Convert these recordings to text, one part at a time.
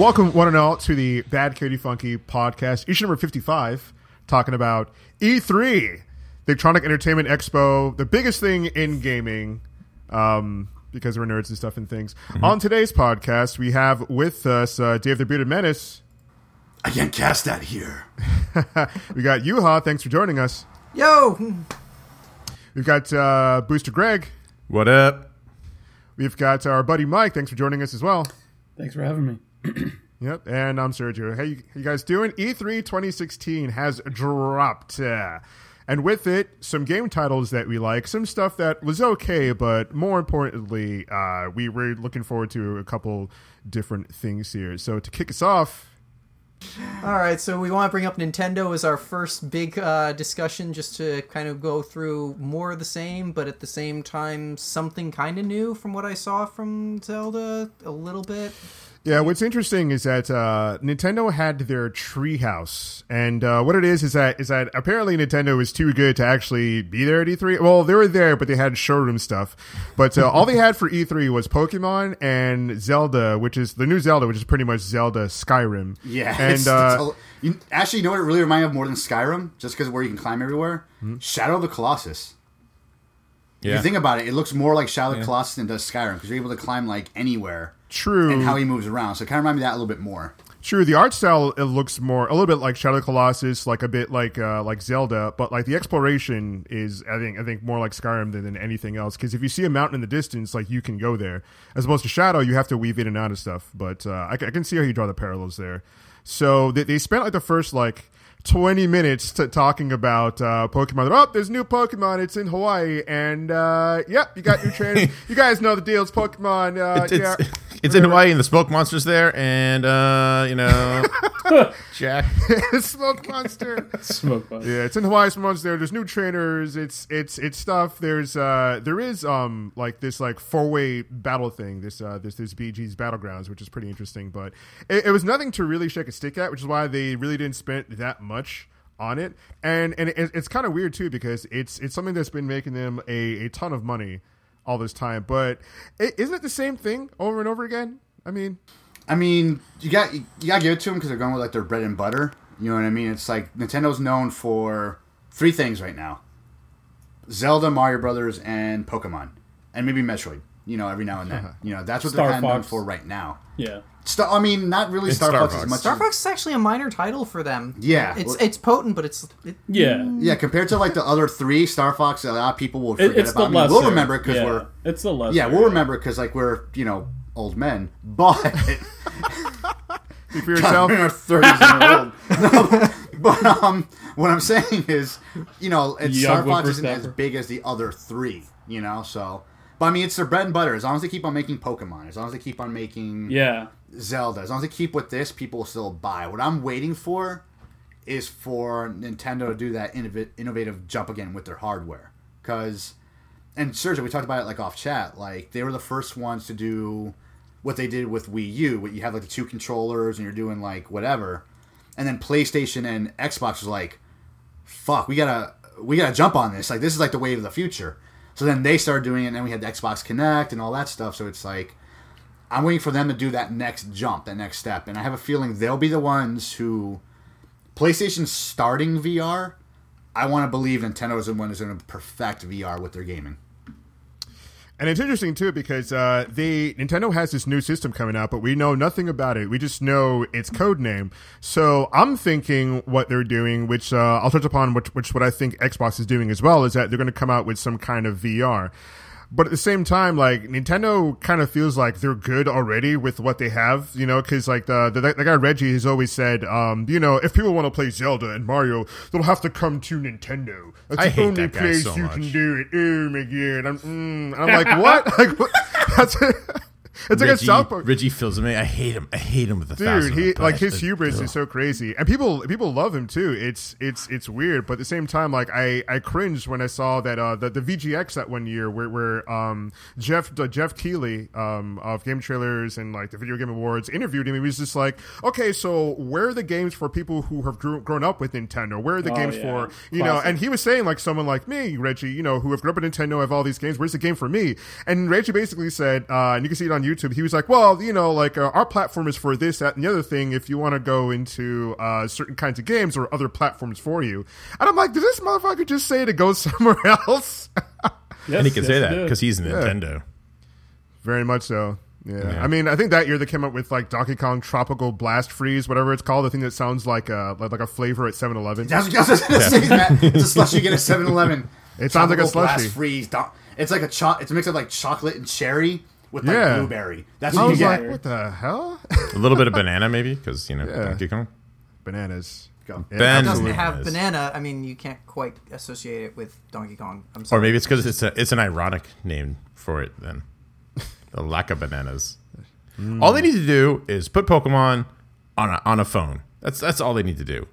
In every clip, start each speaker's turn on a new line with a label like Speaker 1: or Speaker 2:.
Speaker 1: Welcome, one and all, to the Bad Katie Funky podcast, issue number 55, talking about E3, the Electronic Entertainment Expo, the biggest thing in gaming, um, because we're nerds and stuff and things. On today's podcast, we have with us uh, Dave the Bearded Menace.
Speaker 2: I can't cast that here.
Speaker 1: we got Yuha, thanks for joining us.
Speaker 3: Yo,
Speaker 1: We've got uh, Booster Greg.
Speaker 4: What up?
Speaker 1: We've got our buddy Mike, thanks for joining us as well.
Speaker 5: Thanks for having me.
Speaker 1: Yep, and I'm Sergio. Hey, you- guys doing? E E3 2016 has dropped. Uh, and with it, some game titles that we like, some stuff that was okay, but more importantly, uh, we were looking forward to a couple different things here. So to kick us off,
Speaker 3: all right. So we want to bring up Nintendo as our first big uh, discussion, just to kind of go through more of the same, but at the same time something kind of new from what I saw from Zelda a little bit.
Speaker 1: Yeah, what's interesting is that uh, Nintendo had their treehouse, and uh, what it is is that is that apparently Nintendo was too good to actually be there at E3. Well, they were there, but they had showroom stuff. But uh, all they had for E3 was Pokemon and Zelda, which is the new Zelda, which is pretty much Zelda Skyrim.
Speaker 2: Yeah,
Speaker 1: and
Speaker 2: it's,
Speaker 1: uh,
Speaker 2: it's a- you, actually, you know what it really reminded me of more than Skyrim, just because where you can climb everywhere. Shadow of the Colossus. If
Speaker 4: Yeah.
Speaker 2: you think about it, it looks more like Shadow of the Colossus than does Skyrim because you're able to climb like anywhere
Speaker 1: true,
Speaker 2: and how he moves around. So it kind of reminded me of that a little bit more.
Speaker 1: True, the art style it looks more a little bit like Shadow of the Colossus, like a bit like uh, like Zelda, but like the exploration is I think I think more like Skyrim than, than anything else. Because if you see a mountain in the distance, like you can go there, as opposed to Shadow, you have to weave in and out of stuff. But uh, I, I can see how you draw the parallels there. So they, they spent like the first like. 20 minutes to talking about uh, Pokemon. Oh, there's new Pokemon. It's in Hawaii. And, uh, yep, you got your trainers. you guys know the deal. It's Pokemon. Uh,
Speaker 4: It's,
Speaker 1: yeah.
Speaker 4: it's, it's in Hawaii and the smoke monster's there, and uh, you know, Jack.
Speaker 1: Smoke Monster.
Speaker 5: Smoke bug.
Speaker 1: Yeah, it's in Hawaii. Some months there. There's new trainers. It's it's it's stuff. There's uh there is um like this like four way battle thing. This uh this this BG's battlegrounds, which is pretty interesting. But it, it was nothing to really shake a stick at, which is why they really didn't spend that much on it. And and it, it's kind of weird too because it's it's something that's been making them a, a ton of money all this time. But is isn't it the same thing over and over again? I mean,
Speaker 2: I mean, you got you got to give it to them because they're going with like their bread and butter. You know what I mean? It's like Nintendo's known for three things right now: Zelda, Mario Brothers, and Pokemon, and maybe Metroid. You know, every now and then. You know, that's what
Speaker 5: Star
Speaker 2: they're kind of known
Speaker 5: Fox.
Speaker 2: for right now.
Speaker 5: Yeah.
Speaker 2: Star, I mean, not really
Speaker 4: It's
Speaker 2: Star,
Speaker 4: Star
Speaker 2: Fox,
Speaker 4: Fox.
Speaker 2: as much.
Speaker 3: Star
Speaker 2: as,
Speaker 3: Fox is actually a minor title for them.
Speaker 2: Yeah,
Speaker 3: it's
Speaker 2: well-
Speaker 3: it's potent, but it's it,
Speaker 5: Yeah.
Speaker 2: yeah, compared to like the other three, Star Fox, a lot of people will forget
Speaker 5: It, it's
Speaker 2: about.
Speaker 5: the
Speaker 2: I mean,
Speaker 5: lesser.
Speaker 2: we'll remember because
Speaker 5: yeah.
Speaker 2: we're
Speaker 5: It's the lesser.
Speaker 2: yeah, we'll remember because like we're you know old men, but.
Speaker 1: speak for yourself.
Speaker 2: in our thirties and old. No, but um, what I'm saying is, you know, it's Star
Speaker 5: Young
Speaker 2: Fox isn't as big as the other three. You know, so. But I mean, it's their bread and butter. As long as they keep on making Pokemon, as long as they keep on making
Speaker 5: Yeah.
Speaker 2: Zelda, as long as they keep with this, people will still buy. What I'm waiting for is for Nintendo to do that innov- innovative jump again with their hardware. Because, and Sergio, we talked about it like off chat. Like they were the first ones to do what they did with Wii U. What you have like the two controllers and you're doing like whatever, and then PlayStation and Xbox was like, "Fuck, we gotta we gotta jump on this. Like this is like the wave of the future." So then they started doing it, and then we had the Xbox Kinect and all that stuff. So it's like. I'm waiting for them to do that next jump, that next step, and I have a feeling they'll be the ones who PlayStation starting VR. I want to believe Nintendo is the one who's going to perfect VR with their gaming.
Speaker 1: And it's interesting too because uh, Nintendo has this new system coming out, but we know nothing about it. We just know its code name. So I'm thinking what they're doing, which uh, I'll touch upon, which, which what I think Xbox is doing as well, is that they're going to come out with some kind of VR. But at the same time, like Nintendo kind of feels like they're good already with what they have, you know, because like the, the the guy Reggie has always said, um, you know, if people want to play Zelda and Mario, they'll have to come to Nintendo. That's
Speaker 4: I
Speaker 1: the
Speaker 4: hate
Speaker 1: only place
Speaker 4: so
Speaker 1: you
Speaker 4: much.
Speaker 1: can do it. Oh my god! I'm, mm. I'm like, what? like, what? That's it's like a
Speaker 4: Reggie,
Speaker 1: South Park.
Speaker 4: Reggie Fils-Aimé. I hate him. I hate him with a
Speaker 1: Dude,
Speaker 4: thousand.
Speaker 1: he like
Speaker 4: passion.
Speaker 1: his hubris
Speaker 4: Ugh.
Speaker 1: is so crazy, and people people love him too. It's it's it's weird, but at the same time, like I I cringed when I saw that uh the, the VGX that one year where where um Geoff uh, Geoff Keighley um of Game Trailers and like the Video Game Awards interviewed him. He was just like, okay, so where are the games for people who have grew, grown up with Nintendo? Where are the
Speaker 5: Oh,
Speaker 1: games
Speaker 5: yeah.
Speaker 1: for you know? And he was saying like someone like me, Reggie, you know, who have grown up with Nintendo, have all these games. Where's the game for me? And Reggie basically said, uh, and you can see it on YouTube, he was like, "Well, you know, like uh, our platform is for this, that, and the other thing. If you want to go into uh, certain kinds of games or other platforms for you," and I'm like, "Did this motherfucker just say to go somewhere else?"
Speaker 5: Yes,
Speaker 4: and he can
Speaker 5: yes,
Speaker 4: say that because he's Nintendo.
Speaker 1: Very much so. Yeah.
Speaker 4: Yeah.
Speaker 1: I mean, I think that year they came up with like Donkey Kong Tropical Blast Freeze, whatever it's called, the thing that sounds like a like, like a flavor at 7-Eleven.
Speaker 2: That's what I was gonna say, Matt. It's a slushie you get at 7-Eleven.
Speaker 1: It sounds like a
Speaker 2: slushy. Blast. Freeze. Don- It's like a cho- It's a mix of like chocolate and cherry with like
Speaker 1: Yeah.
Speaker 2: blueberry. That's
Speaker 1: I
Speaker 2: what you
Speaker 1: was
Speaker 2: get.
Speaker 1: like, what the hell?
Speaker 4: A little bit of banana, maybe, because you know
Speaker 1: Yeah.
Speaker 4: Donkey Kong.
Speaker 1: Bananas.
Speaker 2: Go.
Speaker 1: Yeah,
Speaker 4: Ben-
Speaker 3: It doesn't have banana. I mean, you can't quite associate it with Donkey Kong. I'm sorry.
Speaker 4: Or
Speaker 3: sorry.
Speaker 4: maybe it's because it's a, it's an ironic name for it. Then the lack of bananas. Hmm. All they need to do is put Pokemon on a, on a phone. That's that's all they need to do.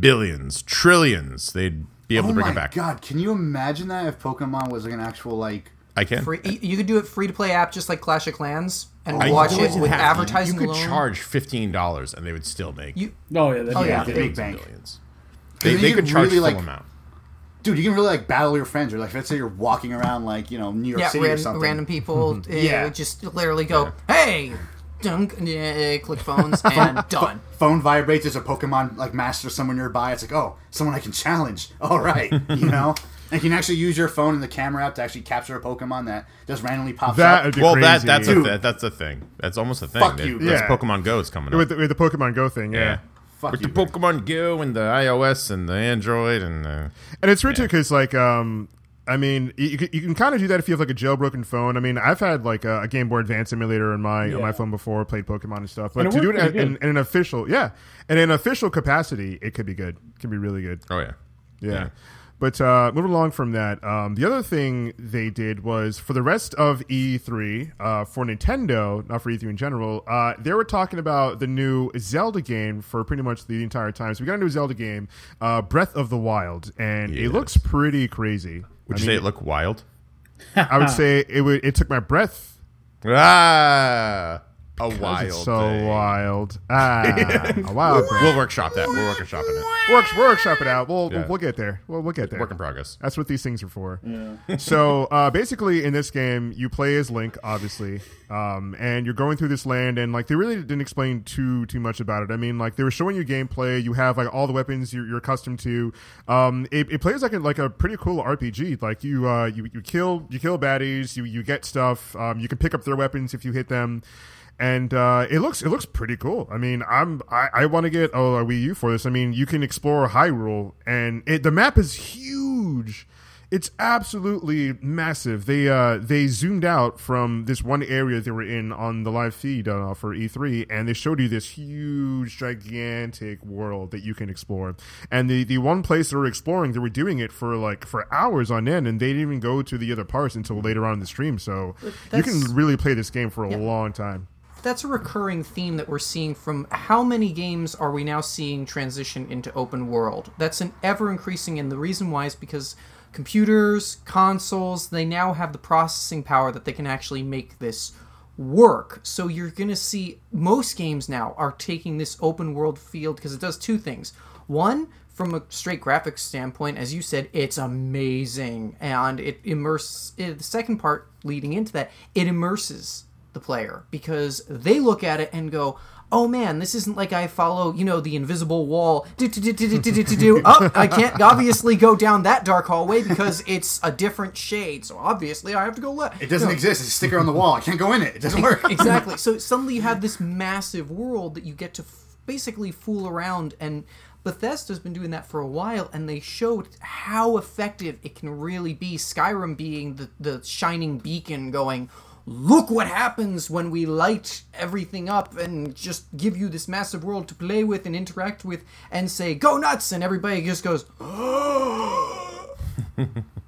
Speaker 4: Billions, trillions. They'd be able
Speaker 2: Oh
Speaker 4: to bring it back.
Speaker 2: god! Can you imagine that if Pokemon was like an actual like?
Speaker 4: I can.
Speaker 3: Free, you you could do it free to play app just like Clash of Clans and
Speaker 4: I
Speaker 3: watch
Speaker 4: you
Speaker 3: it with
Speaker 4: have
Speaker 3: advertising
Speaker 4: You could
Speaker 3: alone.
Speaker 4: charge fifteen dollars and they would still make
Speaker 3: You
Speaker 5: Oh yeah, that'd
Speaker 3: Oh,
Speaker 5: be
Speaker 3: yeah.
Speaker 2: Big
Speaker 4: billions
Speaker 2: bank.
Speaker 4: billions. They, they could
Speaker 2: could
Speaker 4: charge
Speaker 2: really,
Speaker 4: full
Speaker 2: like,
Speaker 4: amount.
Speaker 2: Dude, you can really like battle your friends, or like let's say you're walking around like you know New York
Speaker 3: yeah,
Speaker 2: City or something.
Speaker 3: random people uh,
Speaker 2: Yeah.
Speaker 3: just literally go, hey, dunk, yeah, click phones and done.
Speaker 2: Phone vibrates. There's a Pokemon like master somewhere nearby. It's like, oh, someone I can challenge. All right, you know. And you can actually use your phone and the camera app to actually capture a Pokemon that just randomly pops
Speaker 1: That
Speaker 2: up.
Speaker 1: would be
Speaker 4: Well,
Speaker 1: crazy.
Speaker 4: that that's a th- that's a thing. That's almost a thing.
Speaker 2: Fuck
Speaker 4: That-
Speaker 2: you.
Speaker 4: That's
Speaker 1: Yeah.
Speaker 4: Pokemon Go is coming up.
Speaker 1: with the, with the Pokemon Go thing, yeah.
Speaker 4: yeah.
Speaker 2: Fuck
Speaker 4: with
Speaker 2: you,
Speaker 4: the
Speaker 2: Greg.
Speaker 4: Pokemon Go and the iOS and the Android and the
Speaker 1: And it's weird too because like um I mean you, you can, kind of do that if you have like a jailbroken phone. I mean I've had like a, a Game Boy Advance emulator on my on my phone before, played Pokemon and stuff. But
Speaker 5: And
Speaker 1: to do it in, in, in an official, yeah, and in an official capacity, it could be good. It can be really good.
Speaker 4: oh yeah.
Speaker 1: Yeah.
Speaker 4: Yeah.
Speaker 1: But uh, moving along from that, um, the other thing they did was for the rest of E3, uh, for Nintendo, not for E3 in general, uh, they were talking about the new Zelda game for pretty much the entire time. So we got a new Zelda game, uh, Breath of the Wild, and it looks pretty crazy.
Speaker 4: Would
Speaker 1: I
Speaker 4: you say it looked wild?
Speaker 1: I would say it would. It took my breath.
Speaker 4: Ah, a
Speaker 1: 'cause
Speaker 4: wild.
Speaker 1: It's so
Speaker 4: thing.
Speaker 1: wild. Ah, a wild. breath.
Speaker 4: We'll workshop that. We're workshopping it.
Speaker 1: Work, workshop it out. We'll,
Speaker 4: Yeah.
Speaker 1: we'll we'll get there. We'll we'll get there.
Speaker 4: Work in progress.
Speaker 1: That's what these things are for. so uh, basically, in this game, you play as Link, obviously, um, and you're going through this land, and like they really didn't explain too too much about it. I mean, like they were showing you gameplay. You have like all the weapons you're, you're accustomed to. Um, it, it plays like a, like a pretty cool RPG. Like you uh, you you kill you kill baddies. You you get stuff. Um, you can pick up their weapons if you hit them. And uh, it looks it looks pretty cool. I mean, I'm I, I want to get oh, a Wii U for this. I mean, you can explore Hyrule, and it, the map is huge. It's absolutely massive. They uh, they zoomed out from this one area they were in on the live feed uh, for E3, and they showed you this huge, gigantic world that you can explore. And the the one place they were exploring, they were doing it for like for hours on end, and they didn't even go to the other parts until later on in the stream. So you can really play this game for a long time.
Speaker 3: That's a recurring theme that we're seeing from how many games are we now seeing transition into open world? That's an ever increasing, and the reason why is because computers, consoles, they now have the processing power that they can actually make this work. So you're going to see most games now are taking this open world field because it does two things. One, from a straight graphics standpoint, as you said, it's amazing, and it immerses. Eh, the second part, leading into that, it immerses the player because they look at it and go, "Oh man, this isn't like I follow, you know, the invisible wall. Do do do do do do do do. Oh, I can't obviously go down that dark hallway because it's a different shade. So obviously I have to go left.
Speaker 2: It doesn't exist. It's a sticker on the wall. I can't go in it. It doesn't work.
Speaker 3: exactly. So suddenly you have this massive world that you get to f- basically fool around and Bethesda's been doing that for a while and they showed how effective it can really be. Skyrim being the, the shining beacon going, look what happens when we light everything up and just give you this massive world to play with and interact with and say, go nuts! And everybody just goes,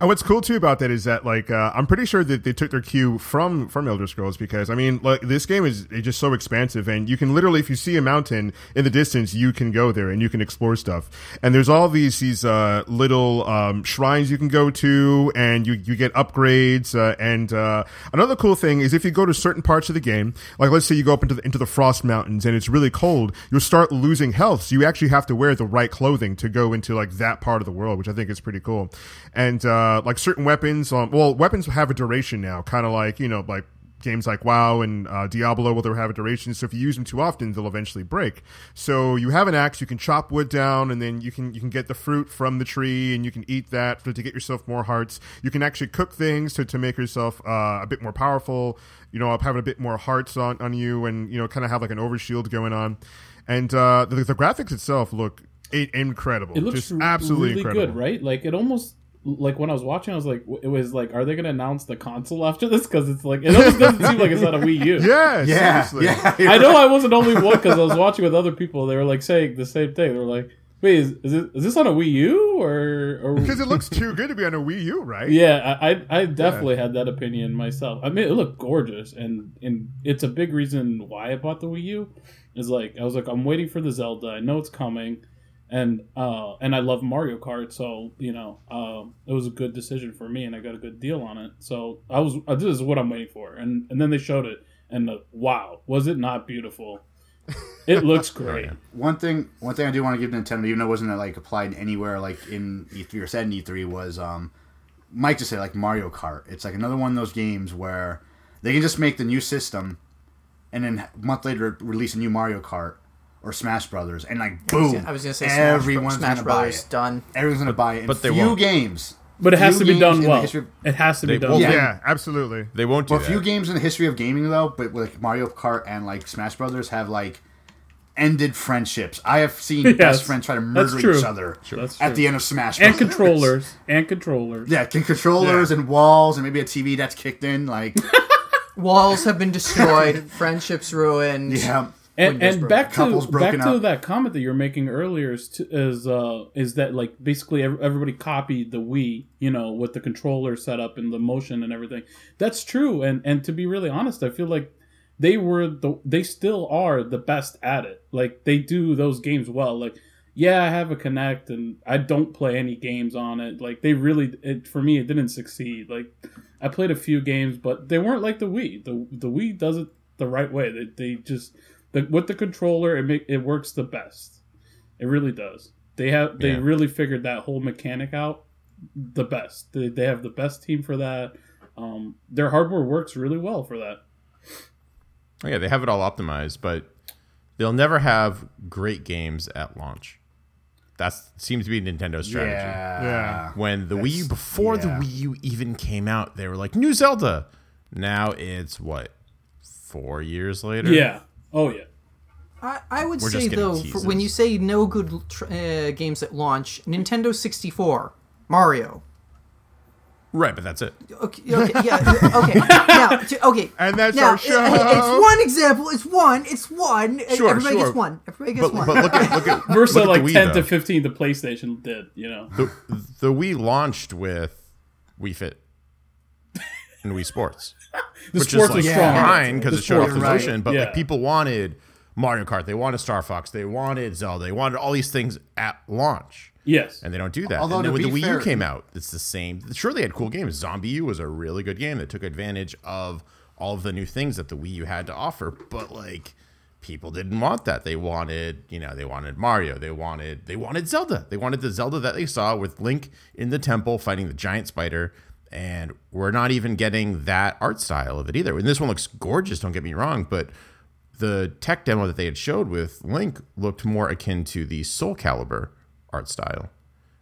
Speaker 1: And what's cool too about that is that like uh, I'm pretty sure that they took their cue from from Elder Scrolls because I mean like this game is just so expansive and you can literally if you see a mountain in the distance you can go there and you can explore stuff. And there's all these these uh, little um, shrines you can go to and you you get upgrades uh, and uh, another cool thing is if you go to certain parts of the game like let's say you go up into the, into the frost mountains and it's really cold you'll start losing health. So you actually have to wear the right clothing to go into like that part of the world which I think is pretty cool. And uh, uh, like certain weapons. Um, well, weapons have a duration now, kind of like you know, like games like WoW and uh, Diablo will have a duration. So if you use them too often, they'll eventually break. So you have an axe, you can chop wood down, and then you can you can get the fruit from the tree, and you can eat that to, to get yourself more hearts. You can actually cook things to, to make yourself uh, a bit more powerful. You know, having a bit more hearts on, on you, and you know, kind of have like an overshield going on. And uh, the, the graphics itself look incredible.
Speaker 5: It looks
Speaker 1: Just absolutely
Speaker 5: really
Speaker 1: incredible.
Speaker 5: good, right? Like it almost like when I was watching, I was like, it was like, are they going to announce the console after this? Because it's like it almost doesn't seem like it's on a Wii U.
Speaker 1: Yeah,
Speaker 2: Yeah,
Speaker 1: seriously.
Speaker 2: yeah.
Speaker 5: I know I wasn't only one because I was watching with other people. They were like saying the same thing. They were like, "Wait, is is, it, is this on a Wii U or?" or
Speaker 1: Because it looks too good to be on a Wii U, right?
Speaker 5: yeah, I I I definitely had that opinion myself. I mean, it looked gorgeous, and and it's a big reason why I bought the Wii U. Is like I was like, I'm waiting for the Zelda. I know it's coming, and uh and I love Mario Kart, so you know, um, it was a good decision for me, and I got a good deal on it. So I was uh, this is what I'm waiting for, and and then they showed it, and uh, wow, was it not beautiful? It looks great.
Speaker 2: One thing, one thing I do want to give Nintendo, even though it wasn't like applied anywhere like in E3 or said in E3, was um, Mike just said like Mario Kart. It's like another one of those games where they can just make the new system, and then a month later release a new Mario Kart or Smash Brothers, and like boom,
Speaker 3: I was gonna say Smash,
Speaker 2: everyone's
Speaker 3: Smash
Speaker 2: gonna
Speaker 3: Brothers
Speaker 2: buy it.
Speaker 3: done.
Speaker 2: Everyone's gonna buy it. In
Speaker 4: but they
Speaker 2: few
Speaker 4: won't.
Speaker 2: games,
Speaker 5: But it has
Speaker 2: Few
Speaker 5: to be
Speaker 2: games
Speaker 5: done
Speaker 2: in the
Speaker 5: well.
Speaker 2: history of-
Speaker 5: It has to be
Speaker 4: They
Speaker 5: done.
Speaker 4: won't-
Speaker 5: well.
Speaker 1: Yeah, absolutely.
Speaker 4: They won't do
Speaker 2: Well, a few games in the history of gaming though, but like Mario Kart and like Smash Brothers have like ended friendships. I have seen
Speaker 5: Yes,
Speaker 2: best friends try to
Speaker 5: that's
Speaker 2: murder
Speaker 5: true.
Speaker 2: each other
Speaker 5: That's
Speaker 2: at
Speaker 5: true.
Speaker 2: the end of Smash
Speaker 5: and
Speaker 2: Brothers.
Speaker 5: controllers and controllers.
Speaker 2: Yeah, con- controllers and walls and maybe a TV that's kicked in. Like,
Speaker 3: Walls have been destroyed, friendships ruined.
Speaker 2: yeah,
Speaker 5: And, and back to back
Speaker 2: broken
Speaker 5: to that comment that you were making earlier is to, is uh is that like basically everybody copied the Wii, you know, with the controller setup and the motion and everything. That's true, and and to be really honest, I feel like they were the they still are the best at it. Like they do those games well. Like yeah, I have a Kinect and I don't play any games on it. Like they really it for me it didn't succeed. Like I played a few games, but they weren't like the Wii. The the Wii does it the right way. They they just the, with the controller it make, it works the best. It really does. They have they
Speaker 4: Yeah.
Speaker 5: really figured that whole mechanic out the best. They they have the best team for that. Um, their hardware works really well for that.
Speaker 4: Oh, yeah, they have it all optimized, but they'll never have great games at launch. That seems to be Nintendo's strategy.
Speaker 2: yeah,
Speaker 1: Yeah.
Speaker 4: When the Wii U,
Speaker 2: That's-
Speaker 4: before the. Wii U even came out, they were like, new Zelda. Now it's what? Four years later?
Speaker 5: Yeah. Oh yeah.
Speaker 3: I, I would
Speaker 4: We're
Speaker 3: say though, for, when you say no good tr- uh, games at launch, Nintendo 64, Mario.
Speaker 4: Right, but that's it.
Speaker 3: Okay, okay, yeah, okay. Now, okay.
Speaker 1: And that's
Speaker 3: now,
Speaker 1: our
Speaker 3: it-
Speaker 1: show.
Speaker 3: it's one example. It's one. It's one.
Speaker 4: Sure,
Speaker 3: Everybody
Speaker 4: sure.
Speaker 3: gets one. Everybody gets
Speaker 4: But,
Speaker 3: one.
Speaker 4: but look at look at
Speaker 5: Versus
Speaker 4: look at
Speaker 5: like
Speaker 4: the Wii,
Speaker 5: ten
Speaker 4: though.
Speaker 5: to fifteen the PlayStation did, you know.
Speaker 4: the, the Wii launched with Wii Fit and Wii Sports.
Speaker 5: The
Speaker 4: which
Speaker 5: sports
Speaker 4: is like
Speaker 5: was
Speaker 3: Yeah.
Speaker 5: strong.
Speaker 4: fine because it showed off
Speaker 5: sports
Speaker 4: the
Speaker 5: was
Speaker 4: motion,
Speaker 5: right.
Speaker 4: but
Speaker 5: Yeah.
Speaker 4: like people wanted Mario Kart, they wanted Star Fox, they wanted Zelda, they wanted all these things at launch.
Speaker 5: Yes.
Speaker 4: And they don't do that.
Speaker 2: Although
Speaker 4: and then when the Wii
Speaker 2: fair-
Speaker 4: U came out, it's the same. Sure, they had cool games. ZombiU was a really good game that took advantage of all of the new things that the Wii U had to offer. But like, people didn't want that. They wanted, you know, they wanted Mario. They wanted, they wanted Zelda. They wanted the Zelda that they saw with Link in the temple fighting the giant spider. And we're not even getting that art style of it either. And this one looks gorgeous. Don't get me wrong, but the tech demo that they had showed with Link looked more akin to the Soul Calibur art style,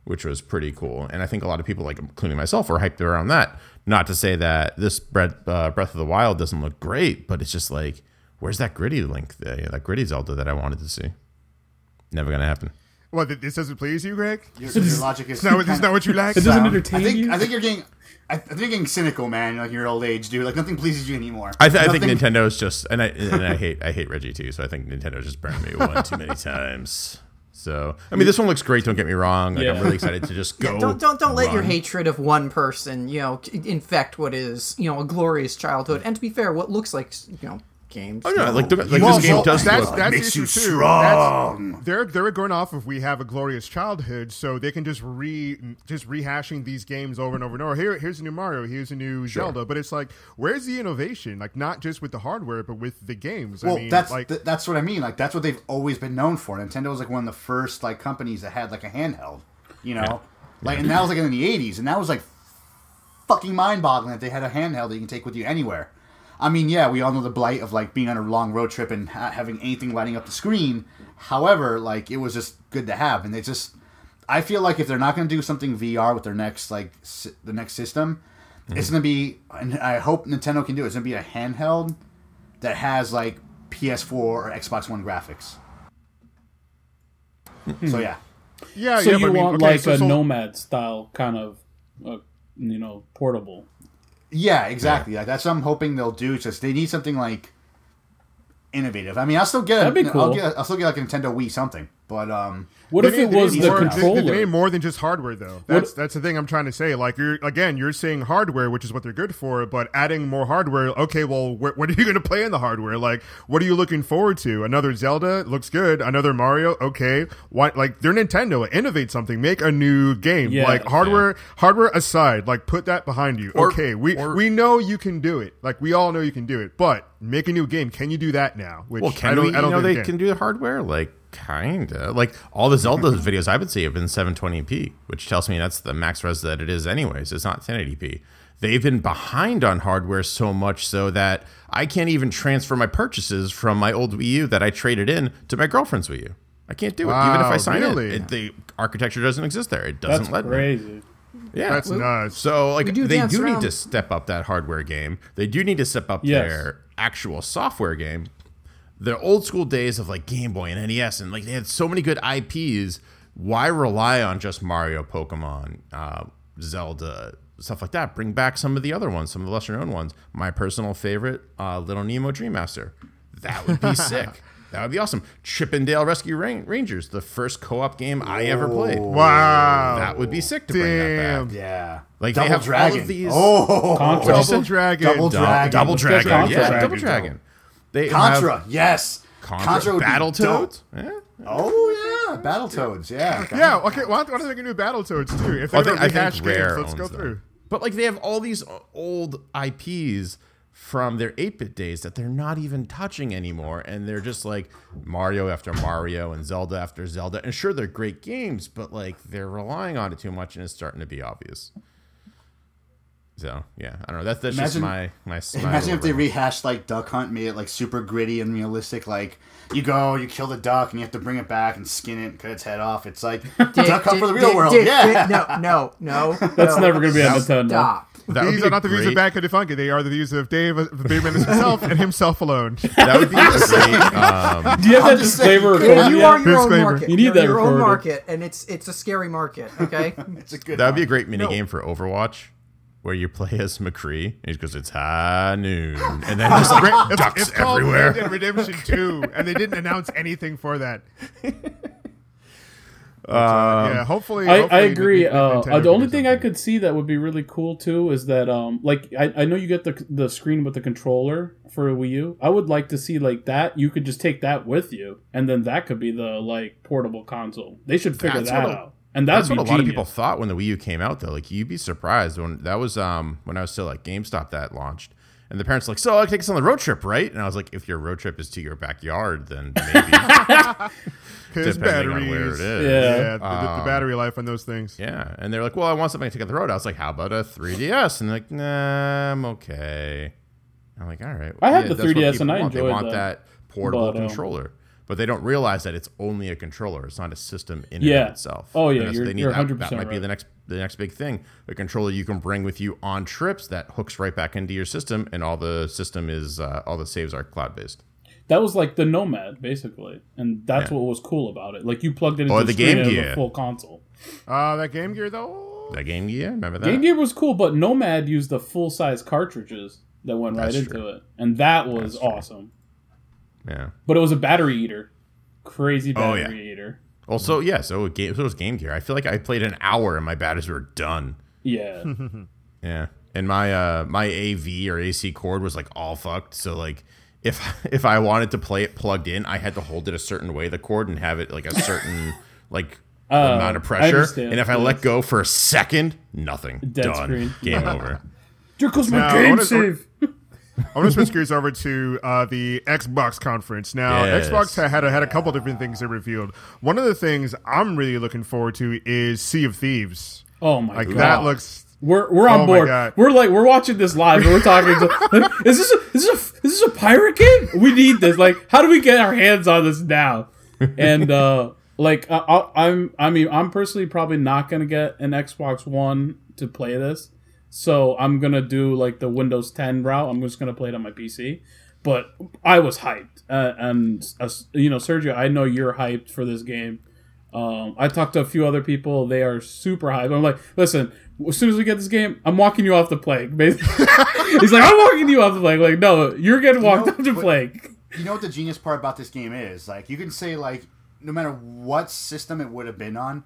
Speaker 4: which was pretty cool. And I think a lot of people, like including myself, were hyped around that. Not to say that this Breath, uh, of the Wild doesn't look great, but it's just like, where's that gritty Link, that, that gritty Zelda that I wanted to see? Never gonna happen.
Speaker 1: What? This doesn't please you, Greg?
Speaker 2: your, your logic is
Speaker 1: Is that what, is that what you like?
Speaker 5: It doesn't
Speaker 2: sound.
Speaker 5: entertain
Speaker 2: I think
Speaker 5: you.
Speaker 2: I think you're getting. I I think you're getting cynical, man. Like your old age, dude. Like nothing pleases you anymore.
Speaker 4: I, th- I think
Speaker 2: Nothing-
Speaker 4: Nintendo's just, and I and I hate I hate Reggie too. So I think Nintendo's just burned me one too many times. So I mean, this one looks great. Don't get me wrong. Like, I'm really excited to just go.
Speaker 3: don't don't don't let your hatred of one person, you know, infect what is, you know, a glorious childhood. And to be fair, what looks like, you know, games.
Speaker 4: Oh no, like, the, like
Speaker 1: Well,
Speaker 4: this game
Speaker 1: well,
Speaker 4: does
Speaker 1: that's, that's
Speaker 2: Makes you
Speaker 1: too.
Speaker 2: strong.
Speaker 1: That's, they're they're going off of we have a glorious childhood, so they can just re just rehashing these games over and over and over. Here, here's a new Mario, here's a new Zelda, but it's like, where's the innovation? Like not just with the hardware, but with the games.
Speaker 2: Well,
Speaker 1: I mean,
Speaker 2: that's
Speaker 1: like
Speaker 2: th- that's what I mean. Like that's what they've always been known for. Nintendo was like one of the first like companies that had like a handheld. You know, like and that was like in the '80s, and that was like fucking mind-boggling that they had a handheld that you can take with you anywhere. I mean, yeah, we all know the blight of like being on a long road trip and ha- having anything lighting up the screen. However, like it was just good to have, and they just. I feel like if they're not going to do something VR with their next like si- the next system, it's going to be, and I hope Nintendo can do it. It's going to be a handheld that has like PS4 or Xbox One graphics. so yeah,
Speaker 1: Yeah,
Speaker 5: so
Speaker 1: yeah,
Speaker 5: you
Speaker 1: but I mean,
Speaker 5: want
Speaker 1: okay,
Speaker 5: like
Speaker 1: so-
Speaker 5: a nomad style kind of, uh, you know, portable.
Speaker 2: Yeah, exactly. Like that's what I'm hoping they'll do. Just they need something like innovative. I mean, I'll still get,
Speaker 5: That'd be
Speaker 2: I'll
Speaker 5: cool.
Speaker 2: get, I'll still get like a Nintendo Wii something, but um,
Speaker 5: What
Speaker 1: They
Speaker 5: if
Speaker 1: need-
Speaker 5: it was the
Speaker 1: more-
Speaker 5: controller?
Speaker 1: They, need more than just hardware, though. That's that's the thing I'm trying to say. Like you're again, you're saying hardware, which is what they're good for, but adding more hardware. Okay, well, wh- what are you going to play in the hardware? Like, what are you looking forward to? Another Zelda looks good. Another Mario, okay. Why? Like they're Nintendo. Innovate something. Make a new game.
Speaker 5: Yeah,
Speaker 1: like hardware, hardware aside, like put that behind you.
Speaker 4: Or-
Speaker 1: okay, we
Speaker 4: or-
Speaker 1: we know you can do it. Like we all know you can do it, but make a new game. Can you do that now? Which
Speaker 4: Well,
Speaker 1: I
Speaker 4: can
Speaker 1: don't,
Speaker 4: we?
Speaker 1: I don't
Speaker 4: you know
Speaker 1: think
Speaker 4: they
Speaker 1: you
Speaker 4: can do the hardware, like kinda. Like all the Zelda videos I've been seeing have been 720p, which tells me that's the max res that it is, anyways. It's not 1080p. They've been behind on hardware so much so that I can't even transfer my purchases from my old Wii U that I traded in to my girlfriend's Wii U. I can't do it, even if I sign
Speaker 1: really?
Speaker 4: in. It, the architecture doesn't exist there. It doesn't
Speaker 5: That's
Speaker 4: let me. Yeah,
Speaker 1: That's nuts.
Speaker 4: so like
Speaker 3: do
Speaker 4: they do
Speaker 3: around-
Speaker 4: need to step up that hardware game. They do need to step up
Speaker 5: Yes.
Speaker 4: their actual software game. The old school days of like Game Boy and NES and like they had so many good IPs. Why rely on just Mario, Pokemon, uh, Zelda, stuff like that? Bring back some of the other ones, some of the lesser known ones. My personal favorite, uh, Little Nemo Dream Master. That would be sick. That would be awesome. Chip 'n Dale Rescue Rangers, the first co-op game I ever played.
Speaker 1: wow.
Speaker 4: That would be sick to bring that
Speaker 1: Damn.
Speaker 4: back.
Speaker 2: yeah,
Speaker 4: Like, they
Speaker 2: Double
Speaker 4: have all
Speaker 2: Dragon.
Speaker 4: of these-
Speaker 2: Oh,
Speaker 5: Contra.
Speaker 4: What'd
Speaker 1: Double? Dragon.
Speaker 2: Double Dragon.
Speaker 4: Double Dragon. Yeah. Double Dragon. They
Speaker 2: Contra.
Speaker 4: have
Speaker 2: Yes,
Speaker 4: Contra.
Speaker 2: would be
Speaker 4: Battletoads.
Speaker 2: dope.
Speaker 4: Yeah.
Speaker 2: Oh yeah, Battletoads. Yeah,
Speaker 1: Yeah, okay. Why don't they make a new Battletoads too? If they
Speaker 4: I
Speaker 1: ever
Speaker 4: think, I
Speaker 1: rehash
Speaker 4: think
Speaker 1: games,
Speaker 4: Rare
Speaker 1: let's
Speaker 4: owns
Speaker 1: go
Speaker 4: them.
Speaker 1: through.
Speaker 4: But like they have all these old IPs from their 8-bit days that they're not even touching anymore and they're just like Mario after Mario and Zelda after Zelda. And sure they're great games, but like they're relying on it too much and it's starting to be obvious. So, yeah, I don't know. That's that's just
Speaker 2: Imagine-
Speaker 4: my my, my
Speaker 2: Imagine if they
Speaker 4: little-
Speaker 2: rehashed like Duck Hunt, made it like super gritty and realistic. Like you go, you kill the duck, and you have to bring it back and skin it and cut its head off. It's like Duck Hunt for the real
Speaker 3: Dick,
Speaker 2: world.
Speaker 3: Dick,
Speaker 2: yeah.
Speaker 3: Dick, no, no, no.
Speaker 5: That's
Speaker 3: no.
Speaker 5: never gonna be on Nintendo.
Speaker 3: Stop.
Speaker 4: that would
Speaker 1: These
Speaker 4: be
Speaker 1: are not the views of
Speaker 4: great-
Speaker 1: Back and Funky. They are the views of Dave, the Dave Mendes himself, and himself alone.
Speaker 4: That would be a great um,
Speaker 5: Do you have that
Speaker 2: just saying,
Speaker 5: disclaimer
Speaker 2: you-
Speaker 3: You
Speaker 5: yet?
Speaker 3: are your own market.
Speaker 5: You need
Speaker 3: You're
Speaker 5: that
Speaker 3: your own market, and it's it's a scary market. Okay.
Speaker 2: It's a good.
Speaker 4: That would be a great mini game for Overwatch, where you play as McCree and he goes, "It's high noon," and then just like
Speaker 1: It's,
Speaker 4: ducks
Speaker 1: it's called
Speaker 4: everywhere.
Speaker 1: Red Dead Redemption 2, and they didn't announce anything for that. Uh, yeah, hopefully.
Speaker 5: I,
Speaker 1: hopefully
Speaker 5: I agree.
Speaker 1: Nintendo
Speaker 5: Uh, uh, the only thing I could see that would be really cool too is that, um, like I, I know you get the the screen with the controller for a Wii U. I would like to see like that. You could just take that with you, and then that could be the like portable console. They should figure
Speaker 4: That's
Speaker 5: that
Speaker 4: what a-
Speaker 5: out, and that'd
Speaker 4: That's
Speaker 5: be
Speaker 4: what a lot of people thought when the Wii U came out, though. Like you'd be surprised when that was um when I was still at GameStop that launched, and the parents were like, "So I take us on the road trip, right?" And I was like, "If your road trip is to your backyard, then maybe."
Speaker 1: Because
Speaker 4: depending
Speaker 1: batteries.
Speaker 4: on where it is.
Speaker 5: Yeah.
Speaker 1: Yeah, the, the
Speaker 4: Um,
Speaker 1: battery life on those things.
Speaker 4: Yeah, and they're like, "Well, I want something to take on the road." I was like, "How about a 3DS?" And they're like, "Nah, I'm okay." I'm like, "All right."
Speaker 5: I had the 3DS
Speaker 4: people
Speaker 5: and I
Speaker 4: want. They want
Speaker 5: that.
Speaker 4: that portable
Speaker 5: But, um,
Speaker 4: controller, but they don't realize that it's only a controller. It's not a system in and
Speaker 5: Yeah.
Speaker 4: of itself.
Speaker 5: Oh, yeah,
Speaker 4: And that's what
Speaker 5: you're-
Speaker 4: they need.
Speaker 5: you're
Speaker 4: That-
Speaker 5: 100%
Speaker 4: That might be the next the next big thing. A controller you can bring with you on trips that hooks right back into your system, and all the system is uh, all the saves are cloud based.
Speaker 5: That was like the Nomad basically, and that's
Speaker 4: Yeah.
Speaker 5: what was cool about it. Like you plugged it into
Speaker 4: Or
Speaker 5: the,
Speaker 4: the Game
Speaker 5: and it
Speaker 4: Gear.
Speaker 5: full console.
Speaker 1: Uh, that Game Gear, though.
Speaker 4: That Game Gear, remember that?
Speaker 5: Game Gear was cool, but Nomad used the full size cartridges that went right
Speaker 4: That's
Speaker 5: into it, and that was
Speaker 4: That's true.
Speaker 5: awesome.
Speaker 4: Yeah.
Speaker 5: But it was a battery eater, crazy
Speaker 4: Oh,
Speaker 5: battery eater.
Speaker 4: Also, yeah. So game. So it was Game Gear. I feel like I played an hour and my batteries were done.
Speaker 5: Yeah,
Speaker 4: Yeah. And my uh my AV or AC cord was like all fucked. So like if if I wanted to play it plugged in, I had to hold it a certain way the cord and have it like a certain like
Speaker 5: Oh,
Speaker 4: amount of pressure. And if I let go for a second, nothing.
Speaker 5: Dead
Speaker 4: Done.
Speaker 5: screen.
Speaker 4: Game over.
Speaker 5: there goes my game save.
Speaker 1: I want to switch gears over to uh, the Xbox conference. Now,
Speaker 4: Yes.
Speaker 1: Xbox ha- had a, had a couple different things they revealed. One of the things I'm really looking forward to is Sea of Thieves.
Speaker 5: Oh my
Speaker 1: Like
Speaker 5: god,
Speaker 1: that looks
Speaker 5: We're we're on
Speaker 1: Oh
Speaker 5: board. We're like we're watching this live. and We're talking. To, is this a, is this a is this a pirate game? We need this. Like, how do we get our hands on this now? And uh like I, I, I'm I mean I'm personally probably not gonna get an Xbox One to play this. So I'm gonna do like the Windows 10 route. I'm just gonna play it on my PC. But I was hyped, uh, and uh, you know, Sergio, I know you're hyped for this game. Um, I talked to a few other people; they are super hyped. I'm like, listen, as soon as we get this game, I'm walking you off the plague. He's like, I'm walking you off the plague. Like, no, you're getting walked
Speaker 2: know,
Speaker 5: off the
Speaker 2: but-
Speaker 5: plague.
Speaker 2: you know what the genius part about this game is? Like, you can say like, no matter what system it would have been on,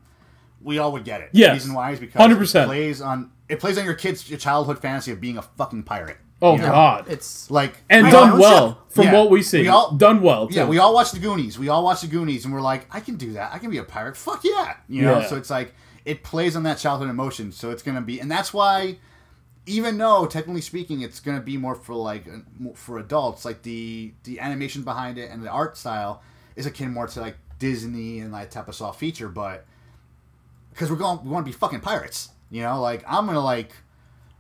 Speaker 2: we all would get it.
Speaker 5: Yeah.
Speaker 2: The reason why is because
Speaker 5: 100%.
Speaker 2: it plays on it plays on your kid's your childhood fantasy of being a fucking pirate.
Speaker 5: Oh
Speaker 2: You know?
Speaker 5: God,
Speaker 3: It's
Speaker 2: Like
Speaker 5: and
Speaker 2: we
Speaker 5: done
Speaker 2: all-
Speaker 5: well from
Speaker 2: Yeah.
Speaker 5: what we see.
Speaker 2: We all-
Speaker 5: done well. Too.
Speaker 2: Yeah, we all watched the Goonies. We all watched the Goonies, and we're like, I can do that. I can be a pirate. Fuck yeah, you know.
Speaker 5: Yeah.
Speaker 2: So it's like it plays on that childhood emotion. So it's gonna be, and that's why, even though technically speaking, it's gonna be more for like for adults, like the the animation behind it and the art style is akin more to like Disney and like type of soft feature, but because we're going, we want to be fucking pirates, you know. Like I'm gonna like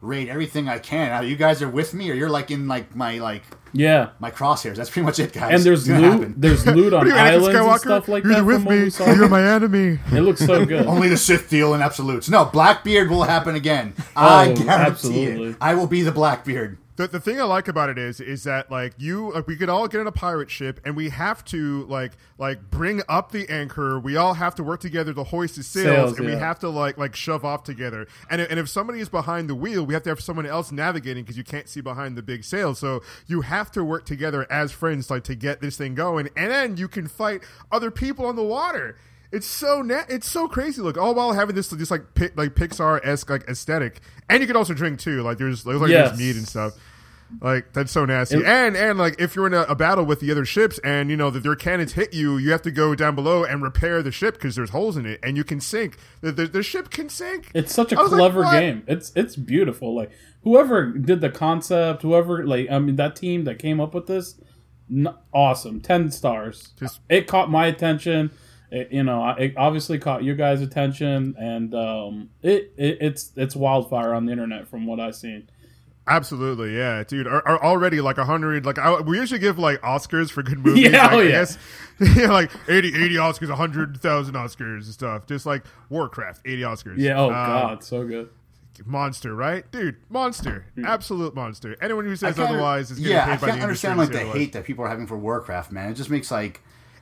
Speaker 2: raid everything I can. Either you guys are with me, or you're like in like my like
Speaker 5: yeah.
Speaker 2: my crosshairs. That's pretty much it, guys.
Speaker 5: And there's loot.
Speaker 2: happen.
Speaker 5: There's loot on islands and stuff like
Speaker 1: you're
Speaker 5: that.
Speaker 1: with me. You're my enemy.
Speaker 5: It looks so good.
Speaker 2: Only the Sith deal in absolutes. No, Blackbeard will happen again. Oh, I
Speaker 5: Oh,
Speaker 2: guarantee
Speaker 5: absolutely.
Speaker 2: it. I will be the Blackbeard.
Speaker 1: The, the thing I like about it is is that like you like we could all get on a pirate ship and we have to like like bring up the anchor. We all have to work together to hoist the sails,
Speaker 5: Sails,
Speaker 1: and we have to like like shove off together. And and if somebody is behind the wheel, we have to have someone else navigating because you can't see behind the big sail. So you have to work together as friends like to get this thing going, and then you can fight other people on the water. It's so na- it's so crazy. Look, all while having this this like pi- like Pixar esque like aesthetic, and you can also drink too. Like there's like,
Speaker 5: Yes.
Speaker 1: there's meat and stuff. Like that's so nasty.
Speaker 5: It-
Speaker 1: and and like if you're in a, a battle with the other ships and you know that their cannons hit you, you have to go down below and repair the ship because there's holes in it and you can sink. The, the, the ship can sink.
Speaker 5: It's such a
Speaker 1: was like,
Speaker 5: clever game. It's it's beautiful. Like whoever did the concept, whoever like I mean that team that came up with this, n- awesome. Ten stars.
Speaker 1: Just-
Speaker 5: it caught my attention. It, you know, it obviously caught your guys' attention, and um, it, it it's it's wildfire on the internet from what I've seen.
Speaker 1: Absolutely, yeah, dude. Are, are already like a hundred. Like I, we usually give like Oscars for good movies.
Speaker 5: Yeah,
Speaker 1: like,
Speaker 5: oh,
Speaker 1: I
Speaker 5: yeah.
Speaker 1: guess, yeah, like 80, 80 Oscars, hundred thousand Oscars and stuff. Just like Warcraft, eighty Oscars.
Speaker 5: Yeah. Oh
Speaker 1: Um,
Speaker 5: God, so good.
Speaker 1: monster, right, dude? Monster, absolute monster. Anyone who says otherwise is getting
Speaker 2: yeah,
Speaker 1: paid
Speaker 2: I can't
Speaker 1: the
Speaker 2: understand like the
Speaker 1: say
Speaker 2: hate that people are having for Warcraft, man. It just makes like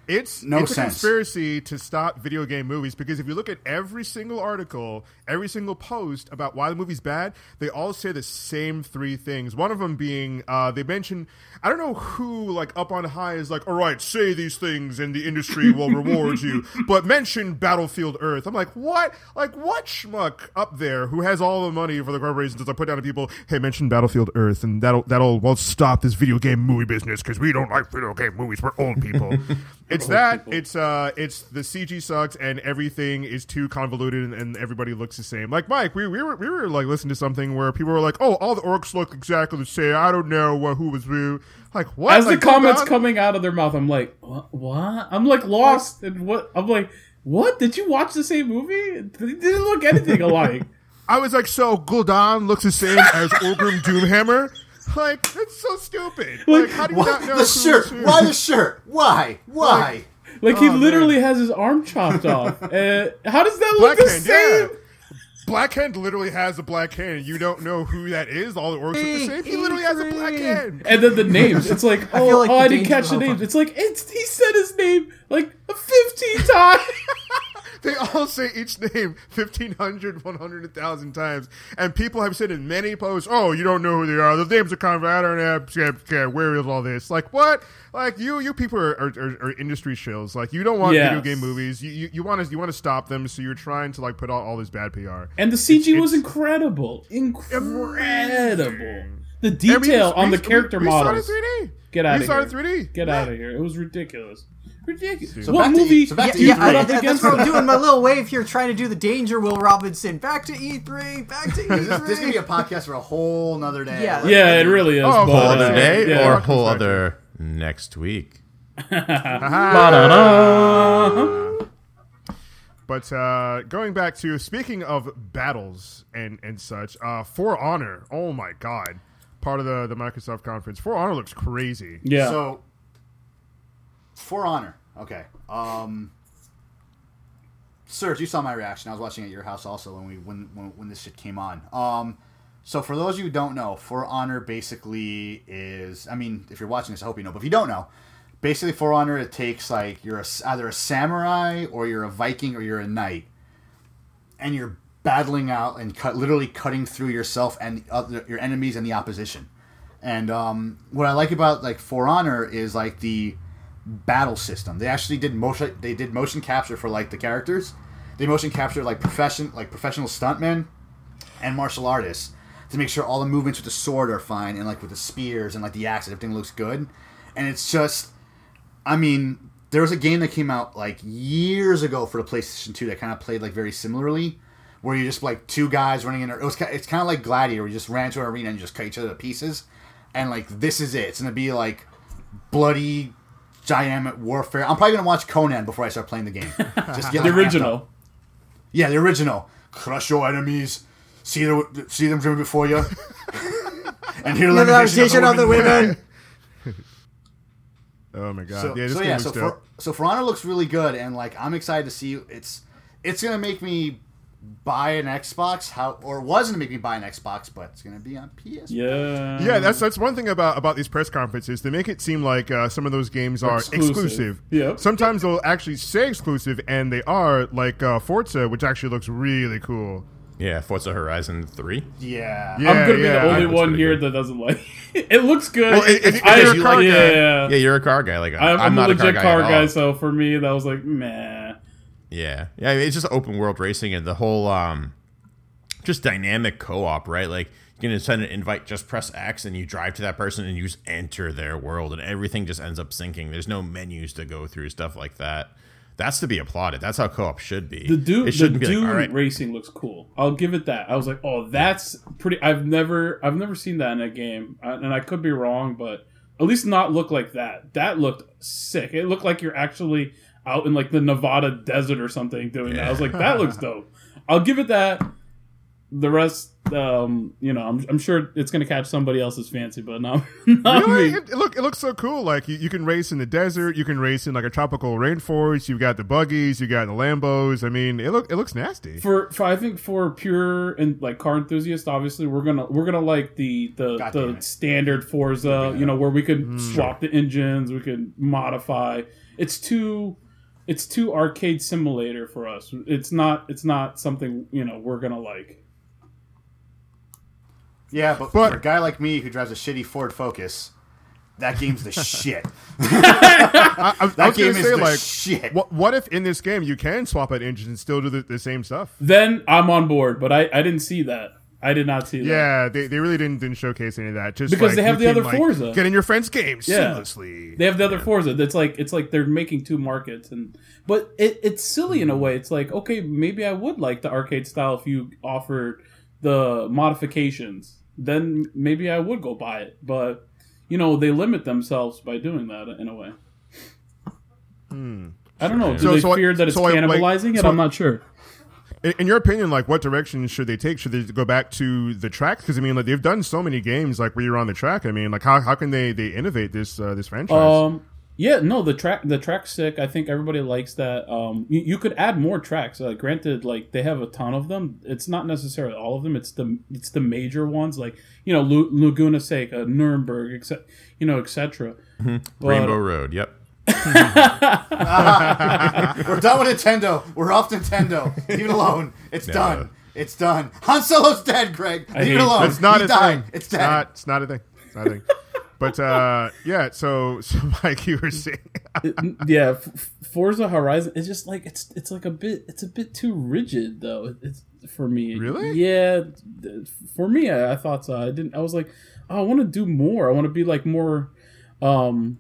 Speaker 1: It's
Speaker 2: No
Speaker 1: it's a conspiracy to stop video game movies because if you look at every single article, every single post about why the movie's bad, they all say the same three things. One of them being uh, they mention I don't know who like up on high is like, all right, say these things and the industry will reward you, but mention Battlefield Earth. I'm like, what? Like what schmuck up there who has all the money for the corporations does I put down to people? Hey, mention Battlefield Earth, and that'll that'll stop this video game movie business because we don't like video game movies. We're old people. it's that.
Speaker 5: people.
Speaker 1: It's uh, it's the CG sucks and everything is too convoluted and, and everybody looks the same. Like Mike, we, we were we were like listening to something where people were like, oh, all the orcs look exactly the same. I don't know what, who was who. Like what?
Speaker 5: As
Speaker 1: Like,
Speaker 5: the comments coming out of their mouth, I'm like, what? what? I'm like lost And what? I'm like, what? Did you watch the same movie? They didn't look anything alike.
Speaker 1: I was like, so Gul'dan looks the same as Orgrim Doomhammer. Like that's so stupid. Like how do you not know
Speaker 2: the
Speaker 1: who's
Speaker 2: shirt?
Speaker 1: who?
Speaker 2: Why the shirt? Why? Why?
Speaker 5: Like he
Speaker 1: Oh,
Speaker 5: literally has his arm chopped off. Uh, how does that look
Speaker 1: Black
Speaker 5: the
Speaker 1: Hand,
Speaker 5: same?
Speaker 1: yeah. Black Hand literally has a black hand. You don't know who that is. All the orcs look the same. He literally has a black hand.
Speaker 5: And then the names. It's like, oh,
Speaker 3: feel like
Speaker 5: oh I didn't catch the
Speaker 3: of-
Speaker 5: names. It's like it's he said his name like 15 times.
Speaker 1: They all say each name 1,500, 100,000 times. And people have said in many posts, oh, you don't know who they are. The names are kind of, I don't know, where is all this? Like, what? Like, you you people are, are, are, are industry shills. Like, you don't want
Speaker 5: Yes.
Speaker 1: video game movies. You, you, you want to you want to stop them, so you're trying to, like, put out all this bad PR.
Speaker 5: And the CG was
Speaker 1: it's-
Speaker 5: incredible, incredible. The
Speaker 1: we-
Speaker 5: detail on
Speaker 1: we-
Speaker 5: the character
Speaker 1: we, we
Speaker 5: models.
Speaker 1: saw it in 3D.
Speaker 5: Get out
Speaker 1: we
Speaker 5: of here.
Speaker 1: it in 3D.
Speaker 5: Get
Speaker 1: Yeah.
Speaker 5: out of here. It was ridiculous. Ridiculous.
Speaker 2: So
Speaker 5: what
Speaker 2: back to-
Speaker 5: movie?
Speaker 2: so back
Speaker 3: Yeah,
Speaker 2: to E3.
Speaker 3: I,
Speaker 5: put up
Speaker 3: that's
Speaker 5: against
Speaker 3: what I'm doing. My little wave here, trying to do the danger, Will Robinson. Back to E3. Back to E
Speaker 2: This,
Speaker 3: E3.
Speaker 2: this is gonna be a podcast for a whole nother day.
Speaker 3: Yeah.
Speaker 5: Yeah, it really is.
Speaker 1: Oh,
Speaker 5: but,
Speaker 1: whole
Speaker 4: Whole other day
Speaker 5: yeah.
Speaker 4: or
Speaker 1: Rock
Speaker 4: whole other next week.
Speaker 1: But uh, going back to speaking of battles and and such, uh, For Honor. Oh my god, part of the the Microsoft conference. For Honor looks crazy.
Speaker 5: Yeah.
Speaker 2: So, For Honor. Okay. Um, Serge, you saw my reaction. I was watching at your house also when we when when, when this shit came on. Um, so for those of you who don't know, For Honor basically is. I mean, if you're watching this, I hope you know. But if you don't know, basically For Honor it takes like you're a, either a samurai or you're a Viking or you're a knight, and you're battling out and cut literally cutting through yourself and the other, your enemies and the opposition. And um, what I like about like For Honor is like the battle system. They actually did motion. They did motion capture for like the characters. They motion captured like profession like professional stuntmen and martial artists to make sure all the movements with the sword are fine and like with the spears and like the axe everything looks good. And it's just, I mean, there was a game that came out like years ago for the PlayStation Two that kind of played like very similarly. Where you just like two guys running in. It was it's kind of like Gladiator. You just ran into an arena and just cut each other to pieces, and like this is it. It's gonna be like bloody giant warfare. I'm probably gonna watch Conan before I start playing the game. Just get
Speaker 5: the
Speaker 2: like, up.
Speaker 5: original.
Speaker 2: Yeah, the original. Crush your enemies. See the see them driven before you. and hear the lamentation of the women.
Speaker 1: Oh my god.
Speaker 2: So
Speaker 1: yeah, this
Speaker 2: so,
Speaker 1: game
Speaker 2: yeah,
Speaker 1: looks
Speaker 2: so
Speaker 1: dope.
Speaker 2: for so For Honor looks really good, and like I'm excited to see it's it's gonna make me buy an Xbox. How or was gonna make me buy an Xbox, but it's gonna be on PS.
Speaker 5: Yeah.
Speaker 1: Yeah, that's that's one thing about about these press conferences. They make it seem like uh, some of those games are
Speaker 5: Exclusive.
Speaker 1: exclusive.
Speaker 5: Yep.
Speaker 1: Sometimes they'll actually say exclusive, and they are like uh, Forza, which actually looks really cool.
Speaker 4: Yeah, Forza Horizon 3.
Speaker 2: Yeah.
Speaker 1: Yeah.
Speaker 5: I'm gonna be the only one here
Speaker 4: good.
Speaker 5: that doesn't like. it looks good.
Speaker 1: Well, if- if
Speaker 5: I-
Speaker 1: you're a car
Speaker 4: like-
Speaker 1: guy-
Speaker 5: yeah,
Speaker 4: Yeah, you're a car guy. Like
Speaker 5: I'm,
Speaker 4: I'm,
Speaker 5: I'm,
Speaker 4: not
Speaker 5: a
Speaker 4: a car
Speaker 5: legit
Speaker 4: guy.
Speaker 5: car guy, so for me, that was like, meh.
Speaker 4: Yeah, yeah. I mean, it's just open world racing and the whole um, just dynamic co-op, right? Like you can send an invite, just press X, and you drive to that person, and you just enter their world, and everything just ends up syncing. There's no menus to go through, stuff like that. That's to be applauded. That's how co-op should be.
Speaker 5: The
Speaker 4: it
Speaker 5: the Dune
Speaker 4: like, right,
Speaker 5: racing looks cool. I'll give it that. I was like, oh, that's pretty. I've never, I've never seen that in a game, and I could be wrong, but at least not look like that. That looked sick. It looked like you're actually out in like the Nevada desert or something doing that. I was like, that looks dope. I'll give it that. The rest, um, you know, I'm, I'm sure it's gonna catch somebody else's fancy, but not, not
Speaker 1: Really?
Speaker 5: me.
Speaker 1: It, it look it looks so cool. Like you, you can race in the desert, you can race in like a tropical rainforest. You've got the buggies, you got the Lambos. I mean, it look it looks nasty.
Speaker 5: for, for I think for pure and like car enthusiasts, obviously we're gonna we're gonna like the the,
Speaker 2: God
Speaker 5: the standard Forza, you know, where we could
Speaker 1: Mm.
Speaker 5: swap the engines, we could modify. It's too it's too arcade simulator for us. It's not it's not something you know we're gonna like.
Speaker 2: Yeah, but,
Speaker 1: But-
Speaker 2: for a guy like me who drives a shitty Ford Focus, that game's the shit.
Speaker 1: I, I, I
Speaker 2: That
Speaker 1: was
Speaker 2: game is
Speaker 1: say
Speaker 2: the
Speaker 1: like,
Speaker 2: shit.
Speaker 1: what what if in this game you can swap out engines and still do the, the same stuff?
Speaker 5: Then I'm on board, but I I didn't see that. I did not see that.
Speaker 1: Yeah, they, they really didn't didn't showcase any of that. Just
Speaker 5: Because
Speaker 1: like,
Speaker 5: they have the
Speaker 1: can,
Speaker 5: other
Speaker 1: like,
Speaker 5: Forza.
Speaker 1: Get in your friend's games
Speaker 5: Yeah.
Speaker 1: seamlessly.
Speaker 5: They have the other Forza. That's like it's like they're making two markets, and but it, it's silly in a mm-hmm. way. It's like okay, maybe I would like the arcade style if you offered the modifications. Then maybe I would go buy it. But you know they limit themselves by doing that in a way. Hmm. I don't know. Do
Speaker 1: So-
Speaker 5: they
Speaker 1: so I-
Speaker 5: fear that it's
Speaker 1: so I, like-
Speaker 5: cannibalizing it?
Speaker 1: so-
Speaker 5: I'm not sure.
Speaker 1: In, in your opinion, like what direction should they take? Should they go back to the track? Because I mean, like they've done so many games like where you're on the track. I mean, like how, how can they they innovate this uh, this franchise?
Speaker 5: Um, yeah, no, the track the track's sick. I think everybody likes that. Um, you, you could add more tracks. Uh, granted, like they have a ton of them. It's not necessarily all of them. It's the it's the major ones, like you know Lu- Laguna Seca, Nuremberg, etc. You know, etc.
Speaker 4: Rainbow Road. Yep.
Speaker 2: We're done with Nintendo. We're off Nintendo. Leave it alone. It's
Speaker 4: No.
Speaker 2: done. It's done. Han Solo's dead, Greg. Leave
Speaker 5: hate-
Speaker 2: it alone.
Speaker 1: it's not
Speaker 2: he
Speaker 1: a
Speaker 2: died.
Speaker 1: thing.
Speaker 2: It's dead.
Speaker 1: not. It's not a thing. It's not a thing. but uh, yeah. So so Mike, you were saying.
Speaker 5: yeah, F- Forza Horizon is just like it's it's like a bit it's a bit too rigid though. It's for me.
Speaker 1: Really?
Speaker 5: Yeah, for me, I, I thought so. I didn't. I was like, oh, I want to do more. I want to be like more. Um,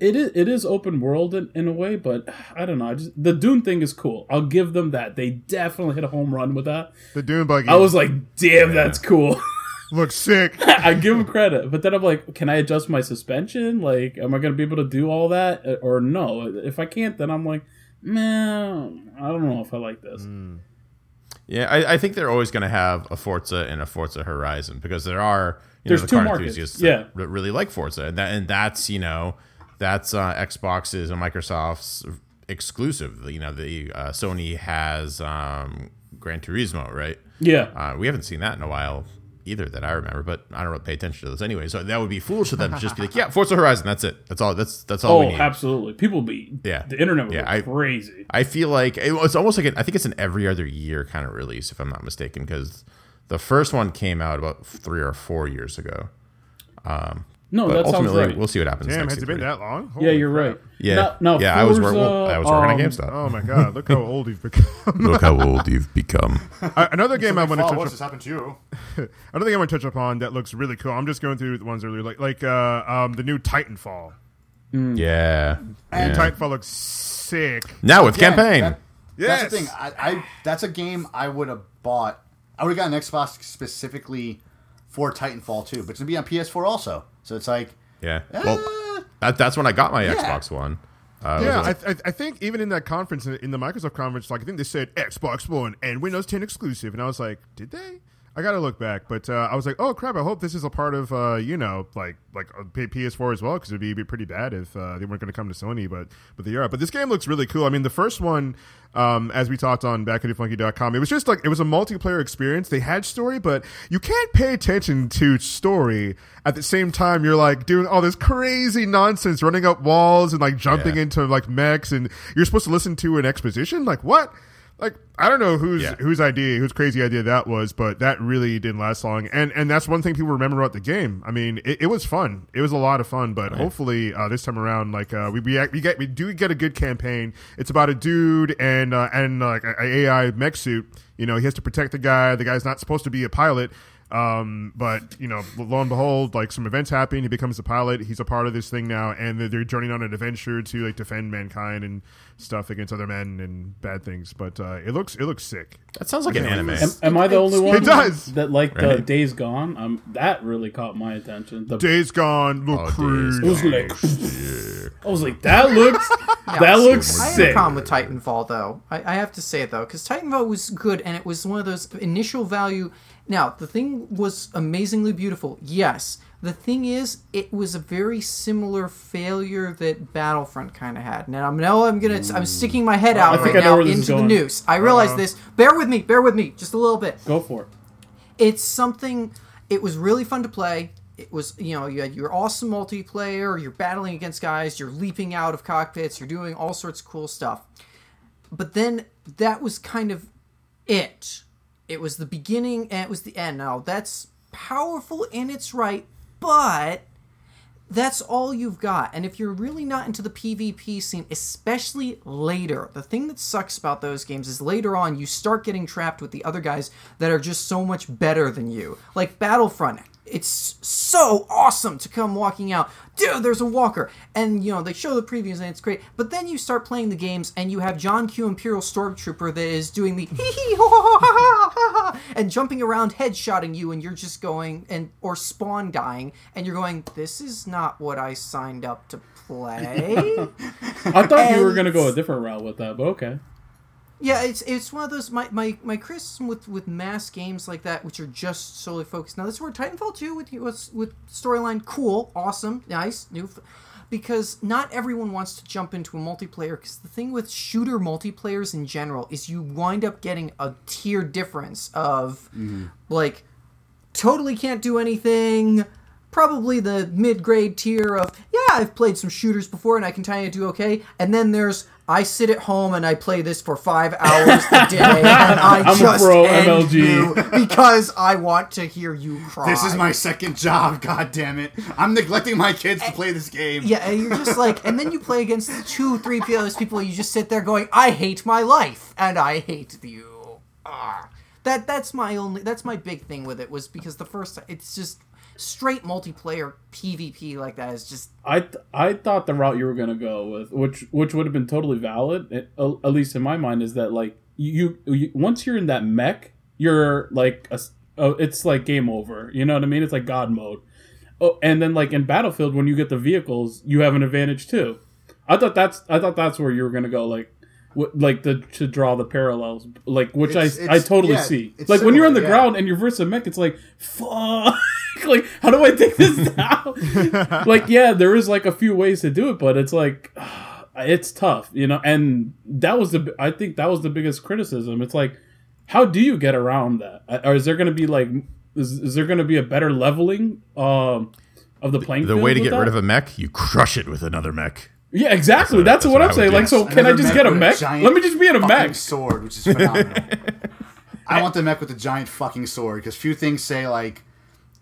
Speaker 5: it, is it is open world in, in a way, but I don't know. I just the Dune thing is cool. I'll give them that. They definitely hit a home run with that.
Speaker 1: The Dune buggy.
Speaker 5: I was like, damn, that's cool.
Speaker 1: looks sick.
Speaker 5: I give them credit, but then I'm like, can I adjust my suspension? Like, am I going to be able to do all that Uh, or no? If I can't, then I'm like, man, I don't know if I like this.
Speaker 4: Yeah, I, I think they're always going to have a Forza and a Forza Horizon because there are you
Speaker 5: There's
Speaker 4: know, the
Speaker 5: two
Speaker 4: car
Speaker 5: markets,
Speaker 4: enthusiasts
Speaker 5: yeah.
Speaker 4: that really like Forza, and that and that's you know that's uh, Xbox's and Microsoft's exclusive. You know, the uh, Sony has um, Gran Turismo, right?
Speaker 5: Yeah,
Speaker 4: Uh, we haven't seen that in a while either that I remember, but I don't really pay attention to those anyway. So that would be foolish of them to just be like, yeah, Forza Horizon, that's it. That's all. That's that's all we
Speaker 5: oh, absolutely. People be
Speaker 4: Yeah.
Speaker 5: The internet was
Speaker 4: Yeah, I-
Speaker 5: crazy.
Speaker 4: I feel like it, it's almost like an, I think it's an every other year kind of release, if I'm not mistaken, because the first one came out about three or four years ago.
Speaker 5: No,
Speaker 4: But
Speaker 5: that sounds
Speaker 4: ultimately,
Speaker 5: right.
Speaker 4: we'll see what happens.
Speaker 1: Damn,
Speaker 4: next
Speaker 1: has it been that long?
Speaker 5: yeah, you're
Speaker 1: crap.
Speaker 5: right.
Speaker 4: Yeah,
Speaker 5: Now, now
Speaker 4: yeah. I was,
Speaker 5: Forza,
Speaker 4: wor- I was working
Speaker 5: um,
Speaker 4: at GameStop.
Speaker 1: Oh my god, look how old you've become.
Speaker 4: Look how old you've become.
Speaker 1: Uh, Another game I want to
Speaker 2: Fall,
Speaker 1: touch
Speaker 2: what's
Speaker 1: up,
Speaker 2: this happened to you?
Speaker 1: another game I want to touch upon that looks really cool. I'm just going through the ones earlier, like like uh, um, the new Titanfall.
Speaker 4: Yeah.
Speaker 2: And
Speaker 4: yeah.
Speaker 1: Titanfall looks sick.
Speaker 4: Now with
Speaker 2: Again,
Speaker 4: campaign.
Speaker 2: that-
Speaker 1: Yes.
Speaker 2: That's the thing. I, I that's a game I would have bought. I would have gotten Xbox specifically for Titanfall 2, but it's gonna be on PS4 also. So it's like,
Speaker 4: yeah.
Speaker 2: uh,
Speaker 4: Well, that, that's when I got my
Speaker 2: Yeah.
Speaker 4: Xbox One. Uh,
Speaker 1: Yeah,
Speaker 4: was
Speaker 1: I, I, I think even in that conference, in in the Microsoft conference, like I think they said Xbox One and Windows 10 exclusive, and I was like, did they? I got to look back, but uh, I was like, oh crap! I hope this is a part of uh, you know like like uh, PS4 as well, because it'd be, be pretty bad if uh, they weren't going to come to Sony, but but they are. But this game looks really cool. I mean, the first one, um, as we talked on backyardfunky.com, it was just like it was a multiplayer experience. They had story, but you can't pay attention to story at the same time. You're like doing all this crazy nonsense, running up walls and like jumping
Speaker 4: Yeah.
Speaker 1: into like mechs, and you're supposed to listen to an exposition. Like what? Like I don't know whose
Speaker 4: Yeah.
Speaker 1: whose idea, whose crazy idea that was, but that really didn't last long. And and that's one thing people remember about the game. I mean, it, it was fun. It was a lot of fun. But hopefully uh, this time around, like uh, we we, we get we do get a good campaign. It's about a dude and uh, and uh, like a, a AI mech suit. You know, he has to protect the guy. The guy's not supposed to be a pilot. Um, but you know, lo and behold, like some events happen. He becomes a pilot. He's a part of this thing now, and they're, they're journeying on an adventure to like defend mankind and stuff against other men and bad things. But uh, it looks it looks sick.
Speaker 4: That sounds like an anime.
Speaker 5: Am, am I the only one?
Speaker 1: It does.
Speaker 5: that like the
Speaker 4: Right.
Speaker 5: Days Gone. Um, that really caught my attention. The,
Speaker 1: Days Gone, look
Speaker 4: Oh, Days
Speaker 1: cruise.
Speaker 5: it was like, I was like, that looks, that looks
Speaker 3: I have a
Speaker 5: sick.
Speaker 3: problem with Titanfall, though. I, I have to say though, because Titanfall was good, and it was one of those initial value. Now, the thing was amazingly beautiful. Yes, the thing is, it was a very similar failure that Battlefront kind of had. Now, I'm now I'm gonna I'm hmm. sticking my head out
Speaker 5: I
Speaker 3: right now
Speaker 5: where this is
Speaker 3: into the news. I realize uh-huh. this. Bear with me. Bear with me, just a little bit
Speaker 5: Go for it.
Speaker 3: it's something it was really fun to play it was you know you had your awesome multiplayer you're battling against guys you're leaping out of cockpits you're doing all sorts of cool stuff but then that was kind of it it was the beginning and it was the end now that's powerful in its right but that's all you've got. And if you're really not into the PvP scene, especially later, the thing that sucks about those games is later on you start getting trapped with the other guys that are just so much better than you. Like Battlefront. It's so awesome to come walking out. Dude, there's a walker. And, you know, they show the previews and it's great. But then you start playing the games and you have John Q. Imperial Stormtrooper that is doing the hee hee ha ha ha ha ha ha and jumping around headshotting you and you're just going and or spawn dying and you're going, This is not what I signed up to play.
Speaker 5: I thought you were gonna go a different route with that, but okay.
Speaker 3: Yeah, it's it's one of those my, my, my criticism with, with mass games like that, which are just solely focused. Now this is where Titanfall two with with, with storyline cool, awesome, nice, new, because not everyone wants to jump into a multiplayer. Because the thing with shooter multiplayers in general is you wind up getting a tier difference of mm-hmm. like totally can't do anything. Probably the mid grade tier of, yeah, I've played some shooters before and I can tell you do okay. And then there's, I sit at home and I play this for five hours a day and I
Speaker 5: I'm a
Speaker 3: just
Speaker 5: pro
Speaker 3: end
Speaker 5: MLG.
Speaker 3: you because I want to hear you cry.
Speaker 2: This is my second job. God damn it! I'm neglecting my kids to play this game.
Speaker 3: Yeah, and you're just like, and then you play against two, three those people. You just sit there going, "I hate my life, and I hate you." Ah, that that's my only, that's my big thing with it was because the first, it's just straight multiplayer PvP like that is just
Speaker 5: I th- I thought the route you were gonna go with, which which would have been totally valid, uh, at least in my mind, is that like you, you once you're in that mech, you're like a, s- oh, it's like game over. You know what I mean? It's like God mode. Oh, and then like in Battlefield, when you get the vehicles, you have an advantage too. I thought that's I thought that's where you were gonna go. Like like the to draw the parallels, like which
Speaker 2: It's-
Speaker 5: I I totally
Speaker 2: yeah,
Speaker 5: see.
Speaker 2: it's
Speaker 5: Like when you're on the
Speaker 2: yeah.
Speaker 5: ground and you're versus a mech, it's like fuck. like how do I take this down? like yeah, there is like a few ways to do it, but it's like it's tough, you know. And that was the I think that was the biggest criticism. It's like how do you get around that? Or is there going to be like is, is there going to be a better leveling um of the playing
Speaker 4: The
Speaker 5: field
Speaker 4: way to get
Speaker 5: that?
Speaker 4: rid of a mech, you crush it with another mech.
Speaker 5: Yeah, exactly.
Speaker 4: That's
Speaker 5: That's,
Speaker 4: what-
Speaker 5: what, I'm saying.
Speaker 4: do.
Speaker 5: Like, so can I just get a mech?
Speaker 2: giant
Speaker 5: Let me just be in a mech.
Speaker 2: sword, which is phenomenal. I want the mech with the giant fucking sword because few things say like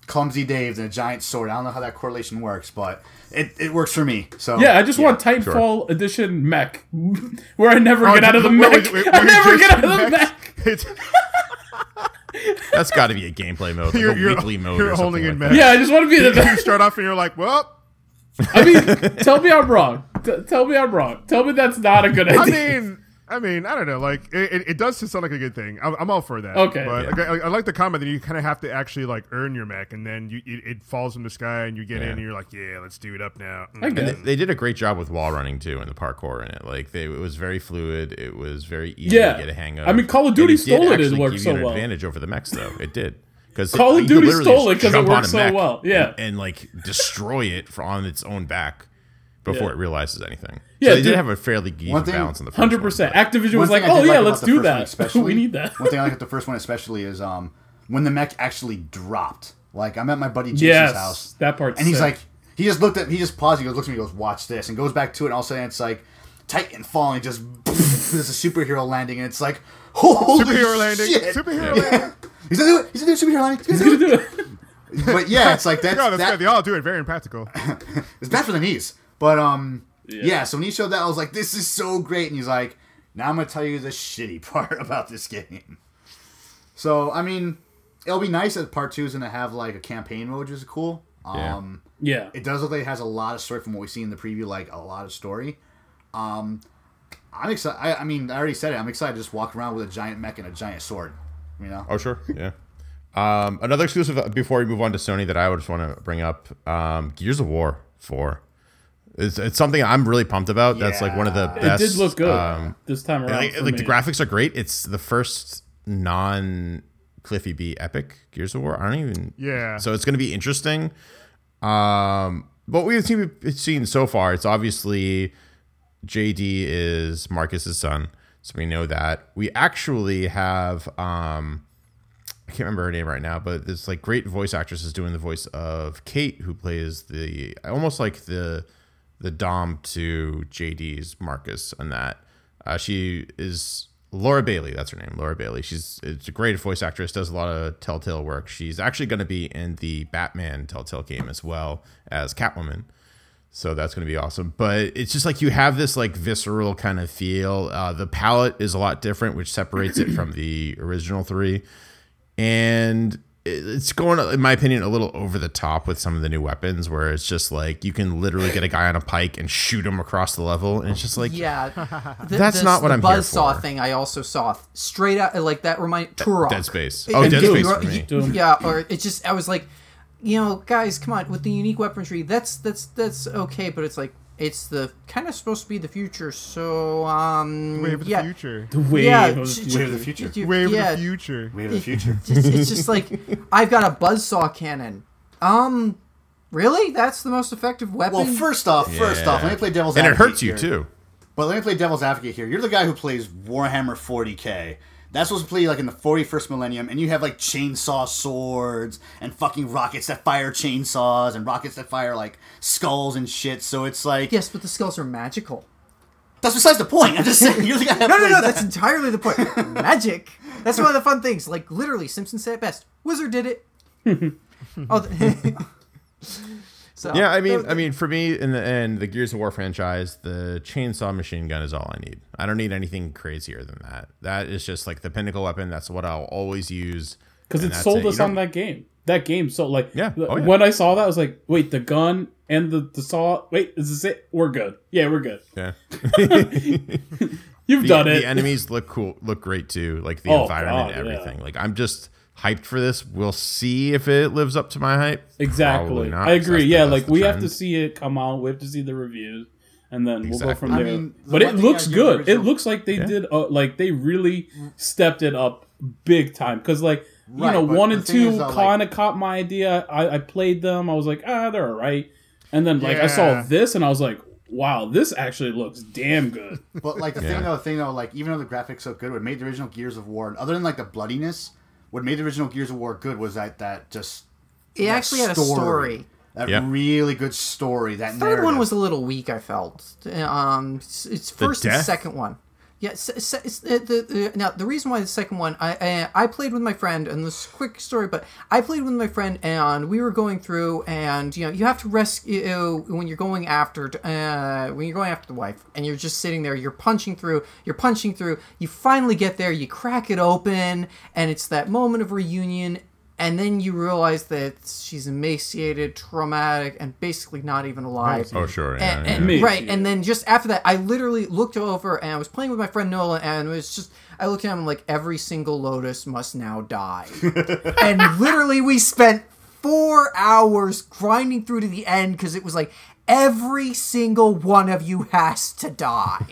Speaker 2: clumsy Dave and a giant sword. I don't know how that correlation works, but it, it works for me. So
Speaker 5: Yeah, I just want Titanfall edition mech, where I never oh, get out of the
Speaker 1: Wait,
Speaker 5: mech.
Speaker 1: wait, wait,
Speaker 5: I never get out of the mech.
Speaker 4: That's got to be a gameplay mode, like
Speaker 1: you're
Speaker 4: a
Speaker 1: you're,
Speaker 4: weekly mode
Speaker 1: you're
Speaker 4: or something
Speaker 1: holding in
Speaker 4: like
Speaker 1: mech.
Speaker 5: Yeah, I just want to be in the
Speaker 1: You start off and you're like, well,
Speaker 5: I mean, tell me I'm wrong. T- tell me I'm wrong. Tell me that's not a good idea.
Speaker 1: I mean, I mean, I don't know. Like, it, it, it does sound like a good thing. I'm, I'm all for that.
Speaker 5: Okay.
Speaker 1: but
Speaker 4: Yeah.
Speaker 1: like, I, I like the comment that you kind of have to actually like earn your mech, and then you it, it falls from the sky, and you get in, and you're like, yeah, let's do it up now. Mm.
Speaker 5: I get
Speaker 4: And they, they did a great job with wall running too, and the parkour in it. Like they, it was very fluid. It was very easy
Speaker 5: Yeah.
Speaker 4: to get a hang of.
Speaker 5: I mean, Call of Duty
Speaker 4: it
Speaker 5: stole it, it
Speaker 4: actually
Speaker 5: worked
Speaker 4: give
Speaker 5: so
Speaker 4: an
Speaker 5: well.
Speaker 4: advantage over the mechs, though. It did. Because
Speaker 5: Call of Duty stole it because it worked so well. Yeah.
Speaker 4: and, and, like destroy it for on its own back before
Speaker 5: Yeah.
Speaker 4: it realizes anything.
Speaker 5: Yeah,
Speaker 4: so they
Speaker 5: dude.
Speaker 4: did have a fairly even
Speaker 2: thing-
Speaker 4: balance in the first
Speaker 5: Hundred
Speaker 4: one,
Speaker 5: percent.
Speaker 4: but-
Speaker 5: Activision was like, "Oh
Speaker 2: did
Speaker 5: yeah,
Speaker 2: like
Speaker 5: let's do that.
Speaker 2: especially-
Speaker 5: we need that."
Speaker 2: One thing I like at the first one especially is um when the mech actually dropped. Like I'm at my buddy Jason's
Speaker 5: yes,
Speaker 2: house,
Speaker 5: that part.
Speaker 2: and he's like, he just looked at, he just paused, he goes, looks at me, he goes, watch this, and goes back to it, and all of a sudden it's like Titan falling, just there's a superhero landing, and it's like, holy
Speaker 1: Superhero landing.
Speaker 2: shit.
Speaker 1: Superhero
Speaker 4: Yeah.
Speaker 1: landing.
Speaker 2: He's gonna do it. He's gonna do a superhero landing. He's
Speaker 5: "He's
Speaker 2: gonna
Speaker 5: gonna
Speaker 2: do
Speaker 5: do it."
Speaker 2: it. But yeah, it's like that's,
Speaker 1: No, that's
Speaker 2: that,
Speaker 1: good. They all do it very impractical.
Speaker 2: it's bad for the knees. But um,
Speaker 5: Yeah.
Speaker 2: yeah. So when he showed that, I was like, "This is so great!" And he's like, "Now I'm gonna tell you the shitty part about this game." So I mean, it'll be nice that part two is gonna have like a campaign mode, which is cool.
Speaker 4: Yeah.
Speaker 2: Um,
Speaker 5: Yeah,
Speaker 2: it does look like it has a lot of story from what we see in the preview, like a lot of story. Um, I'm excited. I, I mean, I already said it. I'm excited to just walk around with a giant mech and a giant sword. You know?
Speaker 4: Oh sure, yeah. Um, another exclusive uh, before we move on to Sony that I would just want to bring up: um, Gears of War Four. It's, it's something I'm really pumped about. That's like one of the
Speaker 2: Yeah.
Speaker 5: it
Speaker 4: best.
Speaker 5: did look good
Speaker 4: Um,
Speaker 5: this time around.
Speaker 4: like, like the graphics are great. It's the first non Cliffy B epic Gears of War. I don't even.
Speaker 1: Yeah.
Speaker 4: So it's going to be interesting. Um, but we've seen, we've seen so far, it's obviously JD is Marcus's son, so we know that. We actually have um, I can't remember her name right now, but this like great voice actress is doing the voice of Kate, who plays the almost like the the dom to JD's Marcus and that. Uh, she is Laura Bailey. That's her name, Laura Bailey. She's it's a great voice actress. Does a lot of Telltale work. She's actually going to be in the Batman Telltale game as well as Catwoman. So that's going to be awesome. But it's just like you have this like visceral kind of feel. Uh, the palette is a lot different, which separates it from the original three. And it's going, in my opinion, a little over the top with some of the new weapons, where it's just like you can literally get a guy on a pike and shoot him across the level, and it's just like
Speaker 3: Yeah, Th-
Speaker 4: That's not what
Speaker 3: the
Speaker 4: I'm here
Speaker 3: Buzzsaw
Speaker 4: for.
Speaker 3: thing I also saw straight out like that. Remind Turok.
Speaker 4: Dead Space. Oh,
Speaker 3: it-
Speaker 4: Dead Space for me.
Speaker 5: Doom.
Speaker 3: Yeah, or it's just I was like, you know, guys, come on, with the unique weaponry, that's that's that's okay, but it's like it's the kind of supposed to be the future, so um,
Speaker 1: Wave of
Speaker 3: yeah,
Speaker 1: the future.
Speaker 5: The wave
Speaker 3: Yeah,
Speaker 5: of
Speaker 3: sh-
Speaker 5: the
Speaker 2: Wave of the
Speaker 5: future.
Speaker 2: future.
Speaker 1: Wave
Speaker 3: yeah,
Speaker 1: of the future.
Speaker 2: Wave of the future.
Speaker 3: just, it's just like I've got a buzzsaw cannon. Um, really? That's the most effective weapon?
Speaker 2: Well, first off, first off, let me play devil's advocate.
Speaker 4: and it hurts you
Speaker 2: here.
Speaker 4: too.
Speaker 2: But let me play devil's advocate here. You're the guy who plays Warhammer 40k. That's supposed to play like in the 41st millennium, and you have like chainsaw swords and fucking rockets that fire chainsaws and rockets that fire like skulls and shit. So it's like
Speaker 3: yes, but the skulls are magical.
Speaker 2: that's besides the point. I'm just saying you're the guy.
Speaker 3: No, no, no,
Speaker 2: that.
Speaker 3: that's entirely the point. Magic. That's one of the fun things. Like literally, Simpson said it best. Wizard did it. oh, th- so
Speaker 4: Yeah, I mean,
Speaker 3: th-
Speaker 4: I mean, for me, in the end, the Gears of War franchise, the chainsaw machine gun is all I need. I don't need anything crazier than that. That is just like the pinnacle weapon. That's what I'll always use.
Speaker 5: because it sold
Speaker 4: You
Speaker 5: us on that game. That game sold like
Speaker 4: Yeah. Oh, yeah.
Speaker 5: When I saw that, I was like, "Wait, the gun and the the saw. Wait, is this it? We're good. Yeah, we're good.
Speaker 4: Yeah,
Speaker 5: You've
Speaker 4: the,
Speaker 5: done it.
Speaker 4: the enemies look cool, look great too. Like the
Speaker 5: Oh,
Speaker 4: environment,
Speaker 5: God, yeah.
Speaker 4: everything. Like I'm just hyped for this. We'll see if it lives up to my hype.
Speaker 5: exactly.
Speaker 4: Probably not,
Speaker 5: I
Speaker 4: 'cause
Speaker 5: agree.
Speaker 4: that's the-
Speaker 5: yeah, like
Speaker 4: the
Speaker 5: we have to see it come out. We have to see the reviews, and then we'll go
Speaker 4: Exactly.
Speaker 5: from
Speaker 2: I
Speaker 5: there.
Speaker 2: mean, the
Speaker 5: but it looks good. It looks like they
Speaker 4: Yeah.
Speaker 5: did uh, like they really stepped it up big time because like you
Speaker 2: Right,
Speaker 5: know one and two
Speaker 2: is, though, like-
Speaker 5: kind of caught my idea. I, I played them. I was like ah they're alright, and then like I saw this and I was like wow this actually looks damn good.
Speaker 2: But like the
Speaker 4: Yeah.
Speaker 2: thing though, the thing though, like even though the graphics so good, what made the original Gears of War, And other than like the bloodiness, what made the original Gears of War good was that that just
Speaker 3: It
Speaker 2: that
Speaker 3: actually had a story.
Speaker 2: that
Speaker 4: Yeah.
Speaker 2: really good story. That
Speaker 3: Third one was a little weak. I felt. Um, it's, it's first and
Speaker 4: death?
Speaker 3: second one. Yeah, it's- uh, the, the, now the reason why the second one, I, I I played with my friend, and this quick story, but I played with my friend, and we were going through, and you know, you have to rescue when you're going after, uh, when you're going after the wife, and you're just sitting there, you're punching through, you're punching through, you finally get there, you crack it open, and it's that moment of reunion, and then you realize that she's emaciated, traumatic, and basically not even alive.
Speaker 4: Oh, sure. Yeah,
Speaker 3: And,
Speaker 4: yeah.
Speaker 3: and-
Speaker 5: Me.
Speaker 3: right, and then just after that, I literally looked over and I was playing with my friend Nolan, and it was just I looked at him like every single Locust must now die, and literally we spent four hours grinding through to the end because it was like every single one of you has to die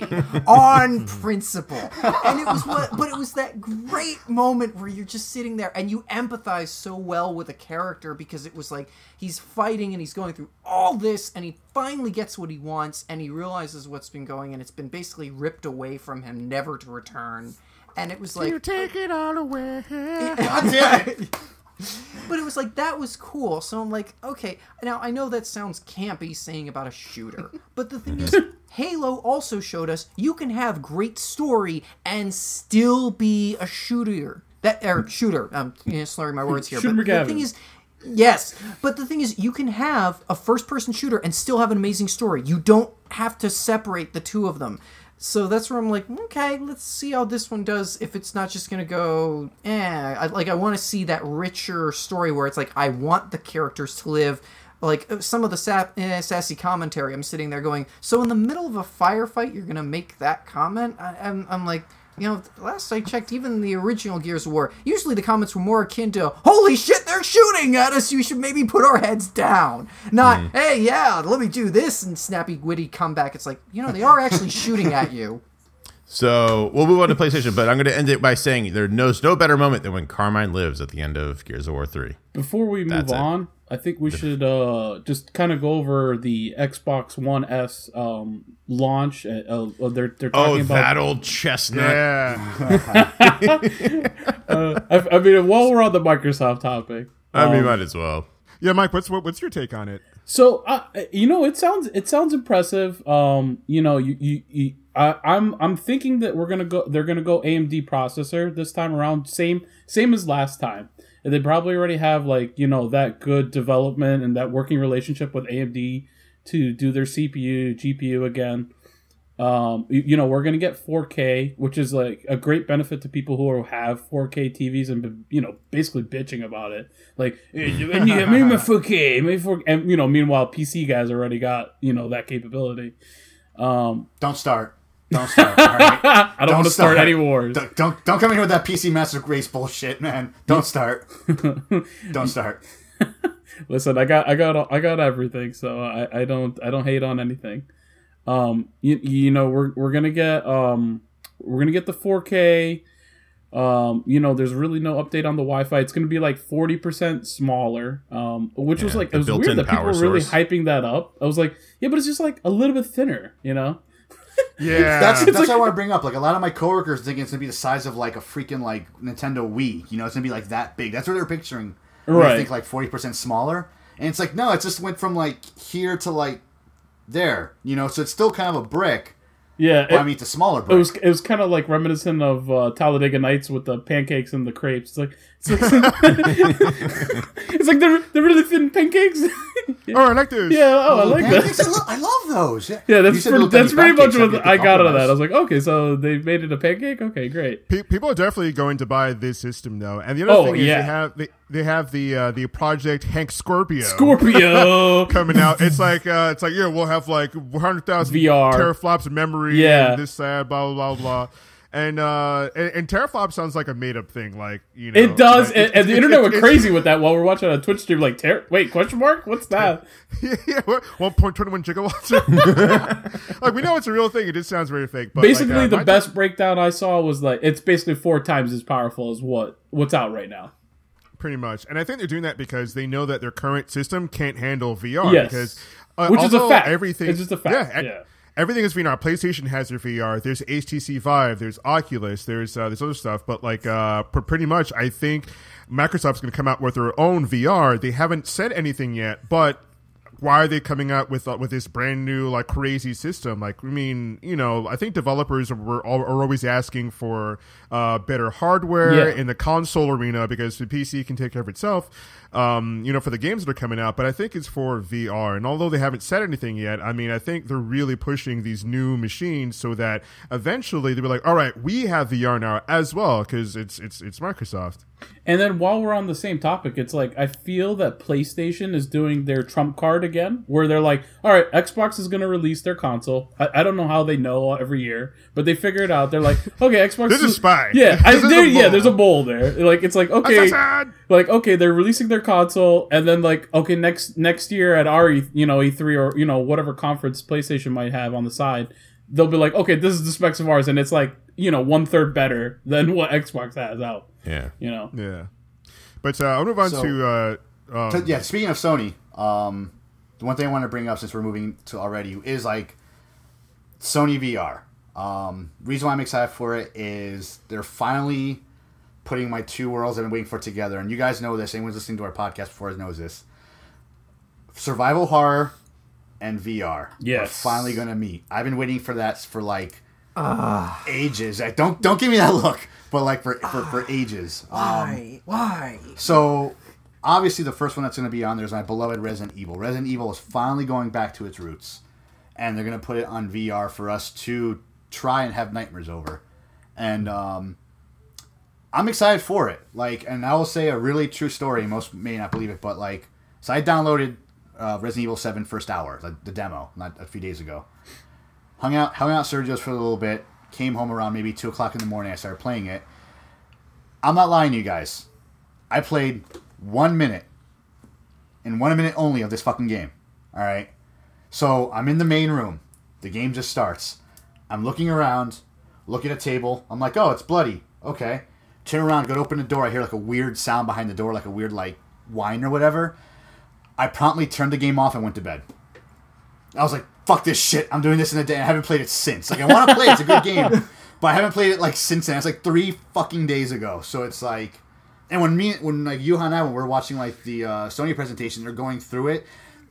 Speaker 3: on principle and it was what but it was that great moment where you're just sitting there and you empathize so well with a character because it was like he's fighting and he's going through all this and he finally gets what he wants and he realizes what's been going and it's been basically ripped away from him never to return and it was like you
Speaker 1: take it all away.
Speaker 2: God damn it.
Speaker 3: But it was like that was cool. So I'm like, okay. Now I know that sounds campy saying about a shooter, but the thing is, Halo also showed us you can have great story and still be a shooter. That or shooter. I'm you know, slurring my words here.
Speaker 5: Shooter
Speaker 3: but the thing is. Yes, but the thing is, you can have a first-person shooter and still have an amazing story. You don't have to separate the two of them. So that's where I'm like, okay, let's see how this one does. If it's not just gonna go, eh, I, like I want to see that richer story where it's like I want the characters to live. Like uh, some of the sap, eh, sassy commentary, I'm sitting there going, so in the middle of a firefight, you're gonna make that comment? I, I'm, I'm like, you know, last I checked, even the original Gears of War, usually the comments were more akin to, holy shit, they're shooting at us, you should maybe put our heads down. Not, hmm. hey, yeah, let me do this, and snappy, witty comeback. It's like, you know, they are actually shooting at you.
Speaker 4: So we'll move on to PlayStation, but I'm going to end it by saying there knows no better moment than when Carmine lives at the end of Gears of War 3.
Speaker 5: Before we move
Speaker 4: That's it.
Speaker 5: on, I think we should uh, just kind of go over the Xbox One S um, launch. Uh, uh, they're they're
Speaker 4: Oh,
Speaker 5: talking about.
Speaker 4: that old chestnut.
Speaker 1: Yeah.
Speaker 5: uh, I, I mean, while we're on the Microsoft topic,
Speaker 4: I mean,
Speaker 5: um,
Speaker 4: might as well.
Speaker 1: Yeah, Mike, what's what, what's your take on it?
Speaker 5: So uh, you know, it sounds it sounds impressive. Um, you know, you, you, you I, I'm I'm thinking that we're gonna go. They're gonna go AMD processor this time around. Same same as last time. And they probably already have like you know that good development and that working relationship with AMD to do their CPU GPU again. Um, you, you know, we're gonna get 4K, which is like a great benefit to people who have 4K TVs and you know basically bitching about it. Like, "Eh, I need my 4K, my 4K, and you know, meanwhile, PC guys already got you know that capability. Um,
Speaker 2: Don't start. Don't start. All right?
Speaker 5: I don't, want to start,
Speaker 2: start.
Speaker 5: any wars.
Speaker 2: don't, don't don't come in here with that PC Master Race bullshit, man. Don't start. don't start.
Speaker 5: Listen, I got I got I got everything, so I, I don't I don't hate on anything. Um, you, you know we're we're gonna get um we're gonna get the 4K. Um, you know, there's really no update on the Wi-Fi. It's gonna be like 40% smaller. Um, which was like
Speaker 4: the
Speaker 5: it was weird that people
Speaker 4: power
Speaker 5: were really
Speaker 4: source.
Speaker 5: hyping that up. I was like, yeah, but it's just like a little bit thinner, you know.
Speaker 1: Yeah.
Speaker 2: That's that's
Speaker 5: like-
Speaker 2: what I want to bring up. Like a lot of my coworkers think it's gonna be the size of like a freaking like Nintendo Wii. You know, it's gonna be like that big. That's what they're picturing. When
Speaker 5: Right.
Speaker 2: They think like forty percent smaller, and it's like no, it just went from like here to like there. You know, so it's still kind of a brick.
Speaker 5: Yeah,
Speaker 2: Well,
Speaker 5: it-
Speaker 2: I mean, it's a smaller brick.
Speaker 5: It was it was kind of like reminiscent of uh, Talladega Nights with the pancakes and the crepes. It's like it's like, it's like they're they're really thin pancakes.
Speaker 1: oh, I like those.
Speaker 5: yeah, oh, I like
Speaker 2: Pancakes,
Speaker 5: that.
Speaker 2: I, lo- I love those. Yeah,
Speaker 5: Yeah, that's
Speaker 2: said
Speaker 5: pretty, that's pretty much what
Speaker 2: I'd
Speaker 5: I
Speaker 2: make a
Speaker 5: got out of that. I was like, okay, so they made it a pancake. Okay, great.
Speaker 1: Pe- people are definitely going to buy this system though, and the other
Speaker 5: Oh,
Speaker 1: thing is
Speaker 5: yeah.
Speaker 1: they have they, they have the uh, the Project Hank Scorpio
Speaker 5: Scorpio.
Speaker 1: coming out. It's like uh, it's like yeah, we'll have like hundred thousand
Speaker 5: VR.
Speaker 1: teraflops of memory.
Speaker 5: Yeah.
Speaker 1: and this that blah blah blah blah. And uh, and, and teraflop sounds like a made up thing, like you know.
Speaker 5: It does,
Speaker 1: like,
Speaker 5: and,
Speaker 1: it's-
Speaker 5: and the internet went crazy with that while we're watching on a Twitch stream. Like, ter- wait, question mark? What's that?
Speaker 1: Yeah, yeah, what- 1.21 gigawatts. like we know it's a real thing. It just sounds very fake. But
Speaker 5: basically,
Speaker 1: like, uh,
Speaker 5: the best breakdown I saw was like it's basically four times as powerful as what what's out right now.
Speaker 1: pretty much. And I think they're doing that because they know that their current system can't handle VR.
Speaker 5: Yes.
Speaker 1: Because uh,
Speaker 5: Which is a fact.
Speaker 1: Everything,
Speaker 5: It's just a fact,
Speaker 1: Yeah,
Speaker 5: yeah.
Speaker 1: Everything is VR. PlayStation has their VR. There's HTC Vive. There's Oculus. There's uh, there's other stuff. But like, uh, pr- pretty much, I think Microsoft's going to come out with their own VR. They haven't said anything yet, but why are they coming out with uh, with this brand new like crazy system? Like, I mean, you know, I think developers are, are, are always asking for uh, better hardware
Speaker 5: Yeah.
Speaker 1: in the console arena because the PC can take care of itself. Um, you know, for the games that are coming out, but I think it's for VR. And although they haven't said anything yet, I mean, I think they're really pushing these new machines so that eventually they'll be like, all right, we have VR now as well because it's it's it's Microsoft.
Speaker 5: And then while we're on the same topic, it's like I feel that PlayStation is doing their trump card again, where they're like, "All right, Xbox is going to release their console." I, I don't know how they know every year, but they figure it out. They're like, "Okay, Xbox."
Speaker 1: This is spy.
Speaker 5: Yeah, I, there, yeah. There's a bowl there. Like it's like okay, like okay, they're releasing their console, and then like okay, next next year at our you know E3 or you know whatever conference PlayStation might have on the side, they'll be like, okay, this is the specs of ours, and it's like you know one third better than what Xbox has out.
Speaker 4: Yeah.
Speaker 5: You know.
Speaker 1: Yeah. But uh, I'll move on
Speaker 2: So-
Speaker 1: to. Uh, um,
Speaker 2: So, yeah, speaking of Sony, um, the one thing I want to bring up since we're moving to already is like Sony VR. Um, reason why I'm excited for it is they're finally putting my two worlds I've been waiting for together. And you guys know this. Anyone's listening to our podcast before knows this. Survival horror and VR are
Speaker 5: Yes.
Speaker 2: finally going to meet. I've been waiting for that for like ages. Like, don't don't give me that look, but like for for, for ages. Um,
Speaker 3: Why? Why?
Speaker 2: so obviously the first one that's going to be on there is my beloved Resident Evil. Resident Evil is finally going back to its roots, and they're going to put it on VR for us to try and have nightmares over, and um, I'm excited for it. Like, and I will say a really true story. Most may not believe it, but like, so I downloaded uh, Resident Evil 7 first hour, the, demo, not a few days ago. Hung out, hung out Sergio's for a little bit. Came home around maybe two o'clock in the morning. I started playing it. I'm not lying to you guys. I played one minute, and one minute only of this fucking game. All right. So I'm in the main room. The game just starts. I'm looking around, look at a table. I'm like, oh, it's bloody. Okay. Turn around, go to open the door. I hear like a weird sound behind the door, like a weird like whine or whatever. I promptly turned the game off and went to bed. I was like, fuck this shit. I'm doing this in a day. I haven't played it since. Like, I want to play it. It's a good game. But I haven't played it, like, since then. It's like three fucking days ago. So it's like. And when me, when, like, Johan and I, when we're watching, like, the uh, Sony presentation, they're going through it,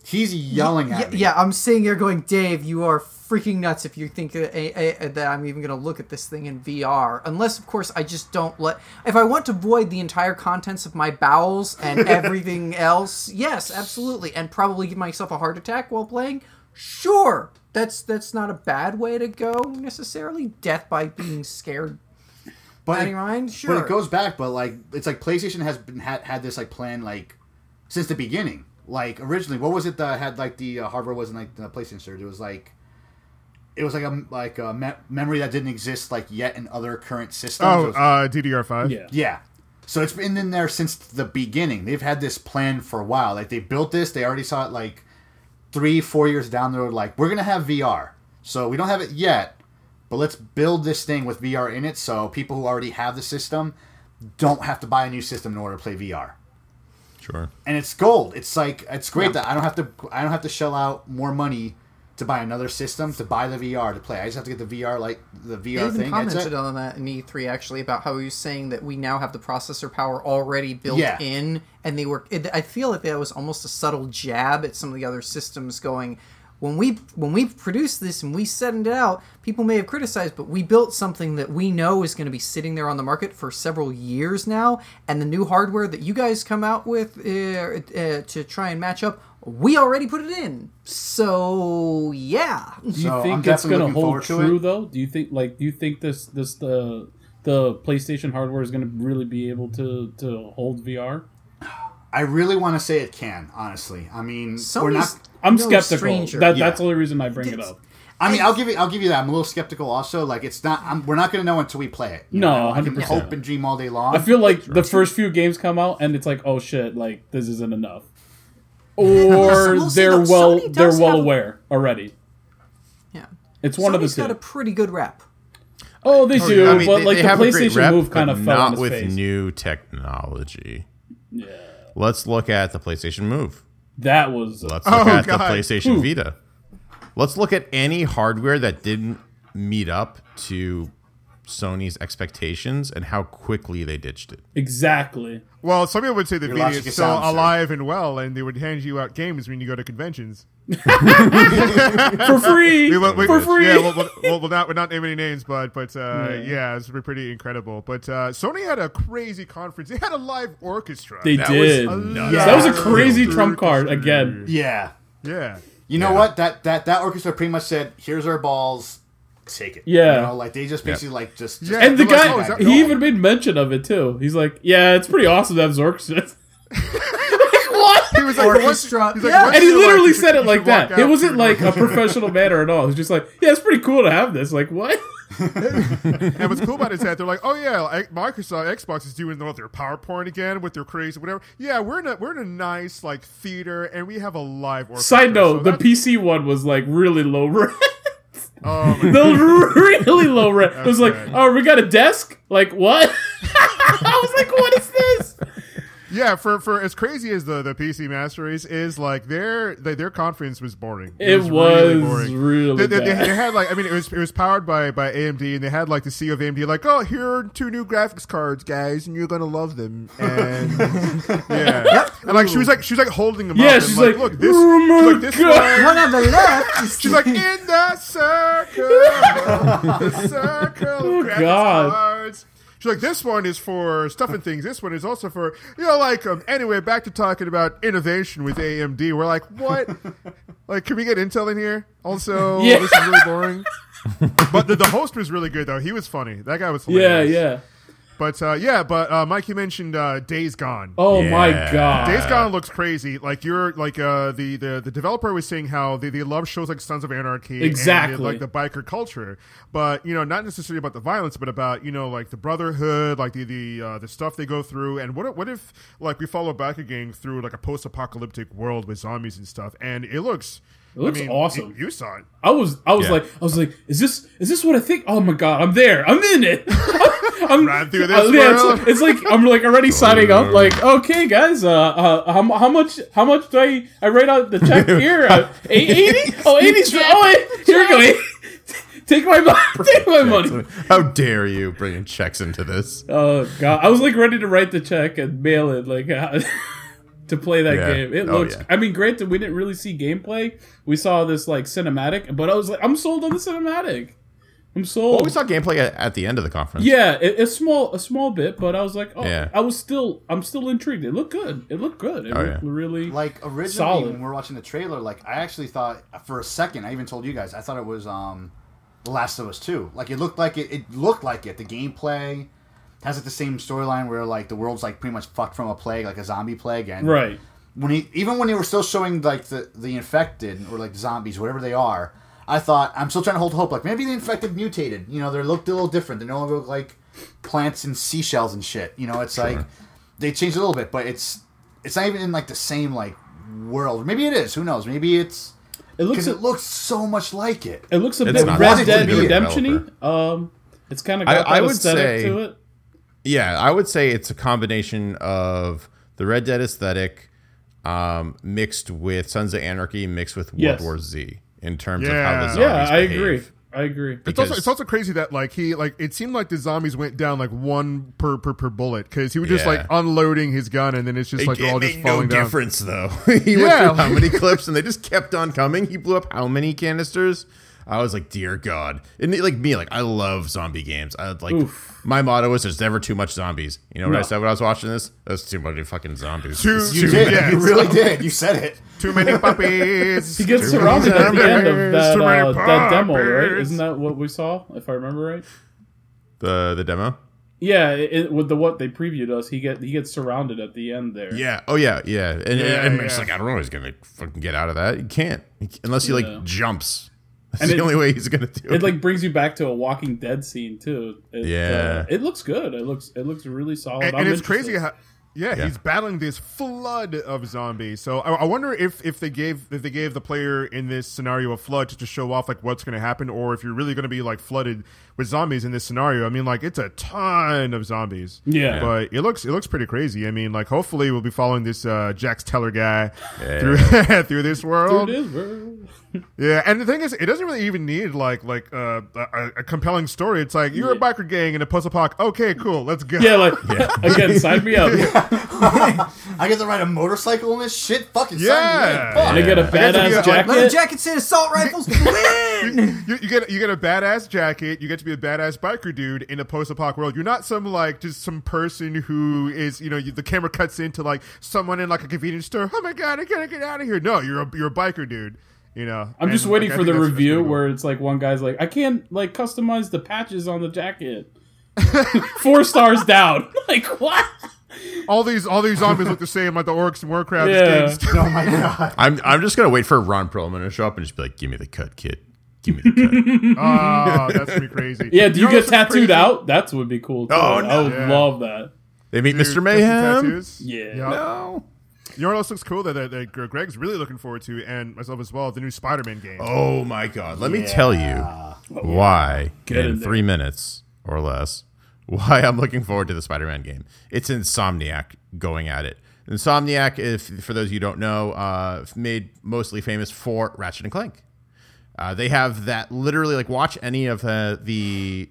Speaker 2: he's yelling
Speaker 3: Yeah,
Speaker 2: at me.
Speaker 3: yeah, I'm sitting here going, Dave, you are freaking nuts if you think that, eh, eh, that I'm even going to look at this thing in VR. Unless, of course, I just don't let. If I want to void the entire contents of my bowels and everything else, yes, absolutely, and probably give myself a heart attack while playing. Sure, that's that's not a bad way to go necessarily. Death by being scared.
Speaker 2: But it,
Speaker 3: mind? Sure.
Speaker 2: but it goes back. But, like, it's like PlayStation has been had, had this, like, plan, like, since the beginning. Like, originally, what was it that had, like, the uh, hardware wasn't, like, the PlayStation Surge? It was, like. It was like a like a me- memory that didn't exist like yet in other current systems.
Speaker 1: Oh,
Speaker 2: was-
Speaker 1: uh, DDR5.
Speaker 5: Yeah.
Speaker 2: Yeah. So it's been in there since the beginning. They've had this plan for a while. Like they built this, they already saw it like three, four years down the road. Like we're gonna have VR. So we don't have it yet, but let's build this thing with VR in it. So people who already have the system don't have to buy a new system in order to play VR.
Speaker 4: Sure.
Speaker 2: And it's gold. It's like it's great that I don't have to I don't have to shell out more money to buy another system to buy the VR to play. I just have to get the VR like the VR
Speaker 3: They
Speaker 2: VR
Speaker 3: even
Speaker 2: thing.
Speaker 3: commented on that in E3 actually about how he was saying that we now have the processor power already built
Speaker 2: Yeah.
Speaker 3: in, and they were. It, I feel like that was almost a subtle jab at some of the other systems, going, when we when we produced this and we sent it out, people may have criticized, but we built something that we know is going to be sitting there on the market for several years now, and the new hardware that you guys come out with uh, uh, to try and match up. We already put it in, so yeah.
Speaker 5: Do you
Speaker 2: So, I'm
Speaker 5: think it's gonna hold
Speaker 2: forward to
Speaker 5: true though? Do you think like do you think this this the the PlayStation hardware is gonna really be able to to hold VR?
Speaker 2: I really want to say it can, honestly. I mean, we're not
Speaker 5: I'm
Speaker 3: no
Speaker 5: skeptical.
Speaker 3: stranger.
Speaker 5: That,
Speaker 2: Yeah.
Speaker 5: That's the only reason I bring it up.
Speaker 2: I mean, I'll give you, I'll give you that. I'm a little skeptical. Also, like it's not. I'm, we're not going to know until we play it. You
Speaker 5: No,
Speaker 2: know, I can
Speaker 5: 100%.
Speaker 2: hope and dream all day long.
Speaker 5: I feel like the first few games come out and it's like, oh shit, like this isn't enough, or
Speaker 3: We'll
Speaker 5: they're
Speaker 3: though.
Speaker 5: well they're well
Speaker 3: have-
Speaker 5: aware already.
Speaker 3: Yeah.
Speaker 5: It's one of
Speaker 3: Sony's
Speaker 5: the
Speaker 3: got
Speaker 5: two.
Speaker 3: a pretty good rep.
Speaker 5: Oh, they oh, do,
Speaker 4: I mean,
Speaker 5: but
Speaker 4: they,
Speaker 5: like
Speaker 4: they
Speaker 5: the
Speaker 4: have
Speaker 5: PlayStation
Speaker 4: rep,
Speaker 5: Move kind of fell on
Speaker 4: not
Speaker 5: his
Speaker 4: with
Speaker 5: face.
Speaker 4: new technology.
Speaker 5: yeah,
Speaker 4: Let's look at the PlayStation Move.
Speaker 5: that was
Speaker 4: Let's look
Speaker 1: Oh,
Speaker 4: at the PlayStation
Speaker 5: Ooh.
Speaker 4: Vita. Let's look at any hardware that didn't meet up to Sony's expectations and how quickly they ditched it.
Speaker 5: exactly.
Speaker 1: Well, some people would say the
Speaker 2: Your
Speaker 1: Vita is
Speaker 2: is
Speaker 1: still
Speaker 2: sound, sir.
Speaker 1: alive and well, and they would hand you out games when you go to conventions.
Speaker 5: for free,
Speaker 1: We will- we-
Speaker 5: for free.
Speaker 1: Yeah, well, well, well, not, we're not naming any names, but but uh, yeah. it's pretty incredible. But uh, Sony had a crazy conference. They had a live orchestra.
Speaker 5: they
Speaker 4: That
Speaker 5: did.
Speaker 4: was
Speaker 1: nuts.
Speaker 5: That was a
Speaker 2: Yeah.
Speaker 5: crazy trump card again.
Speaker 2: yeah.
Speaker 1: yeah.
Speaker 2: You know
Speaker 4: Yeah.
Speaker 2: what? That that that orchestra pretty much said, "Here's our balls, take it."
Speaker 5: Yeah.
Speaker 2: You know, like they just basically like just, just
Speaker 1: Yeah.
Speaker 5: And the
Speaker 1: They're like,
Speaker 5: guy,
Speaker 1: oh,
Speaker 5: he
Speaker 1: normal?
Speaker 5: even made mention of it too. He's like, "Yeah, it's pretty awesome to have Zorkson." what?
Speaker 1: He was like, "What's-"
Speaker 3: Orchestra.
Speaker 1: he's like,
Speaker 3: Yeah.
Speaker 5: And he
Speaker 1: it like?
Speaker 5: literally said it like that. It wasn't like a professional manner at all. He's just like, yeah, it's pretty cool to have this. Like, what?
Speaker 1: And what's cool about it is that they're like, oh yeah, like, Microsoft Xbox is doing all their PowerPoint again with their crazy whatever. Yeah, we're in a we're in a nice like theater and we have a live orchestra.
Speaker 5: Side note:
Speaker 1: So
Speaker 5: the PC one was like really low rent.
Speaker 1: Oh
Speaker 5: the really low rent. It was like, oh, we got a desk. Like what? I was like, what is this?
Speaker 1: Yeah, for for as crazy as the the PC Master Race is, like their their, their conference was boring.
Speaker 5: It
Speaker 1: really
Speaker 5: was
Speaker 1: boring.
Speaker 5: really
Speaker 1: They, they, they,
Speaker 5: bad.
Speaker 1: they had like I mean it was it was powered by by AMD and they had like the CEO of AMD like oh here are two new graphics cards guys and you're gonna love them and yeah and like she was like she was like holding them
Speaker 5: Yeah,
Speaker 1: up and,
Speaker 5: she's
Speaker 1: like,
Speaker 5: like,
Speaker 1: look this
Speaker 5: "Oh my
Speaker 1: she's like this
Speaker 5: God."
Speaker 1: one
Speaker 3: One on the left.
Speaker 1: She's like in the circle, the circle of
Speaker 5: Oh,
Speaker 1: graphics
Speaker 5: God.
Speaker 1: cards. She's like, this one is for stuff and things. This one is also for you know, like um, anyway. Back to talking about innovation with AMD. We're like, what? like, can we get Intel in here? Also,
Speaker 5: Yeah.
Speaker 1: this is really boring. but the, the host was really good though. He was funny. That guy was
Speaker 5: Yeah, yeah.
Speaker 1: But uh, yeah, but uh, Mike, you mentioned uh, Days Gone.
Speaker 5: Oh my
Speaker 4: Yeah.
Speaker 5: god.
Speaker 1: Days Gone looks crazy. Like you're like uh, the, the the developer was saying how they, they love shows like Sons of Anarchy,
Speaker 5: Exactly.
Speaker 1: and they like the biker culture, but you know not necessarily about the violence, but about you know like the brotherhood, like the the uh, the stuff they go through, and what if- what if like we follow back again through like a post apocalyptic world with zombies and stuff, and it looks.
Speaker 5: It looks
Speaker 1: I mean,
Speaker 5: awesome.
Speaker 1: You, you saw it.
Speaker 5: I was I was
Speaker 4: Yeah.
Speaker 5: like I was like is this is this what I think? Oh my god, I'm there. I'm in it. I'm
Speaker 1: Run through this
Speaker 5: uh, yeah, it's, like, it's like I'm like already signing up. Like okay, guys, uh, uh how, how much how much do I I write out the check here? Uh, eight- 80? Oh, 80's oh wait, here we go. Take my money. Take my money.
Speaker 4: How dare you bringing checks into this?
Speaker 5: Oh god, I was like ready to write the check and mail it like to play that
Speaker 4: Yeah.
Speaker 5: game. It
Speaker 4: Oh,
Speaker 5: looks.
Speaker 4: yeah.
Speaker 5: I mean, granted, we didn't really see gameplay. We saw this like cinematic, but I was like, I'm sold on the cinematic. I'm sold.
Speaker 4: Well, we saw gameplay at, at the end of the conference.
Speaker 5: yeah, it, a small, a small bit, but I was like, oh,
Speaker 4: Yeah.
Speaker 5: I was still, I'm still intrigued. It looked good. It looked good. It
Speaker 4: Oh,
Speaker 5: looked
Speaker 4: yeah.
Speaker 5: really
Speaker 2: like originally
Speaker 5: Solid.
Speaker 2: when we were watching the trailer, like I actually thought for a second, I even told you guys, I thought it was um, The Last of Us Two. Like it looked like it. It looked like it. The gameplay has like the same storyline where like the world's like pretty much fucked from a plague, like a zombie plague, and
Speaker 5: right.
Speaker 2: when he even when they were still showing like the the infected or like zombies, whatever they are, I thought I'm still trying to hold hope. Like maybe the infected mutated. You know, they looked a little different. They no longer look like plants and seashells and shit. You know, it's like they changed a little bit, but it's it's not even in like the same like world. Maybe it is. Who knows? Maybe it's
Speaker 5: It looks,
Speaker 2: because it looks so much like it.
Speaker 5: it looks a
Speaker 4: It's
Speaker 5: bit
Speaker 4: not.
Speaker 5: Red Dead
Speaker 2: a new
Speaker 5: Redemption-y. Um, it's kind of
Speaker 4: I-
Speaker 5: got
Speaker 4: I
Speaker 5: that
Speaker 4: would
Speaker 5: aesthetic
Speaker 4: say-
Speaker 5: to it.
Speaker 4: Yeah, I would say it's a combination of the Red Dead aesthetic um, mixed with Sons of Anarchy mixed with World
Speaker 5: Yes.
Speaker 4: War Z in terms
Speaker 1: Yeah.
Speaker 4: of how the zombies
Speaker 5: Yeah, I
Speaker 4: behave.
Speaker 5: agree. I agree.
Speaker 1: It's also it's also crazy that like he like it seemed like the zombies went down like one per per, per bullet because he was just
Speaker 4: Yeah.
Speaker 1: like unloading his gun and then it's just like they're all
Speaker 4: it
Speaker 1: just
Speaker 4: made no
Speaker 1: falling down.
Speaker 4: difference though. he went through how many clips and they just kept on coming. He blew up how many canisters? I was like, dear God. And like me, like I love zombie games. I like
Speaker 5: Oof.
Speaker 4: my motto is there's never too much zombies. You know what I said when I was watching this? That's too many fucking zombies.
Speaker 1: Too-
Speaker 4: It's
Speaker 2: You
Speaker 1: Too
Speaker 2: did.
Speaker 1: many.
Speaker 2: You really did. You said it.
Speaker 1: Too many puppies.
Speaker 5: He gets
Speaker 1: Too
Speaker 5: surrounded at the end of
Speaker 1: zombies,
Speaker 5: that, uh, that demo, right? Isn't that what we saw, if I remember right?
Speaker 4: the the demo.
Speaker 5: Yeah, it, it- with the what they previewed us, he get he gets surrounded at the end there.
Speaker 4: Yeah. Oh yeah. Yeah. And,
Speaker 1: Yeah,
Speaker 4: and I'm just like, I don't know. He's gonna fucking get out of that. He can't He- unless he
Speaker 5: Yeah.
Speaker 4: like jumps That's
Speaker 5: And
Speaker 4: the
Speaker 5: it-
Speaker 4: only way he's gonna do it.
Speaker 5: It like brings you back to a Walking Dead scene too. It,
Speaker 4: Yeah.
Speaker 5: uh, it looks good. It looks it looks really solid.
Speaker 1: and, and it's crazy how yeah,
Speaker 4: Yeah.
Speaker 1: he's battling this flood of zombies. So I, I wonder if if they gave if they gave the player in this scenario a flood just to show off like what's going to happen, or if you're really going to be like flooded with zombies in this scenario. I mean, like it's a ton of zombies.
Speaker 5: Yeah.
Speaker 1: but it looks it looks pretty crazy. I mean, like hopefully we'll be following this uh, Jax Teller guy
Speaker 4: Yeah.
Speaker 1: through through this world.
Speaker 5: It is, bro.
Speaker 1: Yeah, and the thing is, it doesn't really even need like like uh, a, a compelling story. It's like you're a biker gang in a puzzle park. Okay, cool, let's go.
Speaker 5: Yeah, like again, sign me up.
Speaker 2: I get to ride a motorcycle in this shit. Fucking
Speaker 1: Yeah.
Speaker 2: sign me in. Fuck.
Speaker 5: I get a
Speaker 1: guess if you
Speaker 5: badass
Speaker 1: get, like,
Speaker 5: jacket.
Speaker 3: Leather jackets and assault rifles. Win.
Speaker 1: you, you get you get a badass jacket. You get to be a badass biker dude in a post-apoc world. You're not some like just some person who is you know you, the camera cuts into like someone in like a convenience store. Oh my god, I gotta get out of here. No, you're a you're a biker dude. You know.
Speaker 5: I'm just
Speaker 1: And,
Speaker 5: waiting
Speaker 1: like,
Speaker 5: for the
Speaker 1: think that's- that's
Speaker 5: review
Speaker 1: cool.
Speaker 5: where it's like one guy's like, I can't like customize the patches on the jacket. Four stars down. Like what?
Speaker 1: all these all these zombies look the same, like the orcs and Warcraft.
Speaker 5: Yeah.
Speaker 2: Oh my god.
Speaker 4: I'm I'm just gonna wait for Ron Perlman to show up and just be like, "Give me the cut, kid. Give me the cut."
Speaker 1: oh, that's gonna be crazy.
Speaker 5: Yeah, do you,
Speaker 1: know
Speaker 5: get tattooed
Speaker 1: crazy?
Speaker 5: out? That's would be cool too.
Speaker 4: Oh,
Speaker 5: I would
Speaker 1: Yeah.
Speaker 5: love that.
Speaker 4: they meet
Speaker 1: Dude,
Speaker 4: Mr.
Speaker 1: custom
Speaker 4: Mayhem.
Speaker 1: tattoos.
Speaker 5: Yeah.
Speaker 1: Yep.
Speaker 4: No.
Speaker 1: You know what else looks cool that, that, that Greg's really looking forward to, and myself as well, the new Spider-Man game.
Speaker 4: Oh my God! Let me tell you why
Speaker 5: Get
Speaker 4: in
Speaker 5: in
Speaker 4: three minutes or less why I'm looking forward to the Spider-Man game. It's Insomniac going at it. Insomniac, if for those of you who don't know, uh, made mostly famous for Ratchet and Clank. Uh, they have that literally like watch any of uh, the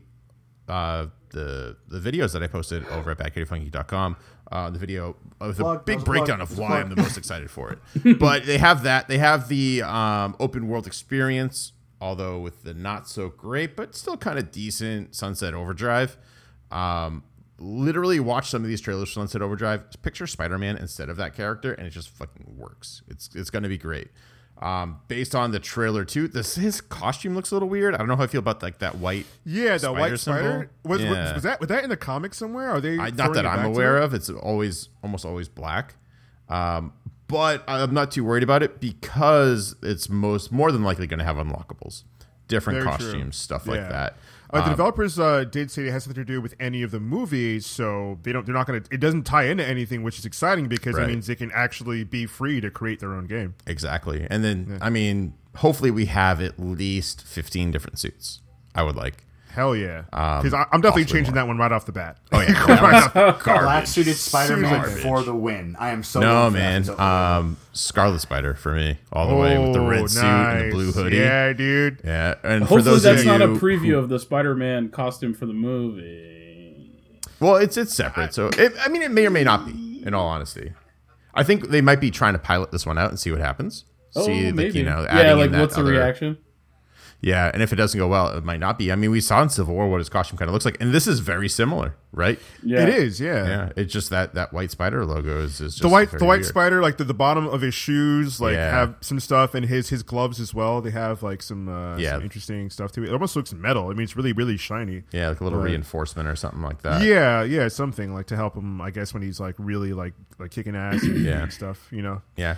Speaker 4: uh, the the videos that I posted over at backyardfunky.com. Uh, the video with a
Speaker 2: Plug,
Speaker 4: big
Speaker 2: that was a
Speaker 4: breakdown
Speaker 2: plug.
Speaker 4: of why I'm the most excited for it. but they have that. They have the um, open world experience, although with the not so great, but still kind of decent Sunset Overdrive. Um, literally watch some of these trailers for Sunset Overdrive. Picture Spider Man instead of that character, and it just fucking works. It's it's going to be great. Um, based on the trailer too, this his costume looks a little weird. I don't know how I feel about like that white.
Speaker 1: yeah, the
Speaker 4: spider
Speaker 1: white spider was,
Speaker 4: Yeah.
Speaker 1: was was that was that in the comics somewhere? Are they
Speaker 4: I, not that I'm aware of. It's always almost always black. Um, but I'm not too worried about it because it's most more than likely going to have unlockables, different
Speaker 1: Very true.
Speaker 4: costumes, stuff like that.
Speaker 1: Uh, the
Speaker 4: Um,
Speaker 1: developers uh, did say it has something to do with any of the movies, so they don't. They're not going to. It doesn't tie into anything, which is exciting because
Speaker 4: Right.
Speaker 1: it means they can actually be free to create their own game.
Speaker 4: Exactly. And then, I mean, hopefully we have at least 15 different suits. I would like.
Speaker 1: Hell yeah!
Speaker 4: Um,
Speaker 1: Because I'm definitely changing
Speaker 4: more.
Speaker 1: that one right off the bat.
Speaker 4: Oh, yeah. that one's
Speaker 2: black suited Spider Man for the win. I am so
Speaker 4: No,
Speaker 2: in
Speaker 4: man. Um, Scarlet Spider for me, all the way with the red
Speaker 1: Oh,
Speaker 4: suit and the blue hoodie.
Speaker 1: Yeah, dude.
Speaker 4: Yeah, and for
Speaker 5: Hopefully
Speaker 4: those
Speaker 5: that's
Speaker 4: of
Speaker 5: not a preview
Speaker 4: who-
Speaker 5: of the Spider-Man costume for the movie.
Speaker 4: Well, it's it's separate, so it, I mean, it may or may not be. In all honesty, I think they might be trying to pilot this one out and see what happens.
Speaker 5: Oh,
Speaker 4: see, like, you know,
Speaker 5: yeah, like what's the
Speaker 4: other-
Speaker 5: reaction?
Speaker 4: Yeah, and if it doesn't go well, it might not be. I mean, we saw in Civil War what his costume kind of looks like, and this is very similar, right?
Speaker 5: Yeah,
Speaker 1: It is, yeah.
Speaker 4: Yeah, it's just that that white spider logo is, is just
Speaker 1: The white, the white
Speaker 4: weird.
Speaker 1: spider, like the, the bottom of his shoes, like
Speaker 4: Yeah.
Speaker 1: have some stuff, and his his gloves as well. They have like some uh,
Speaker 4: Yeah.
Speaker 1: some interesting stuff to it. It almost looks metal. I mean, it's really really shiny.
Speaker 4: Yeah, like a little
Speaker 1: Right.
Speaker 4: reinforcement or something like that.
Speaker 1: Yeah, yeah, something like to help him. I guess when he's like really like like kicking ass and,
Speaker 4: Yeah.
Speaker 1: and stuff. You know.
Speaker 4: yeah.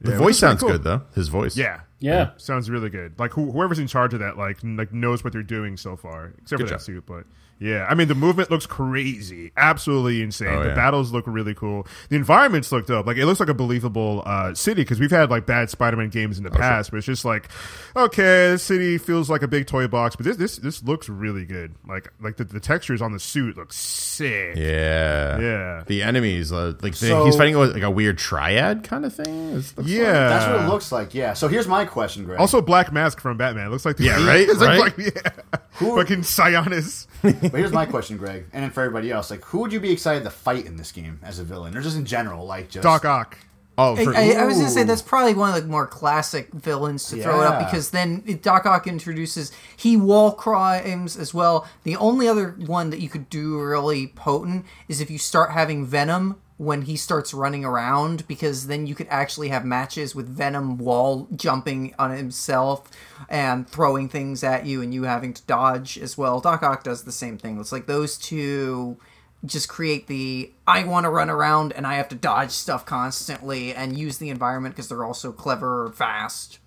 Speaker 4: The
Speaker 1: Yeah,
Speaker 4: voice
Speaker 1: which is pretty
Speaker 4: sounds
Speaker 1: cool.
Speaker 4: good though. His voice.
Speaker 1: Yeah.
Speaker 5: Yeah.
Speaker 1: Sounds really good. Like who, whoever's in charge of that, like n- like knows what they're doing so far, except
Speaker 4: Good
Speaker 1: for that suit. But yeah, I mean the movement looks crazy, absolutely insane.
Speaker 4: Oh,
Speaker 1: the
Speaker 4: yeah.
Speaker 1: battles look really cool. The environments look dope. Like it looks like a believable uh, city because we've had like bad Spider-Man games in
Speaker 4: Oh,
Speaker 1: the past, but it's just like okay, this city feels like a big toy box, but this this this looks really good. Like like the, the textures on the suit look sick.
Speaker 4: Yeah.
Speaker 1: Yeah.
Speaker 4: The enemies, uh, like they,
Speaker 2: So-
Speaker 4: he's fighting with like a weird triad kind of thing. It looks
Speaker 1: Yeah,
Speaker 2: That's what it looks like, yeah. So here's my question, Greg.
Speaker 1: Also, Black Mask from Batman. It looks like the,
Speaker 4: Yeah, right?
Speaker 1: it's like,
Speaker 4: Right?
Speaker 1: like- yeah.
Speaker 2: Who-
Speaker 1: fucking Sionis.
Speaker 2: but here's my question, Greg, and then for everybody else, like, who would you be excited to fight in this game as a villain, or just in general, like just
Speaker 1: Doc Ock.
Speaker 4: Oh,
Speaker 3: I,
Speaker 4: for,
Speaker 3: I, I was gonna say that's probably one of the more classic villains to throw it up because then Doc Ock introduces he wall crimes as well. The only other one that you could do really potent is if you start having Venom when he starts running around because then you could actually have matches with Venom wall jumping on himself and throwing things at you and you having to dodge as well. Doc Ock does the same thing. It's like those two just create the I want to run around and I have to dodge stuff constantly and use the environment because they're also clever or fast.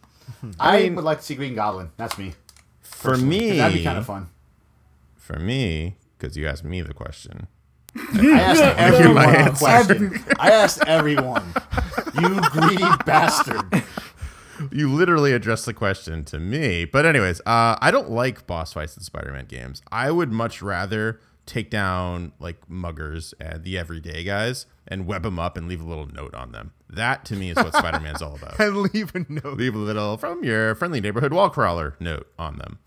Speaker 2: I,
Speaker 4: mean-
Speaker 2: would like to see Green Goblin. That's me.
Speaker 4: For me,
Speaker 2: That'd be kind of fun.
Speaker 4: for me, because you asked me the question.
Speaker 2: I asked everyone a question. I asked everyone. You greedy bastard.
Speaker 4: You literally addressed the question to me. But anyways, uh, I don't like boss fights in Spider-Man games. I would much rather take down like muggers and the everyday guys and web them up and leave a little note on them. That to me is what Spider-Man's all about.
Speaker 1: And leave a note.
Speaker 4: leave a little from your friendly neighborhood wall crawler note on them.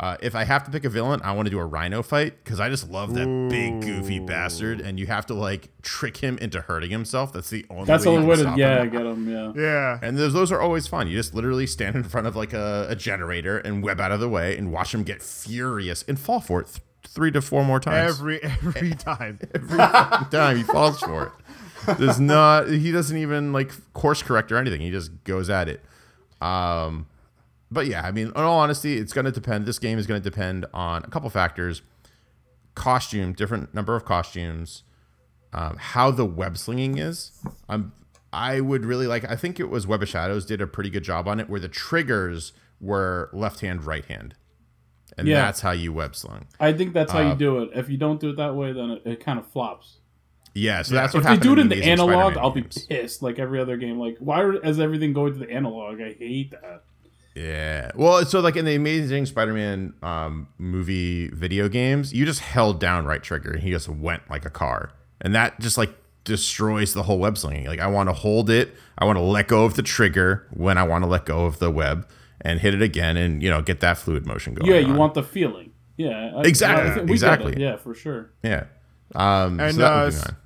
Speaker 4: Uh, if I have to pick a villain, I want to do a Rhino fight because I just love that big goofy bastard, and you have to like trick him into hurting himself. That's the only.
Speaker 5: That's the
Speaker 4: way
Speaker 5: only way to
Speaker 4: stop
Speaker 5: yeah
Speaker 4: him.
Speaker 5: get them. Yeah.
Speaker 1: Yeah.
Speaker 4: And those those are always fun. You just literally stand in front of like a, a generator and web out of the way and watch him get furious and fall for it th- three to four more times.
Speaker 1: Every every time.
Speaker 4: Every time he falls for it. There's not he doesn't even like course correct or anything. He just goes at it. Um but yeah, I mean, in all honesty, it's going to depend. This game is going to depend on a couple factors: costume, different number of costumes, um, how the web slinging is. Um, I would really like. I think it was Web of Shadows did a pretty good job on it, where the triggers were left hand, right hand, and
Speaker 5: Yeah.
Speaker 4: that's how you web sling.
Speaker 5: I think that's how
Speaker 4: Uh,
Speaker 5: you do it. If you don't do it that way, then it, it kind of flops.
Speaker 4: Yeah, so that's what
Speaker 5: If they do it in
Speaker 4: the
Speaker 5: analog,
Speaker 4: Spider-Man
Speaker 5: I'll be pissed. Like every other game, like why is everything going to the analog? I hate that.
Speaker 4: Yeah. Well, so like in the Amazing Spider-Man um, movie video games, you just held down right trigger and he just went like a car, and that just like destroys the whole web slinging. Like I want to hold it, I want to let go of the trigger when I want to let go of the web, and hit it again, and you know get that fluid motion going.
Speaker 5: Yeah, you
Speaker 4: on.
Speaker 5: want the feeling. Yeah, I-
Speaker 4: Exactly,
Speaker 5: I think we
Speaker 4: exactly.
Speaker 5: Yeah, for sure.
Speaker 4: yeah. Um,
Speaker 1: And,
Speaker 4: so
Speaker 1: uh,
Speaker 4: would be
Speaker 1: s-
Speaker 4: mine.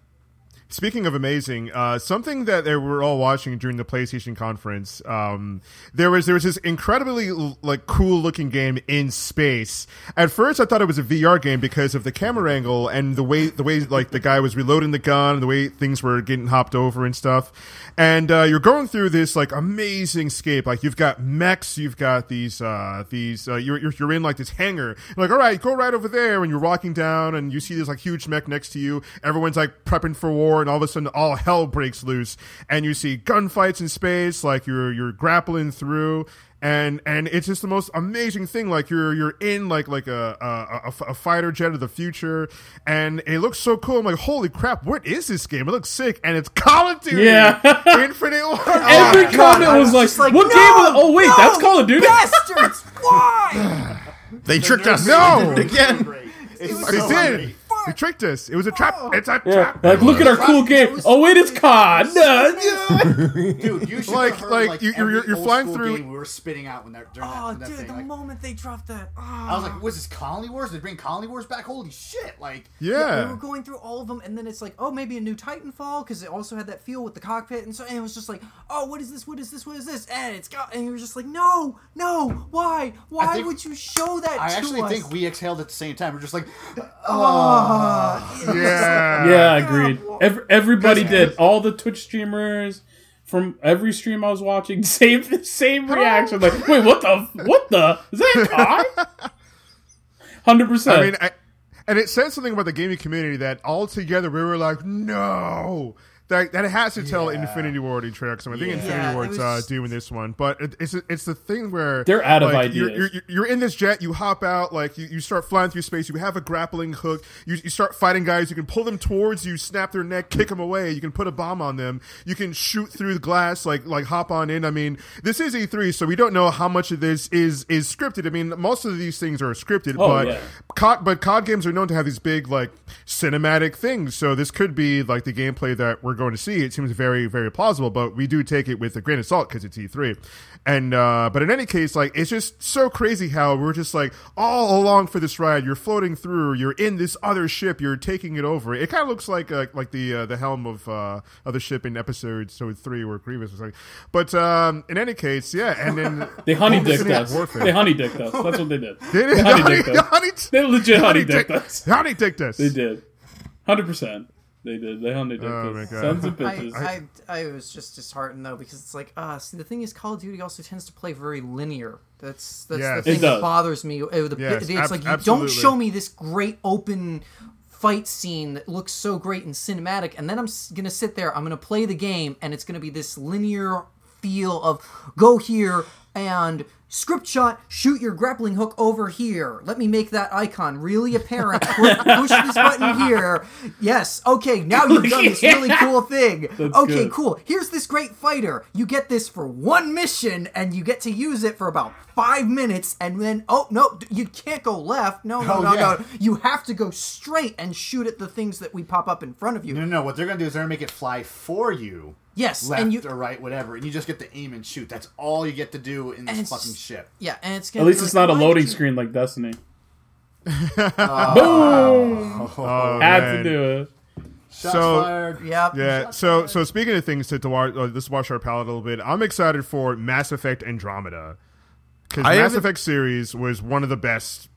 Speaker 1: Speaking of amazing, uh, something that they were all watching during the PlayStation conference, um, there was there was this incredibly like cool looking game in space. At first, I thought it was a VR game because of the camera angle and the way the way like the guy was reloading the gun, the way things were getting hopped over and stuff. And uh, you're going through this like amazing scape. Like you've got mechs, you've got these uh, these uh, you're, you're in like this hangar. You're like all right, go right over there, and you're walking down, and you see this like huge mech next to you. Everyone's like prepping for war, and all of a sudden, all hell breaks loose, and you see gunfights in space. Like you're you're grappling through. And and it's just the most amazing thing. Like you're you're in like like a a, a- a fighter jet of the future, and it looks so cool. I'm like, holy crap, what is this game? It looks sick, and it's Call of Duty,
Speaker 5: Yeah.
Speaker 1: Infinite Warfare.
Speaker 5: Every oh
Speaker 3: God,
Speaker 5: comment
Speaker 3: I
Speaker 5: was
Speaker 3: was
Speaker 5: like,
Speaker 3: like,
Speaker 5: "What
Speaker 3: no,
Speaker 5: game?" Was, oh wait,
Speaker 3: no,
Speaker 5: that's Call of Duty.
Speaker 3: Bastards! Why?
Speaker 4: They tricked us.
Speaker 1: No!
Speaker 4: They did it again.
Speaker 2: It's
Speaker 1: They
Speaker 2: so
Speaker 1: did.
Speaker 2: hungry.
Speaker 1: They tricked us. It was a trap. Oh. It's a
Speaker 5: Yeah,
Speaker 1: trap.
Speaker 5: like look at our cool game. Oh wait, it's COD.
Speaker 2: Dude, you should
Speaker 1: Like-
Speaker 2: have heard,
Speaker 1: like,
Speaker 2: like,
Speaker 1: you- you're-
Speaker 2: every
Speaker 1: you're
Speaker 2: old
Speaker 1: flying
Speaker 2: school
Speaker 1: through-
Speaker 2: game we were spitting out when that during that,
Speaker 3: Oh,
Speaker 2: when that
Speaker 3: dude,
Speaker 2: thing.
Speaker 3: the
Speaker 2: Like,
Speaker 3: moment they dropped that. Oh.
Speaker 2: I was like, oh. "Was this Colony Wars? Did they bring Colony Wars back? Holy shit!" Like,
Speaker 1: Yeah.
Speaker 3: we were going through all of them, and then it's like, oh, maybe a new Titanfall because it also had that feel with the cockpit, and so and it was just like, oh, what is this? What is this? What is this? And it's got, and you were just like, no, no, why? Why
Speaker 2: think-
Speaker 3: would you show that?
Speaker 2: I
Speaker 3: to
Speaker 2: actually
Speaker 3: us?
Speaker 2: think we exhaled at the same time. We're just like, oh.
Speaker 3: Ah,
Speaker 1: Yeah.
Speaker 5: yeah, agreed. Every, everybody did. All the Twitch streamers from every stream I was watching, same same reaction. Like, wait, what the? What the? Is that COD? Hundred percent.
Speaker 1: I mean, I, and it says something about the gaming community that all together we were like, no. That, that has to tell
Speaker 2: Yeah.
Speaker 1: Infinity Ward in trailer. 'cause I think
Speaker 2: Yeah.
Speaker 1: Infinity
Speaker 3: Yeah, it
Speaker 1: Ward's uh, doing this one, but it, it's it's the thing where
Speaker 5: They're out of
Speaker 1: like, You're,
Speaker 5: ideas.
Speaker 1: you're, you're in this jet, you hop out, like you, you start flying through space. You have a grappling hook. You, you start fighting guys. You can pull them towards you, snap their neck, kick them away. You can put a bomb on them. You can shoot through the glass, like like hop on in. I mean, this is E3, so we don't know how much of this is is scripted. I mean, most of these things are scripted,
Speaker 5: Oh,
Speaker 1: but
Speaker 5: yeah.
Speaker 1: COD, but COD games are known to have these big like cinematic things. So this could be like the gameplay that we're going to see. It seems very very plausible, but we do take it with a grain of salt because it's E3. And uh, but in any case, like it's just so crazy how we're just like all along for this ride. You're floating through. You're in this other ship. You're taking it over. It kind of looks like uh, like the uh, the helm of uh, of the ship in episode so three where Grievous was like. But um, in any case, yeah. And then
Speaker 5: they honey dicked us.
Speaker 1: Warfare.
Speaker 5: They honey dicked us. That's what they did.
Speaker 1: They
Speaker 5: They honey dicked us.
Speaker 1: honey,
Speaker 5: They legit honey dicked
Speaker 1: dick-
Speaker 5: us.
Speaker 1: honey dicked us.
Speaker 5: They did. Hundred percent. They did. They honey dicked
Speaker 1: Oh,
Speaker 5: us.
Speaker 1: my God.
Speaker 5: Sons of
Speaker 3: I,
Speaker 5: bitches.
Speaker 3: I, I was just disheartened though because it's like, uh, see, the thing is, Call of Duty also tends to play very linear. That's that's
Speaker 1: Yes.
Speaker 3: the thing that bothers me. The,
Speaker 1: Yes,
Speaker 3: it's
Speaker 1: ab-
Speaker 3: like you
Speaker 1: absolutely.
Speaker 3: don't show me this great open fight scene that looks so great and cinematic, and then I'm s- gonna sit there, I'm gonna play the game, and it's gonna be this linear feel of go here, and script shot, shoot your grappling hook over here. Let me make that icon really apparent. Push, this button here. Yes. Okay. Now you've done this really cool thing. okay.
Speaker 5: good.
Speaker 3: Cool. Here's this great fighter. You get this for one mission, and you get to use it for about five minutes, and then oh no, you can't go left. No, no,
Speaker 2: Oh,
Speaker 3: no,
Speaker 2: yeah.
Speaker 3: no. You have to go straight and shoot at the things that we pop up in front of you.
Speaker 2: No, no, no. What they're gonna do is they're gonna make it fly for you,
Speaker 3: Yes,
Speaker 2: left
Speaker 3: and you
Speaker 2: or right, whatever, and you just get to aim and shoot. That's all you get to do in this fucking ship.
Speaker 3: yeah, and it's gonna
Speaker 5: At least
Speaker 3: be
Speaker 5: it's
Speaker 3: like,
Speaker 5: not a loading screen like Destiny.
Speaker 1: Oh,
Speaker 5: Had
Speaker 1: man.
Speaker 5: to do it.
Speaker 2: Shots
Speaker 1: So-
Speaker 2: fired.
Speaker 3: Yep.
Speaker 1: Yeah. So so speaking of things to, to wa- uh, this wash our palate a little bit, I'm excited for Mass Effect Andromeda because
Speaker 4: I
Speaker 1: Mass
Speaker 4: haven't-
Speaker 1: Effect series was one of the best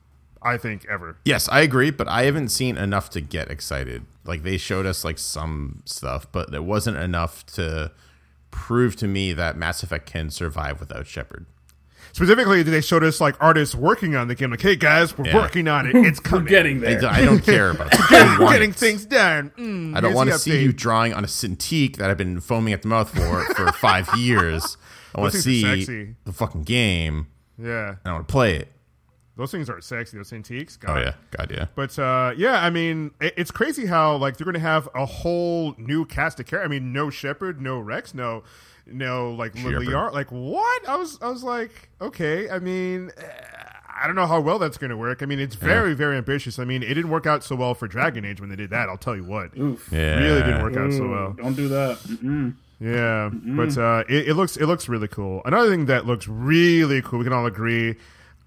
Speaker 1: I think ever.
Speaker 4: Yes, I agree, but I haven't seen enough to get excited. Like they showed us like some stuff, but it wasn't enough to prove to me that Mass Effect can survive without Shepard.
Speaker 1: Specifically, they showed us like artists working on the game. Like, hey guys, we're
Speaker 4: Yeah.
Speaker 1: working on it. It's
Speaker 5: We're
Speaker 1: coming.
Speaker 5: getting
Speaker 4: I,
Speaker 5: there.
Speaker 4: I don't care about that. I
Speaker 1: getting
Speaker 4: it.
Speaker 1: things done. Mm,
Speaker 4: I don't want to see
Speaker 1: update.
Speaker 4: you drawing on a Cintiq that I've been foaming at the mouth for for five years. I want to
Speaker 1: Those things are
Speaker 4: see the fucking game
Speaker 1: Yeah,
Speaker 4: and I want to play it.
Speaker 1: Those things are sexy. Those antiques.
Speaker 4: Oh yeah, God yeah.
Speaker 1: But uh, yeah, I mean, it, it's crazy how like they're going to have a whole new cast of characters. I mean, no Shepard, no Wrex, no, no like
Speaker 4: Shepard.
Speaker 1: Like what? I was, I was like, okay. I mean, eh, I don't know how well that's going to work. I mean, it's very, very ambitious. I mean, it didn't work out so well for Dragon Age when they did that. I'll tell you what.
Speaker 5: Oof.
Speaker 4: Yeah,
Speaker 1: Really didn't work out so well.
Speaker 5: Don't do that. Mm-mm.
Speaker 1: Yeah, but uh, it, it looks it looks really cool. Another thing that looks really cool, we can all agree,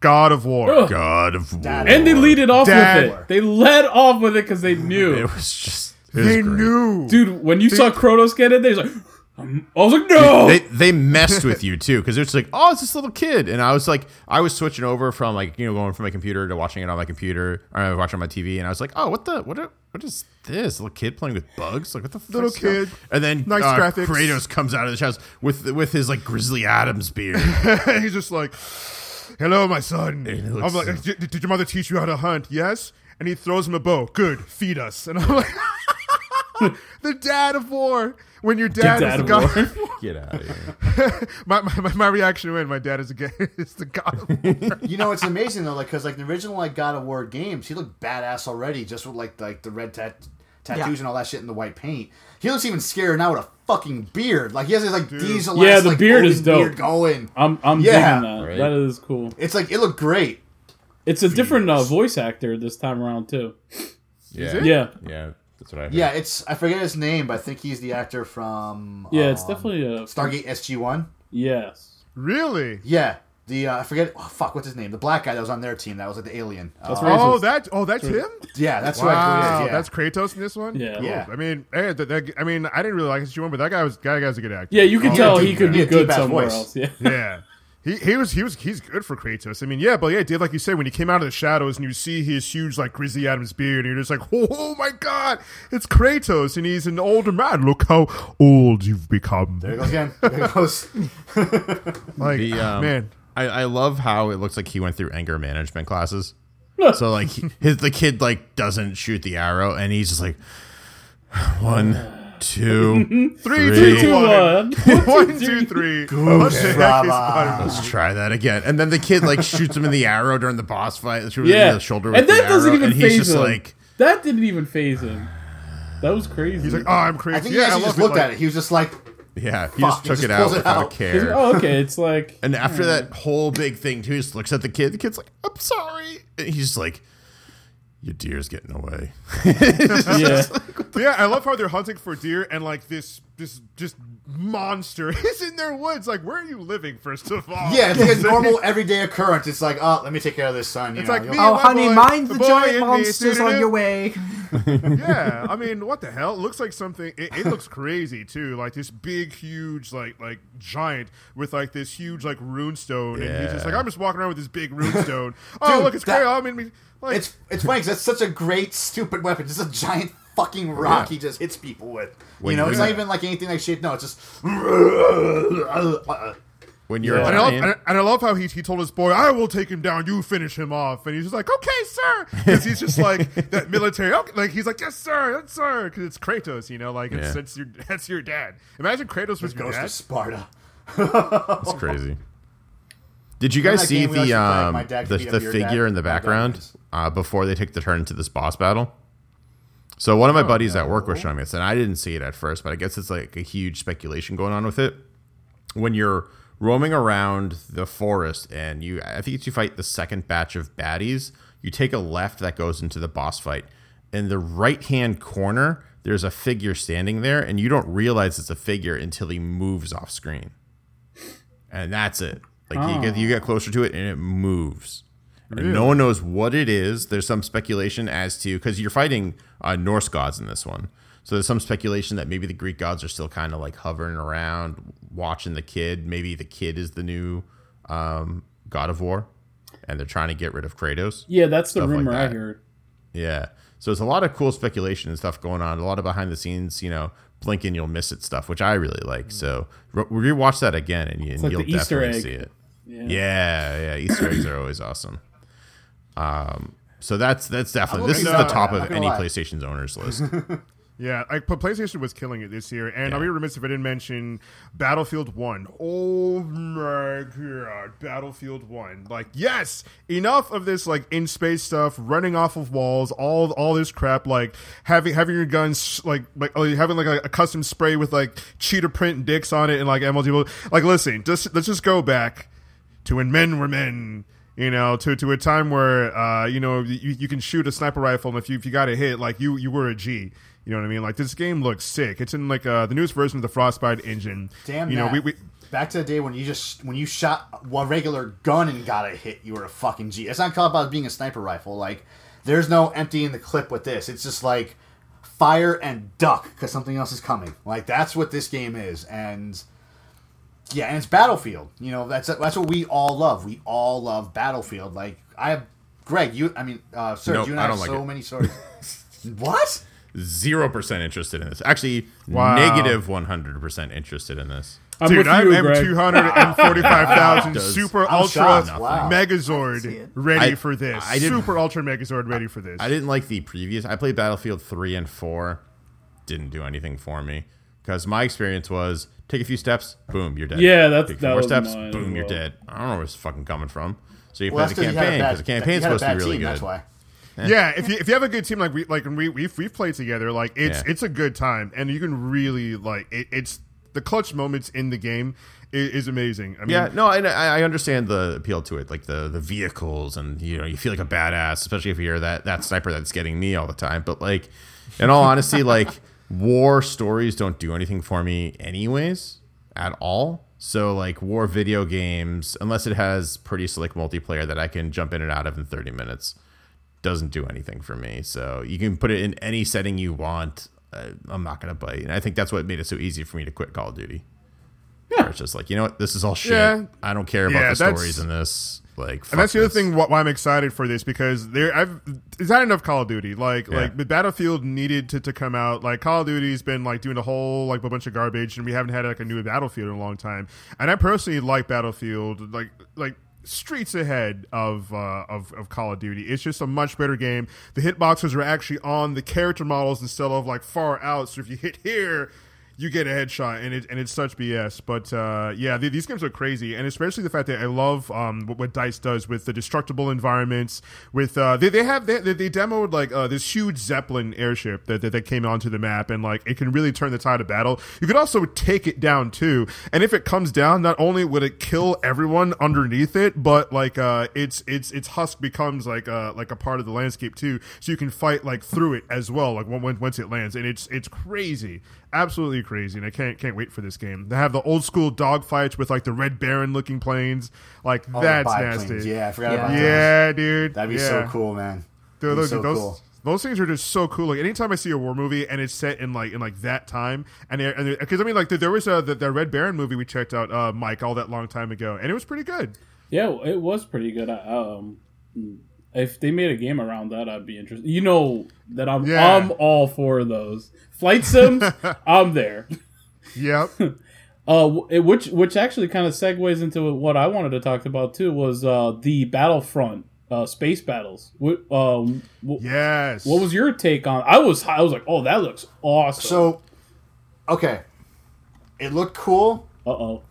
Speaker 1: God of War.
Speaker 5: Ugh.
Speaker 4: God of War.
Speaker 2: Dad.
Speaker 5: And they lead it off
Speaker 1: Dad.
Speaker 5: with it. They led off with it because they knew.
Speaker 4: It was just it was
Speaker 1: They
Speaker 4: great.
Speaker 1: knew,
Speaker 5: Dude, when you saw Kronos get in there, he's like, um, I was like, no!
Speaker 4: They they messed with you too because it's like, oh, it's this little kid, and I was like, I was switching over from like you know going from my computer to watching it on my computer or watching on my TV, and I was like, oh, what the what are, what is this little kid playing with bugs? Like what the
Speaker 1: Little
Speaker 4: fuck's going-
Speaker 1: kid.
Speaker 4: And then
Speaker 1: Nice
Speaker 4: uh,
Speaker 1: graphics.
Speaker 4: Kratos comes out of the house with with his like Grizzly Adams beard.
Speaker 1: He's just like, "Hello, my son."
Speaker 4: it
Speaker 1: I'm like,
Speaker 4: so-
Speaker 1: "Did did your mother teach you how to hunt?" Yes. And he throws him a bow. Good, feed us. And I'm like, the dad of war. When your dad,
Speaker 5: Dad
Speaker 1: is the god,
Speaker 5: War.
Speaker 4: Get out of here!
Speaker 1: my, my my reaction when my dad is again is the god of war.
Speaker 2: You know, it's amazing though, like because like the original like God of War games, he looked badass already, just with like like the red tat- tattoos
Speaker 3: Yeah.
Speaker 2: and all that shit in the white paint. He looks even scarier now with a fucking beard. Like he has this like diesel.
Speaker 5: Yeah, the
Speaker 2: like,
Speaker 5: beard is dope.
Speaker 2: Beard going.
Speaker 5: I'm, I'm
Speaker 2: Yeah.
Speaker 5: that.
Speaker 4: Right.
Speaker 5: That is cool.
Speaker 2: It's like it looked great.
Speaker 5: It's a different uh, voice actor this time around, too.
Speaker 4: Yeah,
Speaker 1: it?
Speaker 5: Yeah.
Speaker 4: yeah, that's what I heard.
Speaker 2: Yeah, it's I forget his name, but I think he's the actor from
Speaker 5: Yeah, it's
Speaker 2: um,
Speaker 5: definitely a.
Speaker 2: Stargate SG One.
Speaker 5: Yes.
Speaker 1: Really?
Speaker 2: Yeah, the uh, I forget. Oh, fuck, what's his name? The black guy that was on their team. That was like the alien.
Speaker 5: That's
Speaker 2: Uh,
Speaker 5: right.
Speaker 1: Oh, that oh, that's him.
Speaker 2: Yeah, that's right.
Speaker 1: Wow,
Speaker 2: Yeah.
Speaker 1: that's Kratos in this one.
Speaker 5: Yeah.
Speaker 1: Cool.
Speaker 2: Yeah.
Speaker 1: I mean, hey, that, that, I mean, I didn't really like SG1, but that guy was guy guy's a good actor.
Speaker 5: Yeah, you can
Speaker 2: Oh,
Speaker 5: tell
Speaker 2: yeah,
Speaker 5: he could be
Speaker 2: yeah,
Speaker 5: good
Speaker 2: deep-ass
Speaker 5: somewhere
Speaker 2: voice.
Speaker 5: else. Yeah.
Speaker 1: Yeah. He, he was he was he's good for Kratos. I mean, yeah, but yeah, Dave, like you said, when he came out of the shadows and you see his huge like Grizzly Adams beard, and you're just like, oh, my god, it's Kratos, and he's an older man. Look how old you've become.
Speaker 2: There it goes again. There it goes.
Speaker 1: Like,
Speaker 4: The, um,
Speaker 1: man,
Speaker 4: I, I love how it looks like he went through anger management classes. so like his the kid like doesn't shoot the arrow and he's just like one, two,
Speaker 1: three,
Speaker 4: three.
Speaker 1: two, one,
Speaker 5: One.
Speaker 1: one, two, three. What the heck is
Speaker 2: brava.
Speaker 1: Spider-Man?
Speaker 4: Let's try that again. And then the kid like shoots him in the arrow during the boss fight. Shoots him
Speaker 5: Yeah.
Speaker 4: in the shoulder with
Speaker 5: and
Speaker 4: the
Speaker 5: that doesn't
Speaker 4: arrow,
Speaker 5: even
Speaker 4: and he's
Speaker 5: phase
Speaker 4: just
Speaker 5: him.
Speaker 4: like
Speaker 5: that didn't even phase him. That was crazy.
Speaker 1: He's like, oh, I'm crazy.
Speaker 2: I think he
Speaker 1: yeah, I
Speaker 2: actually just looked
Speaker 1: like-
Speaker 2: at it. He was just like,
Speaker 4: yeah, he
Speaker 2: Fuck,
Speaker 4: just
Speaker 2: he
Speaker 4: took
Speaker 2: just
Speaker 4: it out
Speaker 2: pulls it
Speaker 4: without
Speaker 2: out.
Speaker 4: care.
Speaker 5: Like, oh, okay. It's like.
Speaker 4: And after that whole big thing too, he just looks at the kid. The kid's like, "I'm sorry," and he's just like, "Your deer's getting away."
Speaker 5: yeah.
Speaker 1: Yeah, I love how they're hunting for deer and like this this just monster is in their woods. Like, where are you living? First of all,
Speaker 2: yeah, it's like a normal everyday occurrence. It's like, oh, let me take care of this son. You
Speaker 1: It's
Speaker 2: know,
Speaker 1: like me
Speaker 3: Oh, honey,
Speaker 1: boy,
Speaker 3: mind
Speaker 1: the
Speaker 3: the giant monsters on your way.
Speaker 1: yeah, I mean, what the hell? It looks like something. It, it looks crazy too, like this big, huge, like like giant with like this huge like rune stone, and he's just like, I'm just walking around with this big rune stone. oh,
Speaker 2: Dude,
Speaker 1: look, it's
Speaker 2: that-
Speaker 1: great. I mean, like,
Speaker 2: It's it's funny because that's such a great stupid weapon. Just a giant fucking rock
Speaker 4: Yeah.
Speaker 2: he just hits people with.
Speaker 4: When
Speaker 2: you know, it's not even like anything like shit. No, it's just.
Speaker 4: when you're
Speaker 5: Yeah.
Speaker 1: And I, love, and, and I love how he, he told his boy, "I will take him down. You finish him off." And he's just like, "Okay, sir," because he's just like that military. Okay, like he's like, "Yes, sir, yes, sir," because it's Kratos. You know, like it's,
Speaker 4: Yeah.
Speaker 1: it's your that's your dad. Imagine Kratos was your
Speaker 2: Goes to. Sparta.
Speaker 4: it's crazy. Did you guys see
Speaker 2: game
Speaker 4: the um the, the figure
Speaker 2: Dad?
Speaker 4: in the background uh, before they take the turn into this boss battle? So one of my oh, buddies at work was showing me this, and I didn't see it at first, but I guess it's like a huge speculation going on with it. When you're roaming around the forest and you, I think it's you fight the second batch of baddies, you take a left that goes into the boss fight. In the right hand corner, there's a figure standing there, and you don't realize it's a figure until he moves off screen and that's it. Like you get you oh. get closer to it and it moves, and no one knows what it is. There's some speculation as to because you're fighting uh, Norse gods in this one, so there's some speculation that maybe the Greek gods are still kind of like hovering around, watching the kid. Maybe the kid is the new um, god of war, and they're trying to get rid of Kratos.
Speaker 5: Yeah, that's the
Speaker 4: Stuff like
Speaker 5: rumor I heard.
Speaker 4: Yeah. So it's a lot of cool speculation and stuff going on. A lot of behind the scenes, you know, blink and you'll miss it stuff, which I really like. So re- rewatch that again, and, you, and
Speaker 5: like
Speaker 4: you'll
Speaker 5: the Easter
Speaker 4: definitely
Speaker 5: egg.
Speaker 4: see it.
Speaker 5: Yeah.
Speaker 4: Yeah, yeah. Easter eggs are always awesome. Um, so that's that's definitely this is
Speaker 2: looking
Speaker 4: the top of any
Speaker 2: lie.
Speaker 4: PlayStation's owners list.
Speaker 1: Yeah, like but PlayStation was killing it this year, and I'll be remiss if I didn't mention Battlefield One. Oh my god, Battlefield One! Like, yes, enough of this like in space stuff, running off of walls, all all this crap, like having having your guns like like oh, having like a, a custom spray with like cheetah print dicks on it and like MLG. Like, listen, just let's just go back to when men were men. You know, to to a time where uh, you know you, you can shoot a sniper rifle, and if you if you got a hit, like you you were a G. You know what I mean? Like this game looks sick. It's in like uh, the newest version of the Frostbite engine.
Speaker 2: Damn
Speaker 1: you know we, we
Speaker 2: Back to the day when you just when you shot a regular gun and got a hit, you were a fucking G. It's not called about being a sniper rifle. Like there's no emptying the clip with this. It's just like fire and duck because something else is coming. Like that's what this game is, and yeah, and it's Battlefield. You know that's that's what we all love. We all love Battlefield. Like I have Greg, you I mean, uh, sir,
Speaker 4: Nope,
Speaker 2: you and
Speaker 4: I
Speaker 2: I,
Speaker 4: don't
Speaker 2: have
Speaker 4: like
Speaker 2: so
Speaker 4: it.
Speaker 2: many stories. what?
Speaker 4: Zero percent interested in this. Actually,
Speaker 1: Wow.
Speaker 4: negative one hundred percent interested in this.
Speaker 5: I'm
Speaker 1: dude, I'm
Speaker 5: Greg.
Speaker 1: two hundred and forty-five thousand super
Speaker 2: I'm
Speaker 1: ultra.
Speaker 2: Wow.
Speaker 1: Megazord ready
Speaker 4: I-
Speaker 1: for this.
Speaker 4: I didn't-
Speaker 1: super ultra Megazord ready for this.
Speaker 4: I didn't like the previous. I played Battlefield three and four. Didn't do anything for me because my experience was take a few steps, boom, you're dead.
Speaker 5: Yeah, that's-
Speaker 4: take a few
Speaker 5: that
Speaker 4: more
Speaker 5: was
Speaker 4: steps,
Speaker 5: mine
Speaker 4: boom,
Speaker 5: as
Speaker 4: you're
Speaker 5: well.
Speaker 4: dead. I don't know where it's fucking coming from. So you
Speaker 2: Well,
Speaker 4: play
Speaker 2: that's
Speaker 4: the
Speaker 2: 'cause you had a
Speaker 4: campaign
Speaker 2: bad-
Speaker 4: because the campaign's
Speaker 2: you had a
Speaker 4: supposed to be really
Speaker 2: team,
Speaker 4: good.
Speaker 2: That's why.
Speaker 1: yeah, if you if you have a good team like we like when we we've, we've played together, like it's
Speaker 4: Yeah.
Speaker 1: it's a good time, and you can really like it, it's the clutch moments in the game is, is amazing. I mean,
Speaker 4: Yeah, no, I, I understand the appeal to it, like the the vehicles, and you know, you feel like a badass, especially if you're that that sniper that's getting me all the time. But like, in all honesty, like war stories don't do anything for me, anyways, at all. So like war video games, unless it has pretty slick multiplayer that I can jump in and out of in 30 minutes, doesn't do anything for me. So you can put it in any setting you want. Uh, I'm not gonna bite, and I think that's what made it so easy for me to quit Call of Duty. Yeah, it's just like you know what, this is all shit.
Speaker 1: Yeah.
Speaker 4: I don't care about
Speaker 1: Yeah,
Speaker 4: the stories in this. Like,
Speaker 1: And that's the other
Speaker 4: this.
Speaker 1: thing why I'm excited for this because there I've there's not enough Call of Duty. Like
Speaker 4: Yeah.
Speaker 1: like Battlefield needed to, to come out. Like Call of Duty's been like doing a whole like a bunch of garbage and we haven't had like a new Battlefield in a long time. And I personally like Battlefield like like streets ahead of uh of, of Call of Duty. It's just a much better game. The hitboxes are actually on the character models instead of like far out. So if you hit here you get a headshot and it and it's such BS. But uh, yeah, th- these games are crazy, and especially the fact that I love um, what, what Dice does with the destructible environments. With uh, they they have they, they demoed like uh, this huge Zeppelin airship that, that that came onto the map, and like it can really turn the tide of battle. You could also take it down too, and if it comes down, not only would it kill everyone underneath it, but like uh, its its its husk becomes like uh, like a part of the landscape too, so you can fight like through it as well, like when once it lands, and it's it's crazy absolutely crazy and i can't can't wait for this game they have the old school dog fights with like the red baron looking planes like
Speaker 2: Oh,
Speaker 1: that's
Speaker 2: biplanes.
Speaker 1: nasty
Speaker 2: Yeah, I forgot
Speaker 3: Yeah.
Speaker 2: about that.
Speaker 1: yeah dude
Speaker 2: That'd be
Speaker 1: yeah.
Speaker 2: so cool, man.
Speaker 1: Dude,
Speaker 2: be
Speaker 1: those,
Speaker 2: so
Speaker 1: those,
Speaker 2: cool.
Speaker 1: those things are just so cool. Like anytime I see a war movie and it's set in like in like that time, and and because I mean like there was a the, the Red Baron movie we checked out, uh, Mike, all that long time ago, and it was pretty good.
Speaker 5: Yeah, it was pretty good. I, um, if they made a game around that, I'd be interested. You know that I'm
Speaker 1: Yeah.
Speaker 5: I'm all for those flight sims. I'm there.
Speaker 1: Yep.
Speaker 5: Uh, which which actually kind of segues into what I wanted to talk about too was uh the Battlefront uh space battles. What um
Speaker 1: yes.
Speaker 5: what was your take on? I was I was like, oh, that looks awesome.
Speaker 2: So, okay, it looked cool.
Speaker 5: uh oh,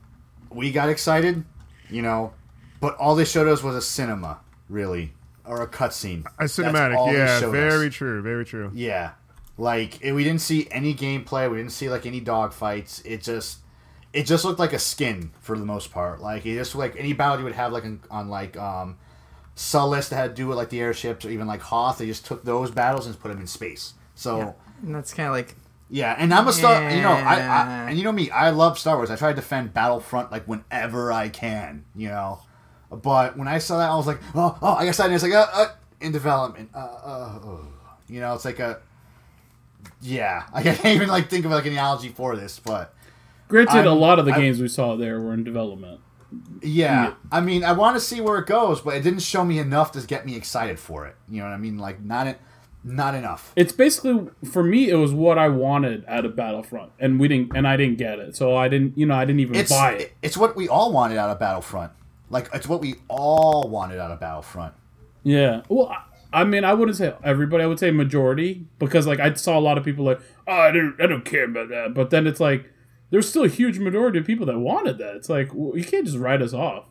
Speaker 2: We got excited. You know, but all they showed us was a cinema, really, or a cutscene.
Speaker 1: A cinematic, yeah, very true, very true.
Speaker 2: Yeah, like it, we didn't see any gameplay. We didn't see like any dogfights. It just, it just looked like a skin for the most part. Like it just like any battle you would have like on, on like um, Sullust that had to do with like the airships or even like Hoth. They just took those battles and put them in space. So.
Speaker 3: Yeah. That's kind of like
Speaker 2: Yeah, and I'm a Star. You know, I, I and you know me. I love Star Wars. I try to defend Battlefront like whenever I can. You know, but when I saw that, I was like, oh, oh, I guess I it's like, uh, uh, in development. Uh, uh, oh. You know, it's like a. Yeah, I can't even like think of like an analogy for this, but
Speaker 5: Granted, a
Speaker 2: I'm-
Speaker 5: lot of the
Speaker 2: I'm-
Speaker 5: games we saw there were in development.
Speaker 2: yeah, I mean, I want to see where it goes, but it didn't show me enough to get me excited for it. You know what I mean? Like not, it, not enough.
Speaker 5: It's basically for me. It was what I wanted out of Battlefront, and we didn't, and I didn't get it. So I didn't, you know, I didn't even
Speaker 2: It's
Speaker 5: buy it.
Speaker 2: it's what we all wanted out of Battlefront. Like it's what we all wanted out of Battlefront.
Speaker 5: Yeah. Well, I, I mean, I wouldn't say everybody. I would say majority because like I saw a lot of people like, oh, I don't, I don't care about that. But then it's like there's still a huge majority of people that wanted that. It's like well, you can't just write us off.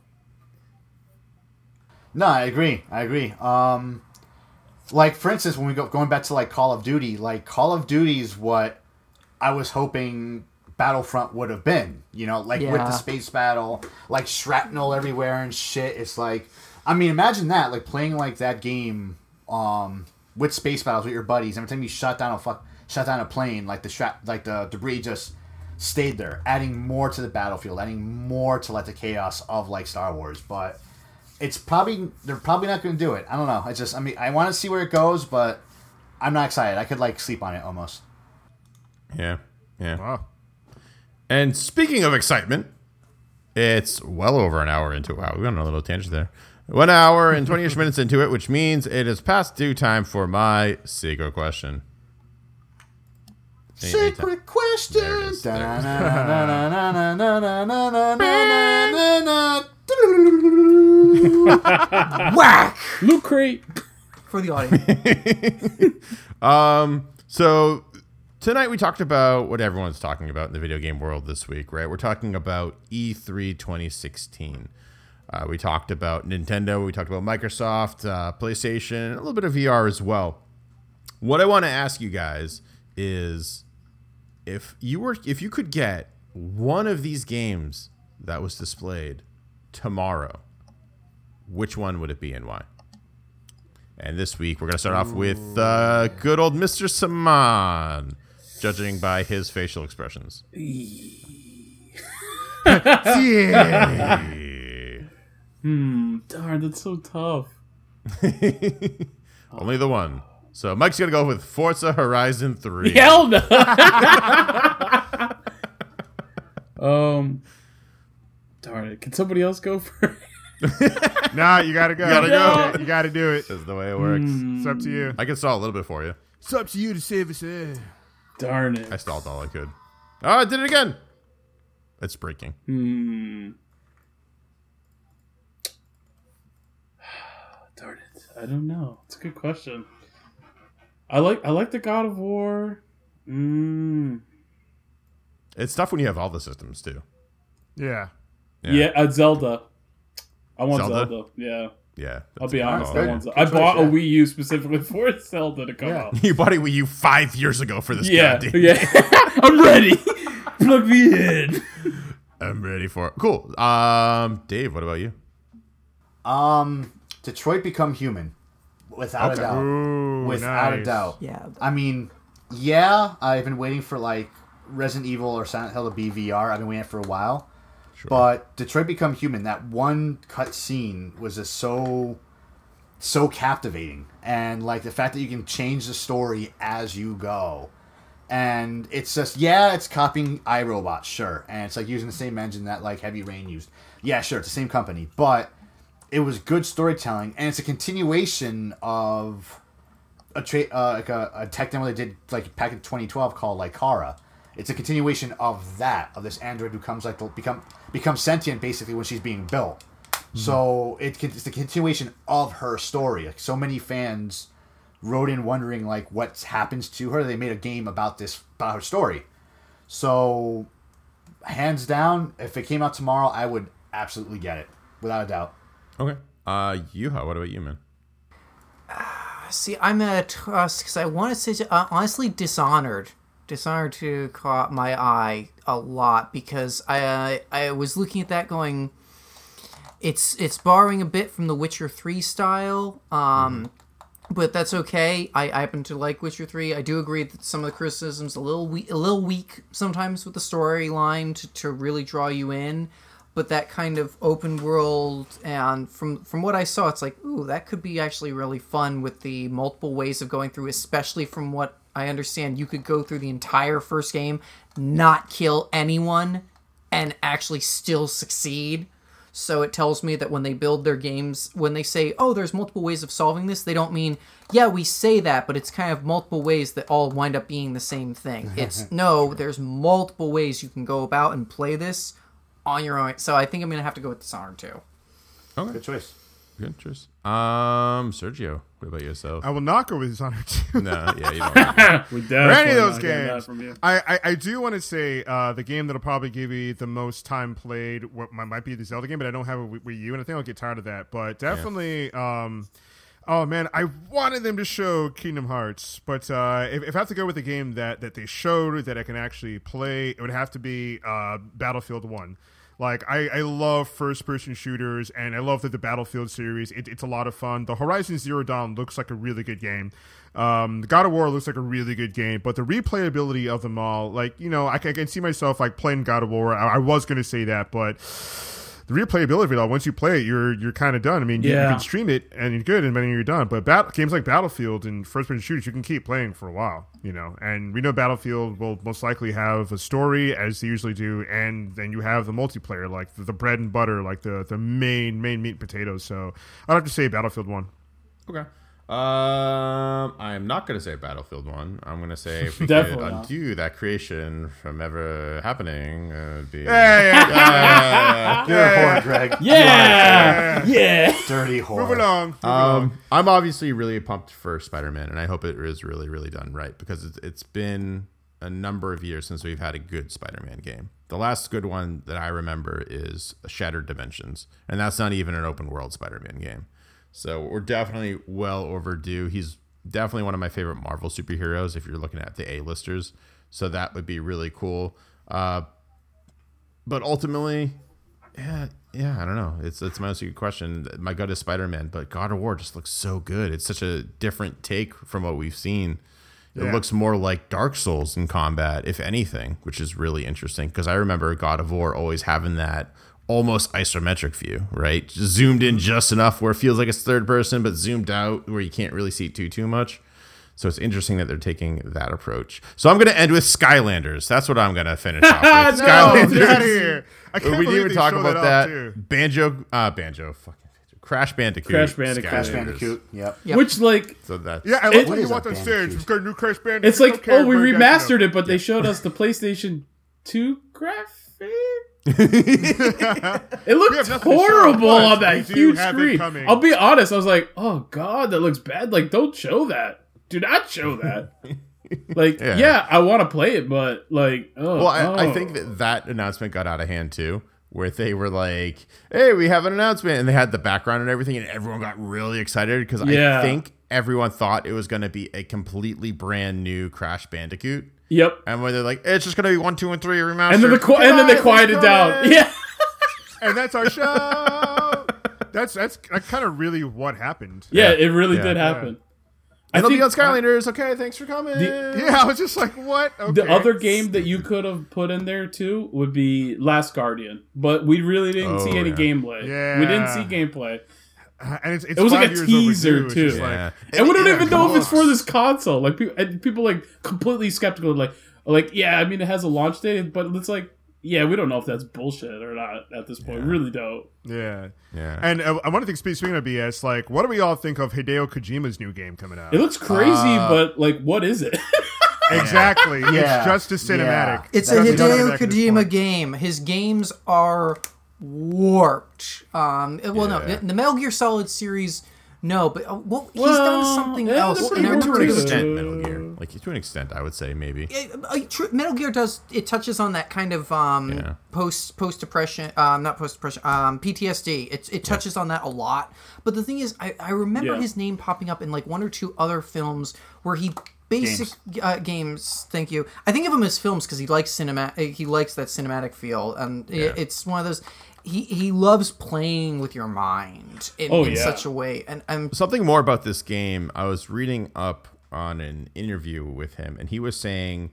Speaker 2: No, I agree. I agree. Um, like for instance, when we go going back to like Call of Duty, like Call of Duty is what I was hoping Battlefront would have been. You know, like with the space battle, like shrapnel everywhere and shit. It's like, I mean, imagine that, like playing like that game, um, with space battles with your buddies. Every time you shot down a fuck, shot down a plane, like the shrap, like the debris just stayed there, adding more to the battlefield, adding more to like the chaos of like Star Wars, but it's probably they're probably not going to do it. I don't know. It's just I mean I want to see where it goes, but I'm not excited. I could like sleep on it almost.
Speaker 4: Yeah, yeah.
Speaker 1: Wow.
Speaker 4: And speaking of excitement, it's well over an hour into Wow, we went on a little tangent there. One hour and 20 ish minutes into it, which means it is past due time for my secret question.
Speaker 2: Secret question.
Speaker 4: There it is. There it is.
Speaker 3: whack
Speaker 5: Loot crate.
Speaker 3: for the audience.
Speaker 4: Um, so tonight we talked about what everyone's talking about in the video game world this week, right? We're talking about E E3 2016. Uh, we talked about Nintendo, we talked about Microsoft, uh, PlayStation, a little bit of VR as well. What I want to ask you guys is if you were if you could get one of these games that was displayed tomorrow, which one would it be and why? And this week we're gonna start off with uh, good old Mr. Saman, judging by his facial expressions.
Speaker 1: Yeah.
Speaker 5: Hmm. Darn, that's so tough.
Speaker 4: Only the one. So Mike's gonna go with Forza Horizon Three.
Speaker 5: Hell no. um. Darn it. Can somebody else go for?
Speaker 1: nah, you gotta go. You
Speaker 4: gotta
Speaker 1: go. You gotta do it.
Speaker 4: That's the way it works.
Speaker 1: It's up to you.
Speaker 4: I can stall a little bit for you.
Speaker 1: It's up to you to save us. Eh?
Speaker 5: it.
Speaker 4: I
Speaker 5: it.
Speaker 4: stalled all I could. Oh, I did it again. It's breaking.
Speaker 5: Hmm. Darn it. I don't know. It's a good question. I like I like the God of War. Mm.
Speaker 4: It's tough when you have all the systems too.
Speaker 1: Yeah.
Speaker 5: Yeah, uh, Zelda. I want
Speaker 4: Zelda?
Speaker 5: Zelda. Yeah.
Speaker 4: Yeah.
Speaker 5: I'll be
Speaker 4: a good
Speaker 5: honest.
Speaker 4: call.
Speaker 5: I,
Speaker 2: Good.
Speaker 5: want Zelda.
Speaker 2: Good
Speaker 5: I
Speaker 2: choice,
Speaker 5: bought a. Wii U specifically for Zelda to come
Speaker 2: Yeah.
Speaker 5: out.
Speaker 4: You bought a Wii U five years ago for this.
Speaker 5: Yeah,
Speaker 4: goddamn-
Speaker 5: yeah. I'm ready. Plug me in.
Speaker 4: I'm ready for it. Cool. Um, Dave, what about you?
Speaker 2: Um, Detroit Become Human, without
Speaker 4: Okay.
Speaker 2: a doubt.
Speaker 1: Ooh,
Speaker 2: without a doubt.
Speaker 3: Yeah.
Speaker 2: I mean, yeah, I've been waiting for like Resident Evil or Silent Hill to be VR. I've been waiting for a while. But Detroit Become Human, that one cut scene was just so so captivating. And like the fact that you can change the story as you go. And it's just yeah, it's copying iRobot, sure. And it's like using the same engine that like Heavy Rain used. Yeah, sure, it's the same company. But it was good storytelling and it's a continuation of a tra- uh, like a, a tech demo they did like back in 2012 called like Kara. It's a continuation of that of this android who comes like to become becomes sentient basically when she's being built. So it, it's the continuation of her story. Like so many fans wrote in wondering like what happens to her. They made a game about this about her story. So hands down, if it came out tomorrow, I would absolutely get it without a doubt.
Speaker 4: Okay. Uh, Yuha, what about you, man?
Speaker 3: See, I'm at Tusk because I want to say, uh, honestly, Dishonored. Dishonored 2 caught my eye a lot because I uh, I was looking at that going, it's it's borrowing a bit from the Witcher 3 style, um, but that's okay. I, I happen to like Witcher 3. I do agree that some of the criticisms a little weak, a little weak sometimes with the storyline to, to really draw you in. But that kind of open world and from from what I saw, it's like, ooh, that could be actually really fun with the multiple ways of going through, especially from what I understand, you could go through the entire first game, not kill anyone, and actually still succeed. So it tells me that when they build their games, when they say, oh, there's multiple ways of solving this, they don't mean, yeah, we say that, but it's kind of multiple ways that all wind up being the same thing. It's no, there's multiple ways you can go about and play this on your own. So I think I'm going to have to go with Dishonored too.
Speaker 2: Good choice.
Speaker 4: Good choice. Um, Sergio, what about yourself?
Speaker 1: I will not go with Dishonored 2.
Speaker 4: no, yeah, you don't.
Speaker 5: We
Speaker 1: For
Speaker 5: definitely
Speaker 1: any of those
Speaker 5: not getting that
Speaker 1: games. I, I, I do want to say uh, the game that'll probably give you the most time played what might, might be the Zelda game, but I don't have a Wii Wii U, and I think I'll get tired of that. But definitely, um, oh man, I wanted them to show Kingdom Hearts, but uh, if, if I have to go with a game that that they showed that I can actually play, it would have to be uh, Battlefield One. Like I, I love first person shooters and I love that the Battlefield series. It, it's a lot of fun. The Horizon Zero Dawn looks like a really good game. Um, God of War looks like a really good game, but the replayability of them all, like you know, I, can- I can see myself like playing God of War. I, I was going to say that, but the replayability of it all, once you play it, you're you're kind of done. I mean, you, you can stream it and you're good, and then you're done. But bat- games like Battlefield and first person shooters, you can keep playing for a while, you know. And we know Battlefield will most likely have a story, as they usually do, and then you have the multiplayer, like the, the bread and butter, like the the main main meat and potatoes. So I'd have to say Battlefield One.
Speaker 4: Okay. Um, I am not going to say Battlefield One. I'm going to say if we could
Speaker 5: Definitely not.
Speaker 4: undo that creation from ever happening, uh, it'd be.
Speaker 1: Yeah,
Speaker 2: You're a whore, Greg.
Speaker 5: Yeah, yeah.
Speaker 2: Dirty whore.
Speaker 1: move along. Move along.
Speaker 4: Um, I'm obviously really pumped for Spider-Man, and I hope it is really, really done right because it's, it's been a number of years since we've had a good Spider-Man game. The last good one that I remember is Shattered Dimensions, and that's not even an open-world Spider-Man game. So we're definitely well overdue. He's definitely one of my favorite Marvel superheroes if you're looking at the A-listers. So that would be really cool. Uh, but ultimately, yeah, yeah, I don't know. It's it's mostly a good question. My gut is Spider Man, but God of War just looks so good. It's such a different take from what we've seen. It
Speaker 1: Yeah.
Speaker 4: looks more like Dark Souls in combat, if anything, which is really interesting because I remember God of War always having that almost isometric view, right? Just zoomed in just enough where it feels like it's third person, but zoomed out where you can't really see too too much. So it's interesting that they're taking that approach. So I'm going to end with Skylanders. That's what I'm going to finish off with.
Speaker 1: No,
Speaker 4: Skylanders.
Speaker 1: get out of here. I can't
Speaker 4: we didn't even talk about
Speaker 1: off,
Speaker 4: that. Banjo, uh, Banjo, fucking Crash Bandicoot,
Speaker 5: Crash Bandicoot.
Speaker 2: Crash Bandicoot. Yep.
Speaker 3: Yep.
Speaker 5: Which like
Speaker 4: So that
Speaker 1: Yeah, I
Speaker 5: It-
Speaker 1: love
Speaker 2: What
Speaker 1: when you walked on stage.
Speaker 2: Bandicoot?
Speaker 1: We've got a new Crash Bandicoot.
Speaker 5: it's like
Speaker 1: Okay,
Speaker 5: oh we
Speaker 1: everybody got to
Speaker 5: remastered it, but they showed us the PlayStation Two graphic. It looked
Speaker 1: have nothing to show,
Speaker 5: horrible on that
Speaker 1: we
Speaker 5: huge screen. I'll be honest. I was like, "Oh God, that looks bad." Like, don't show that. Do not show that. like,
Speaker 4: Yeah.
Speaker 5: yeah, I want to play it, but like, oh,
Speaker 4: Well, I, I
Speaker 5: oh.
Speaker 4: think that that announcement got out of hand too, where they were like, "Hey, we have an announcement," and they had the background and everything, and everyone got really excited because
Speaker 5: Yeah.
Speaker 4: I think everyone thought it was going to be a completely brand new Crash Bandicoot,
Speaker 5: Yep.
Speaker 4: and when they're like, "It's just going to be one, two, and three remastered,"
Speaker 5: And then the qu- and then they quieted
Speaker 1: it's
Speaker 5: down.
Speaker 1: coming.
Speaker 5: Yeah.
Speaker 1: and that's our show. that's that's kind of really what happened.
Speaker 5: Yeah,
Speaker 4: Yeah.
Speaker 5: it really
Speaker 4: Yeah.
Speaker 5: did happen. I
Speaker 4: It'll be
Speaker 5: think
Speaker 4: on Skylanders. Okay, thanks for coming.
Speaker 1: Yeah, I was just like, what? Okay.
Speaker 5: the other game that you could have put in there too would be Last Guardian, but we really didn't see
Speaker 4: Oh,
Speaker 5: any
Speaker 4: yeah.
Speaker 5: gameplay.
Speaker 1: Yeah.
Speaker 5: We didn't see gameplay.
Speaker 1: And it's, it's
Speaker 5: It was like a teaser,
Speaker 1: overdue.
Speaker 5: Too.
Speaker 1: just like-
Speaker 4: Yeah.
Speaker 5: And we don't
Speaker 1: yeah,
Speaker 5: even know if it's for this console. Like people, and people like completely skeptical. Like, like yeah, I mean it has a launch date, but it's like, yeah, we don't know if that's bullshit or not at this point. We really don't.
Speaker 1: yeah.
Speaker 4: Yeah.
Speaker 1: And uh, I want to think, speaking of BS, like, what do we all think of Hideo Kojima's new game coming out?
Speaker 5: It looks crazy,
Speaker 4: Uh,
Speaker 5: but like, what is it?
Speaker 1: exactly.
Speaker 2: Yeah.
Speaker 1: It's just a cinematic.
Speaker 3: It's
Speaker 1: Just
Speaker 3: a
Speaker 1: a
Speaker 3: Hideo
Speaker 1: cinematic at this
Speaker 3: Kojima game. His games are warped. Um, well, no, the, the Metal Gear Solid series, no, but uh, well, he's
Speaker 5: Well,
Speaker 3: done something
Speaker 5: yeah,
Speaker 3: else.
Speaker 5: they're
Speaker 3: and I
Speaker 5: pretty
Speaker 3: remember
Speaker 4: to an extent, Metal Gear. Like to an extent, I would say maybe.
Speaker 3: It- uh, tr- Metal Gear does it touches on that kind of um,
Speaker 4: Yeah.
Speaker 3: post post depression, um, not post depression, um, PTSD. It it touches on that a lot. But the thing is, I, I remember
Speaker 5: Yeah.
Speaker 3: his name popping up in like one or two other films where he basic uh, games. Thank you. I think of him as films because he likes cinema. uh, He likes that cinematic feel, and i-
Speaker 4: Yeah.
Speaker 3: it's one of those. He, he loves playing with your mind in,
Speaker 5: Oh,
Speaker 3: in
Speaker 5: yeah.
Speaker 3: such a way, and I'm
Speaker 4: Something more about this game. I was reading up on an interview with him, and he was saying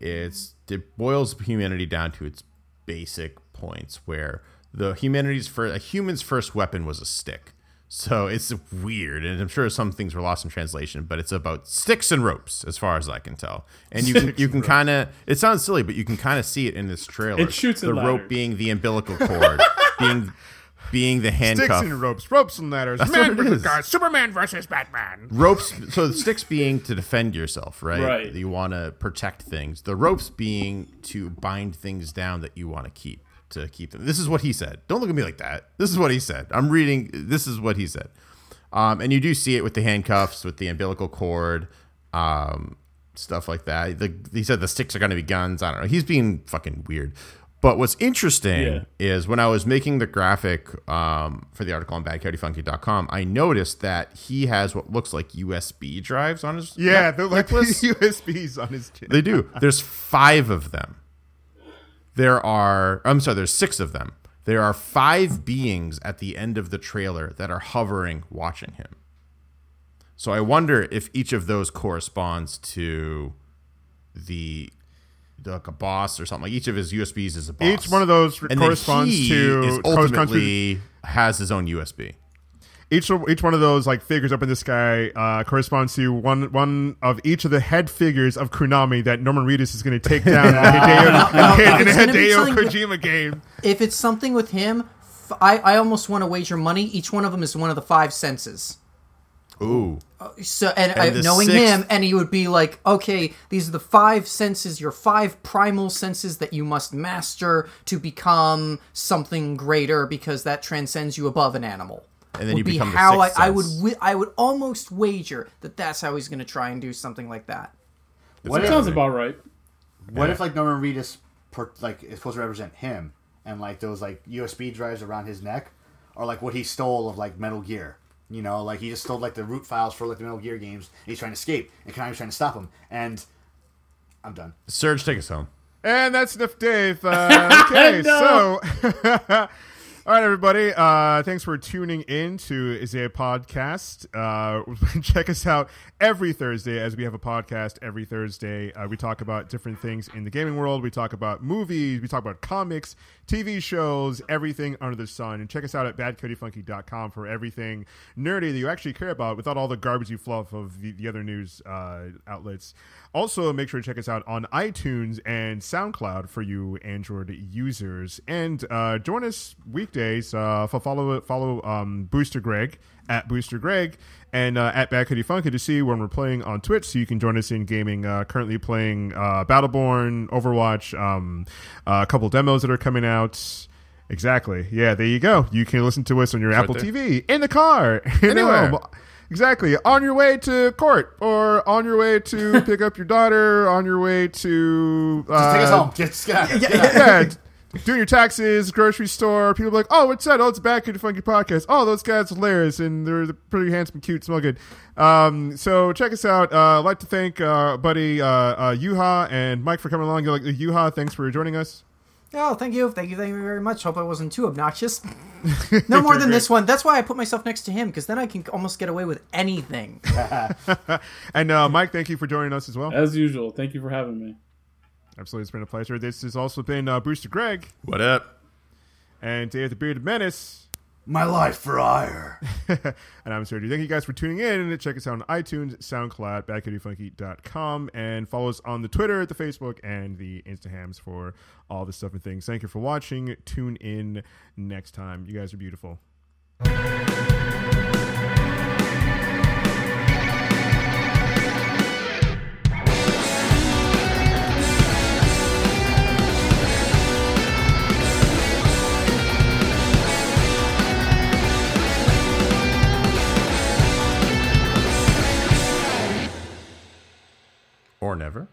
Speaker 4: it's it boils humanity down to its basic points, where the humanity's for a human's first weapon was a stick. So it's weird, and I'm sure some things were lost in translation, but it's about sticks and ropes, as far as I can tell. And you can you can kind of it sounds silly, but you can kind of see it in this trailer.
Speaker 5: It shoots
Speaker 4: the rope being the umbilical cord, being being the
Speaker 1: Sticks and ropes, ropes and ladders.
Speaker 4: That's
Speaker 1: Man versus. God, Superman versus Batman.
Speaker 4: ropes so the sticks being to defend yourself right,
Speaker 5: Right.
Speaker 4: you want to protect things the ropes being to bind things down that you want to keep to keep them this is what he said don't look at me like that this is what he said i'm reading this is what he said um, and you do see it with the handcuffs with the umbilical cord um, stuff like that the, he said the sticks are going to be guns i don't know he's being fucking weird but what's interesting
Speaker 5: Yeah.
Speaker 4: is when I was making the graphic um, for the article on backyardfunky.com, I noticed that he has what looks like USB drives on his
Speaker 1: Yeah, they're like
Speaker 4: necklace.
Speaker 1: USBs on his chin.
Speaker 4: they do. There's five of them. There are, I'm sorry, there's six of them. There are five beings at the end of the trailer that are hovering, watching him. So I wonder if each of those corresponds to the like a boss or something. Like each of his USBs is a boss.
Speaker 1: Each one of those
Speaker 4: and then
Speaker 1: corresponds
Speaker 4: he
Speaker 1: to
Speaker 4: is
Speaker 1: corresponds to-
Speaker 4: ultimately has his own USB.
Speaker 1: Each each one of those like figures up in the sky uh, corresponds to one one of each of the head figures of Konami that Norman Reedus is going to take down in a Hideo, in
Speaker 3: if
Speaker 1: a
Speaker 3: it's gonna be
Speaker 1: Hideo
Speaker 3: something-
Speaker 1: Kojima game.
Speaker 3: if it's something with him, f- I, I almost want to wager money. Each one of them is one of the five senses.
Speaker 4: Ooh.
Speaker 3: So and,
Speaker 4: And
Speaker 3: uh, knowing
Speaker 4: sixth-
Speaker 3: him, and he would be like, okay, these are the five senses, your five primal senses that you must master to become something greater, because that transcends you above an animal.
Speaker 4: And then
Speaker 3: would
Speaker 4: you
Speaker 3: be
Speaker 4: become the
Speaker 3: how I,
Speaker 4: sixth
Speaker 3: I would wi- I would almost wager that that's how he's going to try and do something like that.
Speaker 2: What if,
Speaker 5: sounds about right.
Speaker 2: what if like Norman Reedus per, like is supposed to represent him and like those like USB drives around his neck are like what he stole of like Metal Gear. You know, like he just stole like the root files for like the Metal Gear games. And he's trying to escape, and Konami's trying to stop him. And I'm done.
Speaker 4: Serge, take us home.
Speaker 1: And that's enough, Dave. Uh, okay, so. All right, everybody. Uh, thanks for tuning in to Isaiah Podcast. Uh, check us out every Thursday as we have a podcast every Thursday. Uh, we talk about different things in the gaming world. We talk about movies. We talk about comics, TV shows, everything under the sun. And check us out at backyardfunky.com for everything nerdy that you actually care about without all the garbagey fluff of the, the other news uh, outlets. Also, make sure to check us out on iTunes and SoundCloud for you Android users, and uh, join us weekdays. Uh, for follow follow um, Booster Greg at Booster Greg and uh, at Backyard Funky to see when we're playing on Twitch, so you can join us in gaming. Uh, currently playing uh, Battleborn, Overwatch, um, uh, a couple demos that are coming out. Exactly. Yeah, there you go. You can listen to us on your
Speaker 4: right
Speaker 1: Apple
Speaker 4: there.
Speaker 1: TV, in the car, in
Speaker 4: Anywhere.
Speaker 1: home. Exactly. On your way to court, or on your way to pick up your daughter, on your way to uh,
Speaker 2: Just take us home. Just get out. Get out.
Speaker 1: yeah, d- doing your taxes, grocery store. People are like, oh, what's that? Oh, it's Backyard Funky Podcast. Oh, those guys are hilarious, and they're pretty handsome, cute, smell good. Um, so check us out. Uh, I'd like to thank uh, buddy uh, uh, Yuha and Mike for coming along. You're Like Yuha, thanks for joining us.
Speaker 3: Oh, thank you, thank you, thank you very much. Hope I wasn't too obnoxious. no more than this one. That's why I put myself next to him because then I can almost get away with anything.
Speaker 1: And uh, Mike, thank you for joining us as well.
Speaker 5: As usual. Thank you for having me.
Speaker 1: Absolutely, it's been a pleasure. This has also been uh, Booster Greg
Speaker 4: What up?
Speaker 1: and Dave the Bearded Menace.
Speaker 2: My life for Aiur.
Speaker 1: and I'm Sergio. Thank you guys for tuning in. and Check us out on iTunes, SoundCloud, backyardfunky.com, and follow us on the Twitter, the Facebook, and the Instahams for all the stuff and things. Thank you for watching. Tune in next time. You guys are beautiful.
Speaker 4: or never.